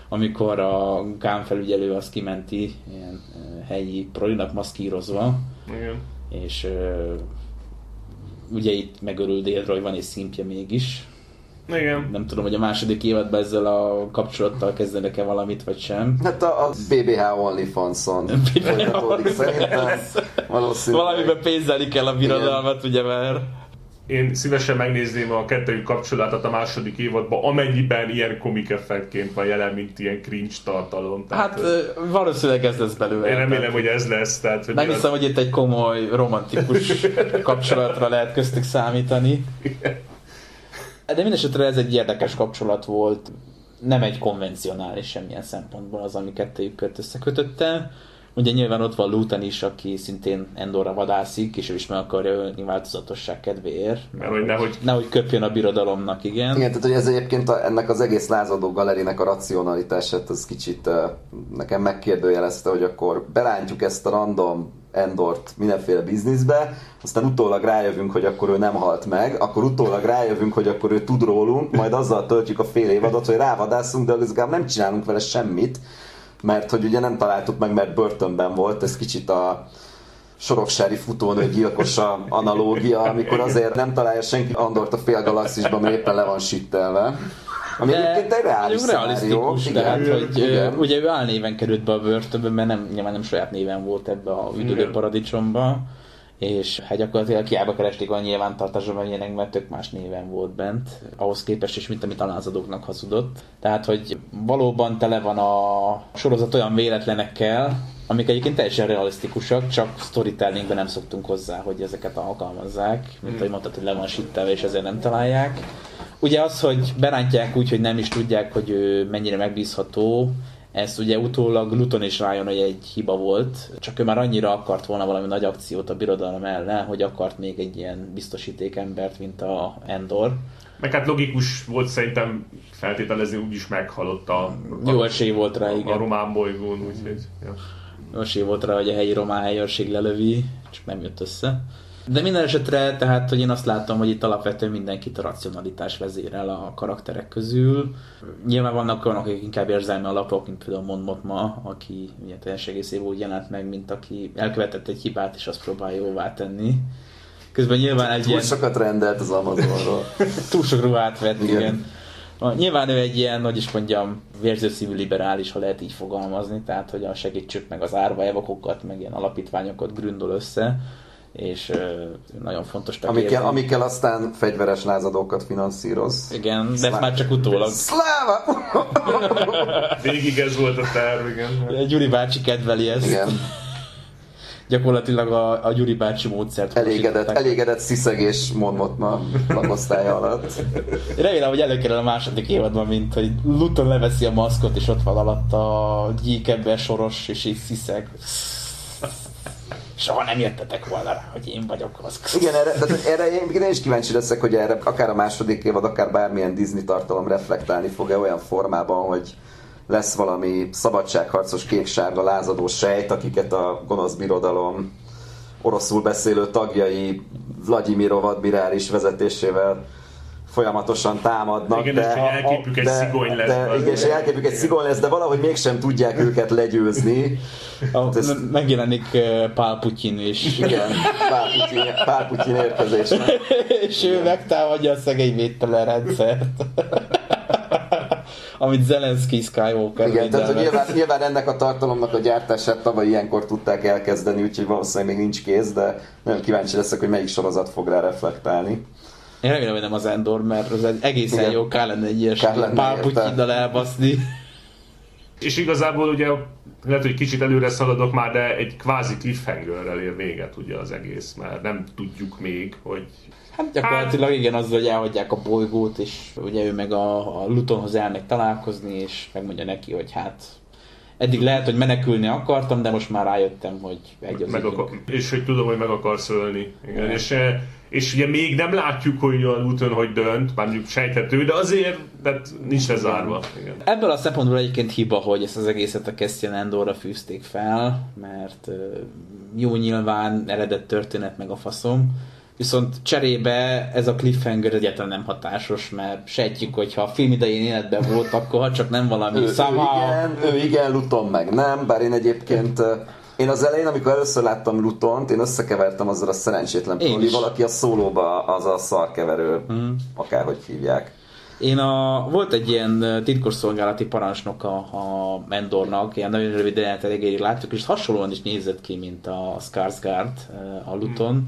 amikor a Gán felügyelő azt kimenti ilyen ö, helyi prolinak maszkírozva, Igen. és ö, ugye itt megörül Dédra, hogy van egy szimpje mégis. Igen. Nem tudom, hogy a második évadban ezzel a kapcsolattal kezdenek-e valamit, vagy sem. Hát a, a BBH OnlyFans-on folytatódik szerintem. Valószínűleg. Valamiben pénzelni kell a birodalmat, ugye, mert Én szívesen megnézném a kettőjük kapcsolatát a második évadban, amennyiben ilyen komik effektként van jelen, mint ilyen cringe tartalom. Tehát, hát ö, valószínűleg ez lesz belőle. én remélem, hogy ez lesz. Tehát, hogy Nem hiszem, hogy itt egy komoly, romantikus kapcsolatra lehet köztük számítani. De mindesetre ez egy érdekes kapcsolat volt. Nem egy konvencionális semmilyen szempontból az, ami kettőjüket összekötötte. Ugye nyilván ott van Luton is, aki szintén Endorra vadászik, és ő is meg akarja ölni változatosság kedvéért. Mert hogy nehogy Nehogy köpjön a birodalomnak, igen. Igen, tehát hogy ez egyébként a, ennek az egész lázadó galerinek a racionalitását az kicsit nekem megkérdőjelezte, hogy akkor belántjuk ezt a random Endort mindenféle bizniszbe, aztán utólag rájövünk, hogy akkor ő nem halt meg, akkor utólag rájövünk, hogy akkor ő tud rólunk, majd azzal töltjük a fél évadot, hogy rávadászunk, de legalább nem csinálunk vele semmit, mert hogy ugye nem találtuk meg, mert börtönben volt, ez kicsit a soroksári futónő gyilkosa analógia, amikor azért nem találja senki. Andort a fél galaxisban, mert éppen le van sittelve. Ami egyébként egy reális realisztikus, de hát, hogy igen. ugye ő álnéven került be a börtönbe, mert nem, nyilván nem saját néven volt ebbe a üdülő paradicsomba, és hát gyakorlatilag hiába keresték a nyilvántartásban meg ilyenek, mert tök más néven volt bent, ahhoz képest is, mint amit a lázadóknak hazudott. Tehát, hogy valóban tele van a sorozat olyan véletlenekkel, amik egyébként teljesen realisztikusak, csak storytellingben nem szoktunk hozzá, hogy ezeket alkalmazzák, mint ahogy mondtad, hogy le van sittelve, és ezért nem találják. Ugye az, hogy berántják úgy, hogy nem is tudják, hogy ő mennyire megbízható, Ez ugye utólag Luton is rájön, hogy egy hiba volt, csak ő már annyira akart volna valami nagy akciót a birodalom ellen, hogy akart még egy ilyen biztosíték embert, mint a Endor. Meg hát logikus volt szerintem feltételezni, úgyis meghalott a, Jó esély volt rá, a, a igen. román bolygón, úgyhogy... Ja. Jó esély volt rá, hogy a helyi román helyőrség lelövi, csak nem jött össze. De minden esetre, tehát, hogy én azt látom, hogy itt alapvetően mindenkit a racionalitás vezérel a karakterek közül. Nyilván vannak olyanok, akik inkább érzelmi alapok, mint például Mon Mothma, aki ugye teljes egészében úgy jelent meg, mint aki elkövetett egy hibát, és azt próbálja jóvá tenni. Közben nyilván egy Túl ilyen... sokat rendelt az Amazonról. túl sok ruhát vett, igen. Igen. Nyilván ő egy ilyen, hogy is mondjam, vérzőszívű liberális, ha lehet így fogalmazni, tehát hogy a segítsük meg az árva evakokat, meg ilyen alapítványokat gründol össze, és nagyon fontos Amikkel, amikkel aztán fegyveres lázadókat finanszíroz. Igen, de ez már csak utólag. Szláva! Végig ez volt a terv, igen. Gyuri bácsi kedveli ezt. Igen, Gyakorlatilag a, a Gyuri bácsi módszert elégedett, elégedett sziszegés mondott ma lakosztálya alatt. Remélem, hogy előkerül a második évadban, mint hogy Luton leveszi a maszkot, és ott van alatt a gyíkember soros, és így sziszeg. Soha nem jöttetek volna rá, hogy én vagyok az. Igen, erre, erre én, én is kíváncsi leszek, hogy erre akár a második évad, akár bármilyen Disney tartalom reflektálni fog-e olyan formában, hogy lesz valami szabadságharcos kék-sárga lázadó sejt, akiket a gonosz birodalom oroszul beszélő tagjai Vladimirov admirális vezetésével folyamatosan támadnak. Igen, és hogy elképük egy szigony lesz De, belőle. igen, és elképük egy szigony lesz, de valahogy mégsem tudják őket legyőzni. A, Ez- m- megjelenik Pál Putyin, és, Igen, Pál Putyin, Pál Putyin érkezésnek. és ő megtámadja a szegény védtelen rendszert. Amit Zelenszky Skywalker Igen, tehát hogy nyilván, nyilván ennek a tartalomnak a gyártását tavaly ilyenkor tudták elkezdeni, úgyhogy valószínűleg még nincs kész, de nagyon kíváncsi leszek, hogy melyik sorozat fog rá reflektálni. Én remélem, hogy nem az Endor, mert az egy egészen Igen. jó, kár lenne egy ilyesmi Kár lenne, Pál érte. Putyinnal elbaszni. És igazából ugye lehet, hogy kicsit előre szaladok már, de egy kvázi cliffhangerrel ér véget ugye az egész, mert nem tudjuk még, hogy Hát gyakorlatilag igen, az, hogy elhagyják a bolygót, és ugye ő meg a, a Lutonhoz elmegy találkozni, és megmondja neki, hogy hát eddig lehet, hogy menekülni akartam, de most már rájöttem, hogy egy az meg akar, és hogy tudom, hogy meg akarsz ölni. Igen. Igen. És, eh, és ugye még nem látjuk, hogy a úton hogy dönt, már mondjuk sejthető, de azért de nincs lezárva. Igen. Ebből a szempontból egyébként hiba, hogy ezt az egészet a Castian Endorra fűzték fel, mert jó nyilván eredet történet meg a faszom, viszont cserébe ez a cliffhanger egyáltalán nem hatásos, mert sejtjük, hogy ha a film idején életben volt, akkor ha csak nem valami Ő, ő somehow... igen, ő igen, Luton meg nem, bár én egyébként én az elején, amikor először láttam Lutont, én összekevertem azzal a szerencsétlen Én proli, is. valaki a szólóba az a szarkeverő, Hmm. akárhogy hívják. Én a, volt egy ilyen titkosszolgálati parancsnok a, a Endornak, ilyen nagyon rövid jelenetet egérig láttuk, és hasonlóan is nézett ki, mint a Skarsgård a Luton.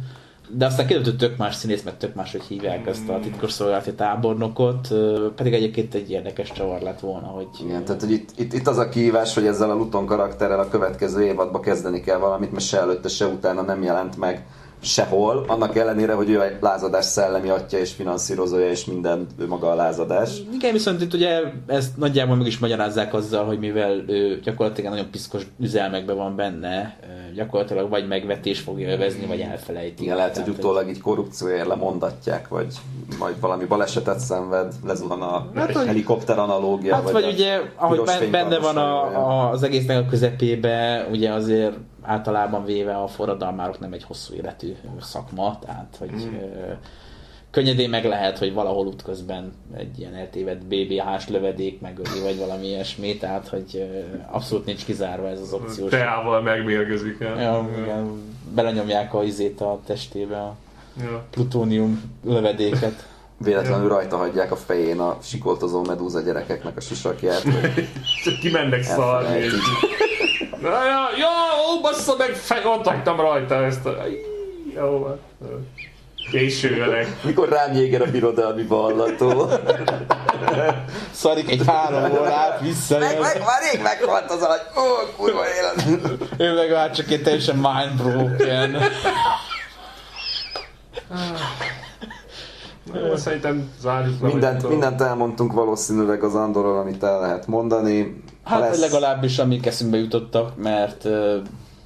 De aztán kiderült, hogy tök más színész, meg tök más, hogy hívják ezt a titkosszolgálati tábornokot, ö, pedig egyébként egy érdekes csavar lett volna, hogy Igen, tehát hogy itt, itt, itt az a kihívás, hogy ezzel a Luton karakterrel a következő évadba kezdeni kell valamit, mert se előtte, se utána nem jelent meg sehol, annak ellenére, hogy ő egy lázadás szellemi atya és finanszírozója, és minden ő maga a lázadás. Igen, viszont itt ugye ezt nagyjából meg is magyarázzák azzal, hogy mivel ő gyakorlatilag nagyon piszkos üzelmekben van benne, gyakorlatilag vagy megvetés fogja övezni, vagy elfelejti. Igen, lehet, hogy utólag így korrupcióért lemondatják, vagy majd valami balesetet szenved, lezuhan a Hát, helikopter analógia. Hát vagy, a ugye, ahogy benne van a, a, az egésznek a közepébe, ugye azért általában véve a forradalmárok nem egy hosszú életű szakma, tehát hogy ö, könnyedén meg lehet, hogy valahol útközben egy ilyen eltévedt BBH-s lövedék megöli, vagy valami ilyesmi, tehát hogy abszolút nincs kizárva ez az opciós. Teával megmérgezik el. Ja, igen, belenyomják a izét a testébe, a Ja. plutónium lövedéket. Véletlenül rajta hagyják a fején a sikoltozó medúza gyerekeknek a sisakját. kimennek szarni. Ja, ja, ó, bassza meg, fej, ott hagytam rajta ezt a... Jó, van. Késő. Mikor rám jéger a birodalmi ballató. Szarik egy három órát, visszajön. meg, meg, már rég meghalt az alany. Ó, kurva élet. Ő meg már csak egy teljesen mind broken. Jó, Szerintem zárjuk le. Mindent, mindent elmondtunk valószínűleg az Andorról, amit el lehet mondani. Hát lesz... legalábbis amik eszünkbe jutottak, mert uh,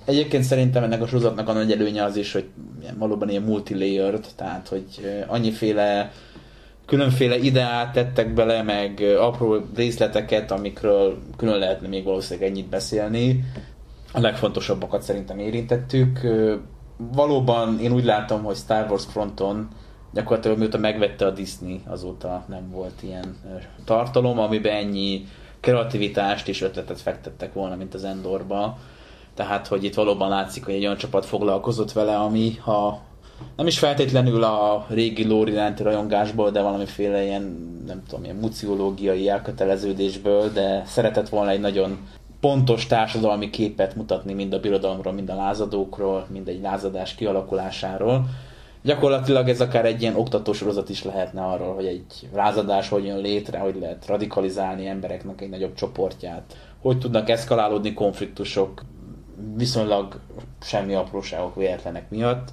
egyébként szerintem ennek a sorozatnak a nagy előnye az is, hogy valóban ilyen multilayered, tehát hogy uh, annyiféle különféle ideát tettek bele, meg apró részleteket, amikről külön lehetne még valószínűleg ennyit beszélni. A legfontosabbakat szerintem érintettük. Valóban én úgy látom, hogy Star Wars fronton gyakorlatilag mióta megvette a Disney, azóta nem volt ilyen tartalom, amiben ennyi kreativitást és ötletet fektettek volna, mint az Endorba. Tehát, hogy itt valóban látszik, hogy egy olyan csapat foglalkozott vele, ami ha nem is feltétlenül a régi lore iránti rajongásból, de valamiféle ilyen, nem tudom, ilyen muciológiai elköteleződésből, de szeretett volna egy nagyon pontos társadalmi képet mutatni mind a birodalomról, mind a lázadókról, mind egy lázadás kialakulásáról. Gyakorlatilag ez akár egy ilyen oktatósorozat is lehetne arról, hogy egy lázadás hogy jön létre, hogy lehet radikalizálni embereknek egy nagyobb csoportját, hogy tudnak eszkalálódni konfliktusok viszonylag semmi apróságok véletlenek miatt.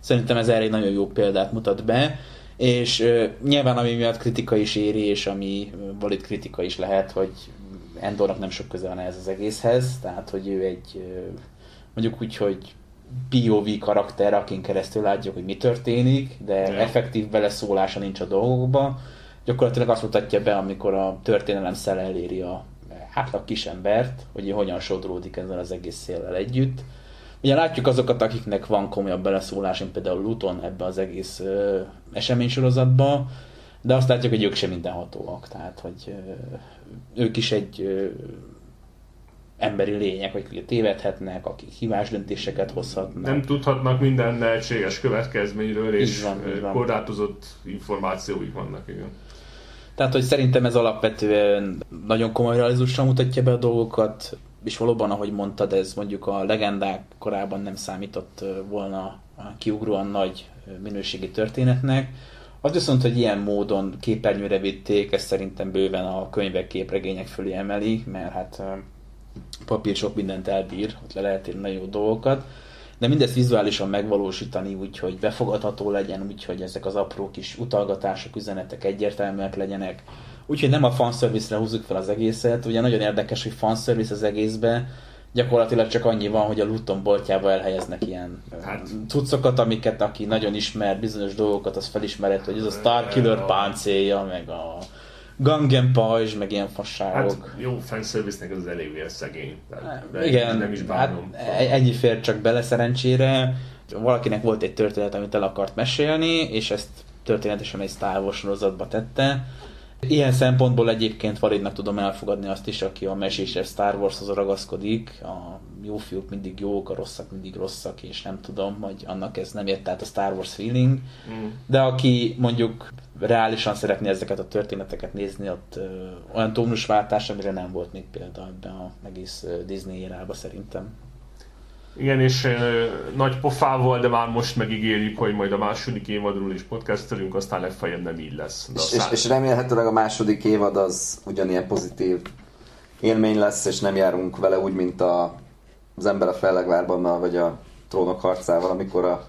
Szerintem ez erre egy nagyon jó példát mutat be, és uh, nyilván ami miatt kritika is éri, és ami valid kritika is lehet, hogy Endornak nem sok köze van ez az egészhez, tehát hogy ő egy mondjuk úgy, hogy POV karakter, akin keresztül látjuk, hogy mi történik, de ja. effektív beleszólása nincs a dolgokba. Gyakorlatilag azt mutatja be, amikor a történelem szele eléri a átlag kisembert, hogy hogyan sodródik ezzel az egész széllel együtt Ugye látjuk azokat, akiknek van komolyabb beleszólás, mint például Luton ebbe az egész ö, eseménysorozatba, de azt látjuk, hogy ők sem mindenhatóak, tehát hogy ö, ők is egy ö, emberi lények, akik tévedhetnek, akik hibás döntéseket hozhatnak. Nem tudhatnak minden lehetséges következményről, és van, van. korlátozott információik vannak, igen. Tehát, hogy szerintem ez alapvetően nagyon komoly realizmusra mutatja be a dolgokat, és valóban, ahogy mondtad, ez mondjuk a legendák korában nem számított volna kiugróan nagy minőségi történetnek. Az viszont, hogy ilyen módon képernyőre vitték, ez szerintem bőven a könyvek, képregények fölé emeli, mert hát papír sok mindent elbír, ott le lehet írni jó dolgokat, de mindezt vizuálisan megvalósítani úgy, hogy befogadható legyen, úgy, hogy ezek az apró kis utalgatások, üzenetek egyértelműek legyenek, Úgyhogy nem a fanservice-re húzzuk fel az egészet. Ugye nagyon érdekes, hogy fanservice az egészbe, gyakorlatilag csak annyi van, hogy a Luton boltjába elhelyeznek ilyen hát. cuccokat, amiket aki nagyon ismer bizonyos dolgokat, az felismerhet, hogy ez a Starkiller páncélja, meg a Gangen pajzs, meg ilyen fasságok. Hát jó, fanservice-nek ez elég szegény. De Igen, nem is bánom. Hát ennyi fér csak bele szerencsére. Valakinek volt egy történet, amit el akart mesélni, és ezt történetesen egy Star Wars sorozatba tette, Ilyen szempontból egyébként validnak tudom elfogadni azt is, aki a meséses Star Warshoz ragaszkodik, a jó fiúk mindig jók, a rosszak mindig rosszak, és nem tudom, hogy annak ez nem ért át a Star Wars feeling, mm. de aki mondjuk reálisan szeretné ezeket a történeteket nézni, ott ö, olyan tónusváltás, amire nem volt még példa ebben a egész Disney érába szerintem. Igen, és nagy pofával, de már most megígérjük, hogy majd a második évadról is podcastelünk, aztán legfeljebb nem így lesz. De és, és, és remélhetőleg a második évad az ugyanilyen pozitív élmény lesz, és nem járunk vele úgy, mint a, az ember a fellegvárban, vagy a trónok harcával, amikor a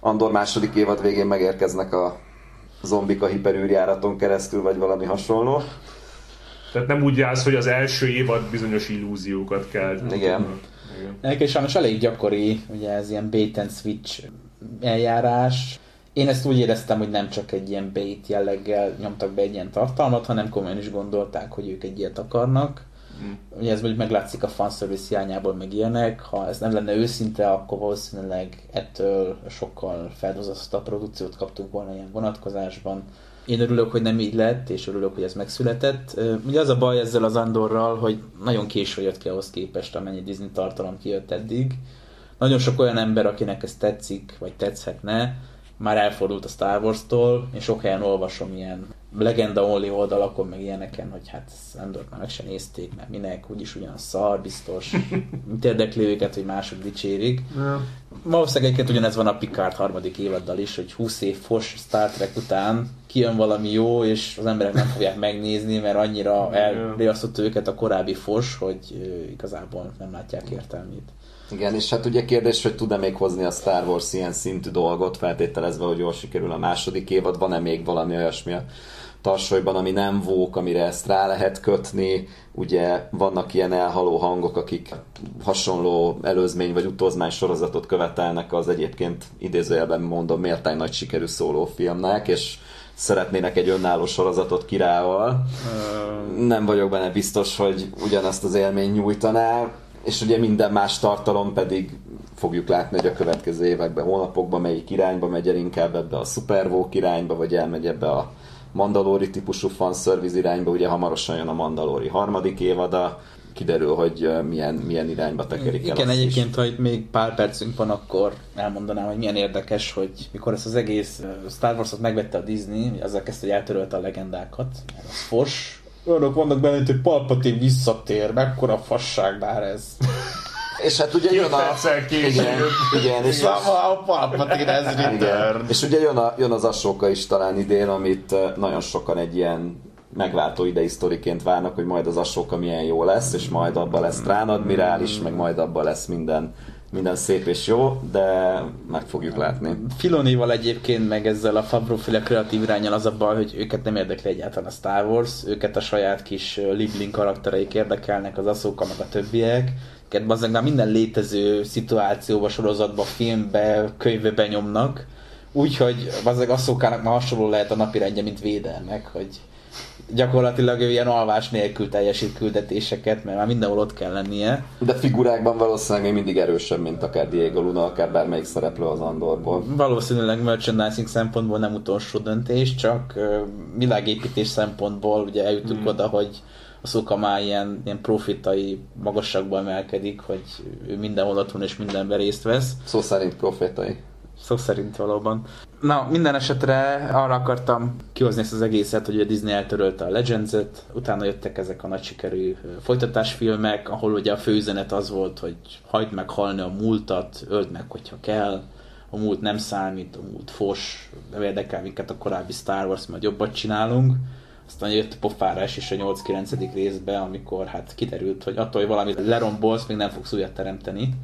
Andor második évad végén megérkeznek a zombik a hiperűrjáraton keresztül, vagy valami hasonló. Tehát nem úgy jársz, hogy az első évad bizonyos illúziókat kell. Igen. Egyébként sajnos elég gyakori, ugye ez ilyen bait and switch eljárás. Én ezt úgy éreztem, hogy nem csak egy ilyen bait jelleggel nyomtak be egy ilyen tartalmat, hanem komolyan is gondolták, hogy ők egy ilyet akarnak. Mm. Ugye ez mondjuk meglátszik a fanservice hiányából meg ilyenek. Ha ez nem lenne őszinte, akkor valószínűleg ettől sokkal feldolgozottabb produkciót kaptunk volna ilyen vonatkozásban. Én örülök, hogy nem így lett, és örülök, hogy ez megszületett. Ugye az a baj ezzel az Andorral, hogy nagyon késő jött ki ahhoz képest, amennyi Disney tartalom kijött eddig. Nagyon sok olyan ember, akinek ez tetszik, vagy tetszhetne, már elfordult a Star Wars-tól, és sok helyen olvasom ilyen legenda only oldalakon, meg ilyeneken, hogy hát Andor már meg se nézték, mert minek, úgyis ugyan szar, biztos. Mit érdekli őket, hogy mások dicsérik. Yeah. Valószínűleg egyébként ugyanez van a Picard harmadik évaddal is, hogy 20 év fos Star Trek után kijön valami jó, és az emberek nem fogják megnézni, mert annyira elriasztott őket a korábbi fos, hogy igazából nem látják értelmét. Igen, és hát ugye kérdés, hogy tud-e még hozni a Star Wars ilyen szintű dolgot, feltételezve, hogy jól sikerül a második évad, van-e még valami olyasmi a tarsolyban, ami nem vók, amire ezt rá lehet kötni. Ugye vannak ilyen elhaló hangok, akik hasonló előzmény vagy utolzmány sorozatot követelnek az egyébként idézőjelben mondom méltány nagy sikerű szólófilmnek, és szeretnének egy önálló sorozatot kirával. Nem vagyok benne biztos, hogy ugyanazt az élmény nyújtaná, és ugye minden más tartalom pedig fogjuk látni, hogy a következő években, hónapokban melyik irányba megy el inkább ebbe a Supervók irányba, vagy elmegy ebbe a Mandalori típusú fanservice irányba, ugye hamarosan jön a Mandalori harmadik évada, kiderül, hogy milyen, milyen irányba tekerik el. Igen, egyébként, is. hogy még pár percünk van, akkor elmondanám, hogy milyen érdekes, hogy mikor ezt az egész Star Wars-ot megvette a Disney, azzal kezdte, hogy eltörölte a legendákat, az fos. Önök vannak benne, hogy Palpatine visszatér, mekkora fasság bár ez. És hát ugye jön a... Igen, igen, és, a Palpatine ez igen. És ugye jön, a, jön az Asóka is talán idén, amit nagyon sokan egy ilyen megváltó idei sztoriként várnak, hogy majd az Asóka milyen jó lesz, és majd abban lesz Tránadmirális, meg majd abban lesz minden minden szép és jó, de meg fogjuk látni. Filonival egyébként, meg ezzel a Fabro féle kreatív irányal az a baj, hogy őket nem érdekli egyáltalán a Star Wars, őket a saját kis Liebling karaktereik érdekelnek, az Aszóka, meg a többiek, őket bazdmeg már minden létező szituációba, sorozatba, filmbe, könyvbe nyomnak, úgyhogy bazdmeg Aszókának már hasonló lehet a napirendje, mint Védelnek, hogy gyakorlatilag ő ilyen alvás nélkül teljesít küldetéseket, mert már mindenhol ott kell lennie. De figurákban valószínűleg még mindig erősebb, mint akár Diego Luna, akár bármelyik szereplő az Andorból. Valószínűleg merchandising szempontból nem utolsó döntés, csak világépítés szempontból ugye eljutunk hmm. oda, hogy a Szoka már ilyen, ilyen profitai magasságban emelkedik, hogy ő mindenhol ott van és mindenben részt vesz. Szó szerint profitai. Szó szerint valóban. Na, minden esetre arra akartam kihozni ezt az egészet, hogy a Disney eltörölte a Legends-et, utána jöttek ezek a nagy sikerű folytatásfilmek, ahol ugye a főüzenet az volt, hogy hagyd meg halni a múltat, öld meg, hogyha kell, a múlt nem számít, a múlt fos, nem érdekel minket a korábbi Star Wars, majd jobbat csinálunk. Aztán jött a pofárás is a 8-9. részbe, amikor hát kiderült, hogy attól, hogy valamit lerombolsz, még nem fogsz újat teremteni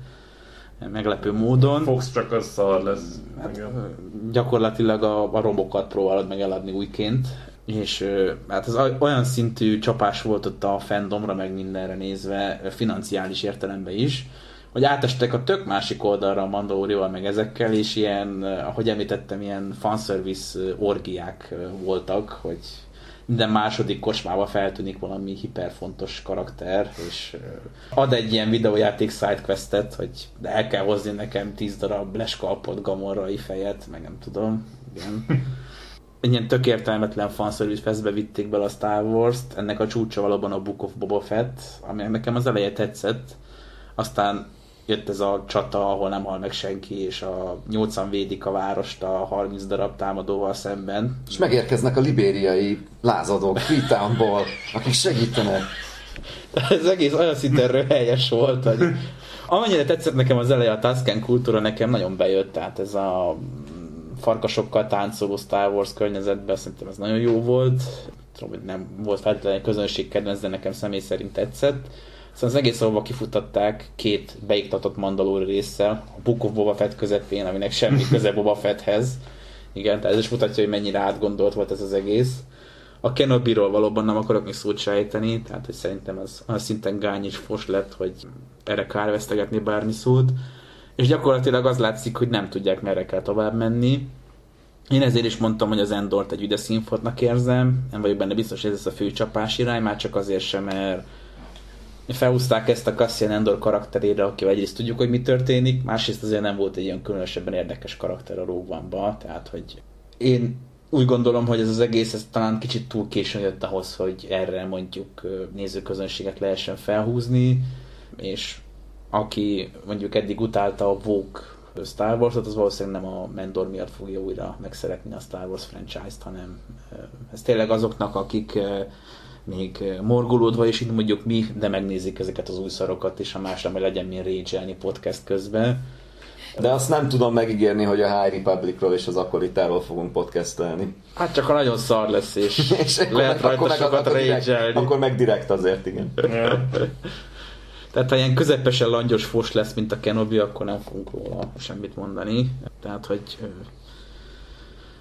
meglepő módon. Fogsz csak az szar lesz. Hát, gyakorlatilag a, a robokat próbálod meg eladni újként, és hát ez olyan szintű csapás volt ott a fandomra, meg mindenre nézve, financiális értelemben is, hogy átestek a tök másik oldalra a Mandalorival, meg ezekkel, és ilyen, ahogy említettem, ilyen fanservice orgiák voltak, hogy minden második kocsmába feltűnik valami hiperfontos karakter, és ad egy ilyen videójáték sidequestet, hogy de el kell hozni nekem 10 darab leskalpot gamorrai fejet, meg nem tudom. Igen. Ilyen tök értelmetlen fanservice feszbe vitték bele a Star Wars-t, ennek a csúcsa valóban a Book of Boba Fett, ami nekem az eleje tetszett, aztán jött ez a csata, ahol nem hal meg senki, és a 80 védik a várost a 30 darab támadóval szemben. És megérkeznek a libériai lázadók Freetownból, akik segítenek. Ez egész olyan szinten röhelyes volt, hogy amennyire tetszett nekem az eleje a Tusken kultúra, nekem nagyon bejött, tehát ez a farkasokkal táncoló Star Wars környezetben szerintem ez nagyon jó volt. Tudom, hogy nem volt feltétlenül közönség kedvenc, de nekem személy szerint tetszett Szóval az egész szóval kifutatták két beiktatott Mandalori résszel, a Book of Boba Fett közepén, aminek semmi köze Boba Fetthez. Igen, tehát ez is mutatja, hogy mennyire átgondolt volt ez az egész. A Kenobi-ról valóban nem akarok még szót sejteni, tehát hogy szerintem ez olyan szinten gány és fos lett, hogy erre kár vesztegetni bármi szót. És gyakorlatilag az látszik, hogy nem tudják merre kell tovább menni. Én ezért is mondtam, hogy az Endort egy üde színfotnak érzem, nem vagyok benne biztos, hogy ez a fő csapás irány, már csak azért sem, mert felhúzták ezt a Cassian Endor karakterére, aki egyrészt tudjuk, hogy mi történik, másrészt azért nem volt egy ilyen különösebben érdekes karakter a rogue tehát hogy én úgy gondolom, hogy ez az egész ez talán kicsit túl későn jött ahhoz, hogy erre mondjuk nézőközönséget lehessen felhúzni, és aki mondjuk eddig utálta a Vogue Star Wars-ot, az valószínűleg nem a Mendor miatt fogja újra megszeretni a Star Wars franchise-t, hanem ez tényleg azoknak, akik még eh, morgolódva, és itt mondjuk mi, de megnézik ezeket az új szarokat, és a másra meg legyen milyen rage podcast közben. De azt nem tudom megígérni, hogy a High Republicról és az Akkoritáról fogunk podcastelni. Hát csak a nagyon szar lesz, és, és lehet rajta akkor sokat rage Akkor meg direkt azért, igen. Tehát ha ilyen közepesen langyos fos lesz, mint a Kenobi, akkor nem fogunk róla semmit mondani. Tehát, hogy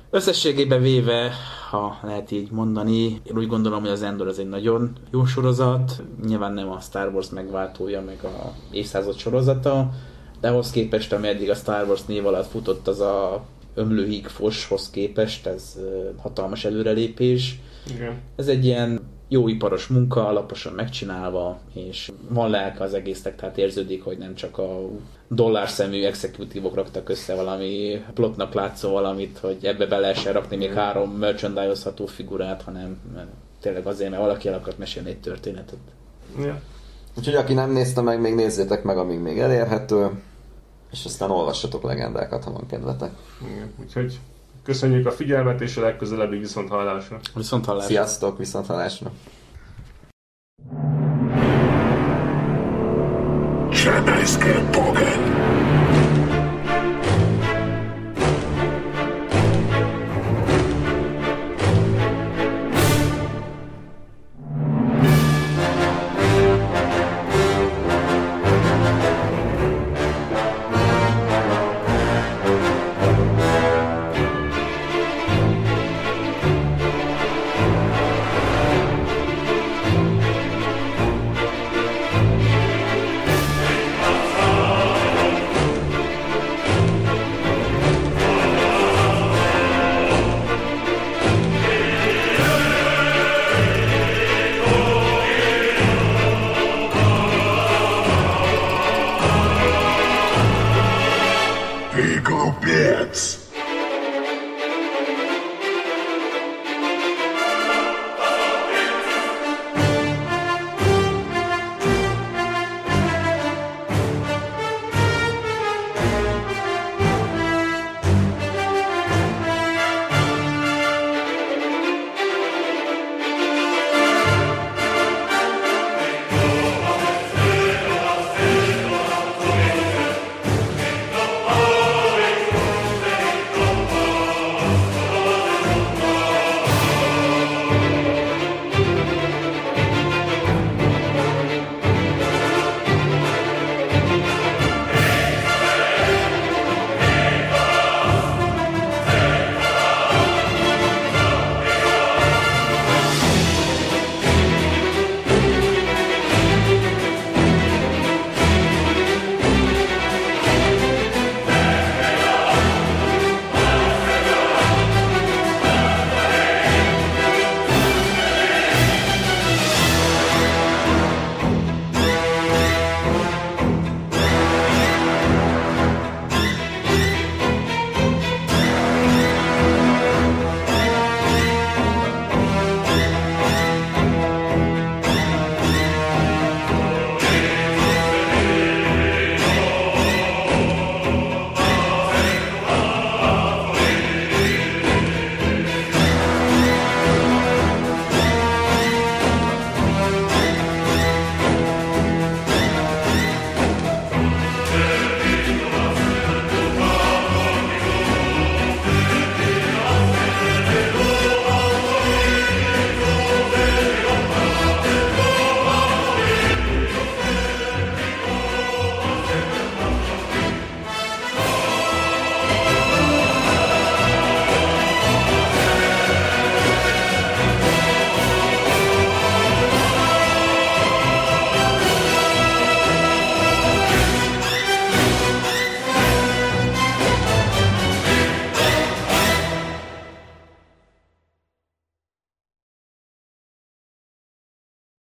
összességében véve ha lehet így mondani. Én úgy gondolom, hogy az Endor az egy nagyon jó sorozat, nyilván nem a Star Wars megváltója, meg a évszázad sorozata, de ahhoz képest, ami eddig a Star Wars név alatt futott, az a ömlőhíg foshoz képest, ez hatalmas előrelépés. Igen. Ez egy ilyen jó iparos munka, alaposan megcsinálva, és van lelke az egésznek, tehát érződik, hogy nem csak a dollárszemű exekutívok raktak össze valami plotnak látszó valamit, hogy ebbe be lehessen rakni még három merchandise figurát, hanem tényleg azért, mert valaki el akart mesélni egy történetet. Ja. Úgyhogy aki nem nézte meg, még nézzétek meg, amíg még elérhető, és aztán olvassatok legendákat, ha van kedvetek. Igen. Úgyhogy köszönjük a figyelmet, és a legközelebbi viszont hallásra. Viszont hallásra. Sziasztok, viszont hallásra! Get broken.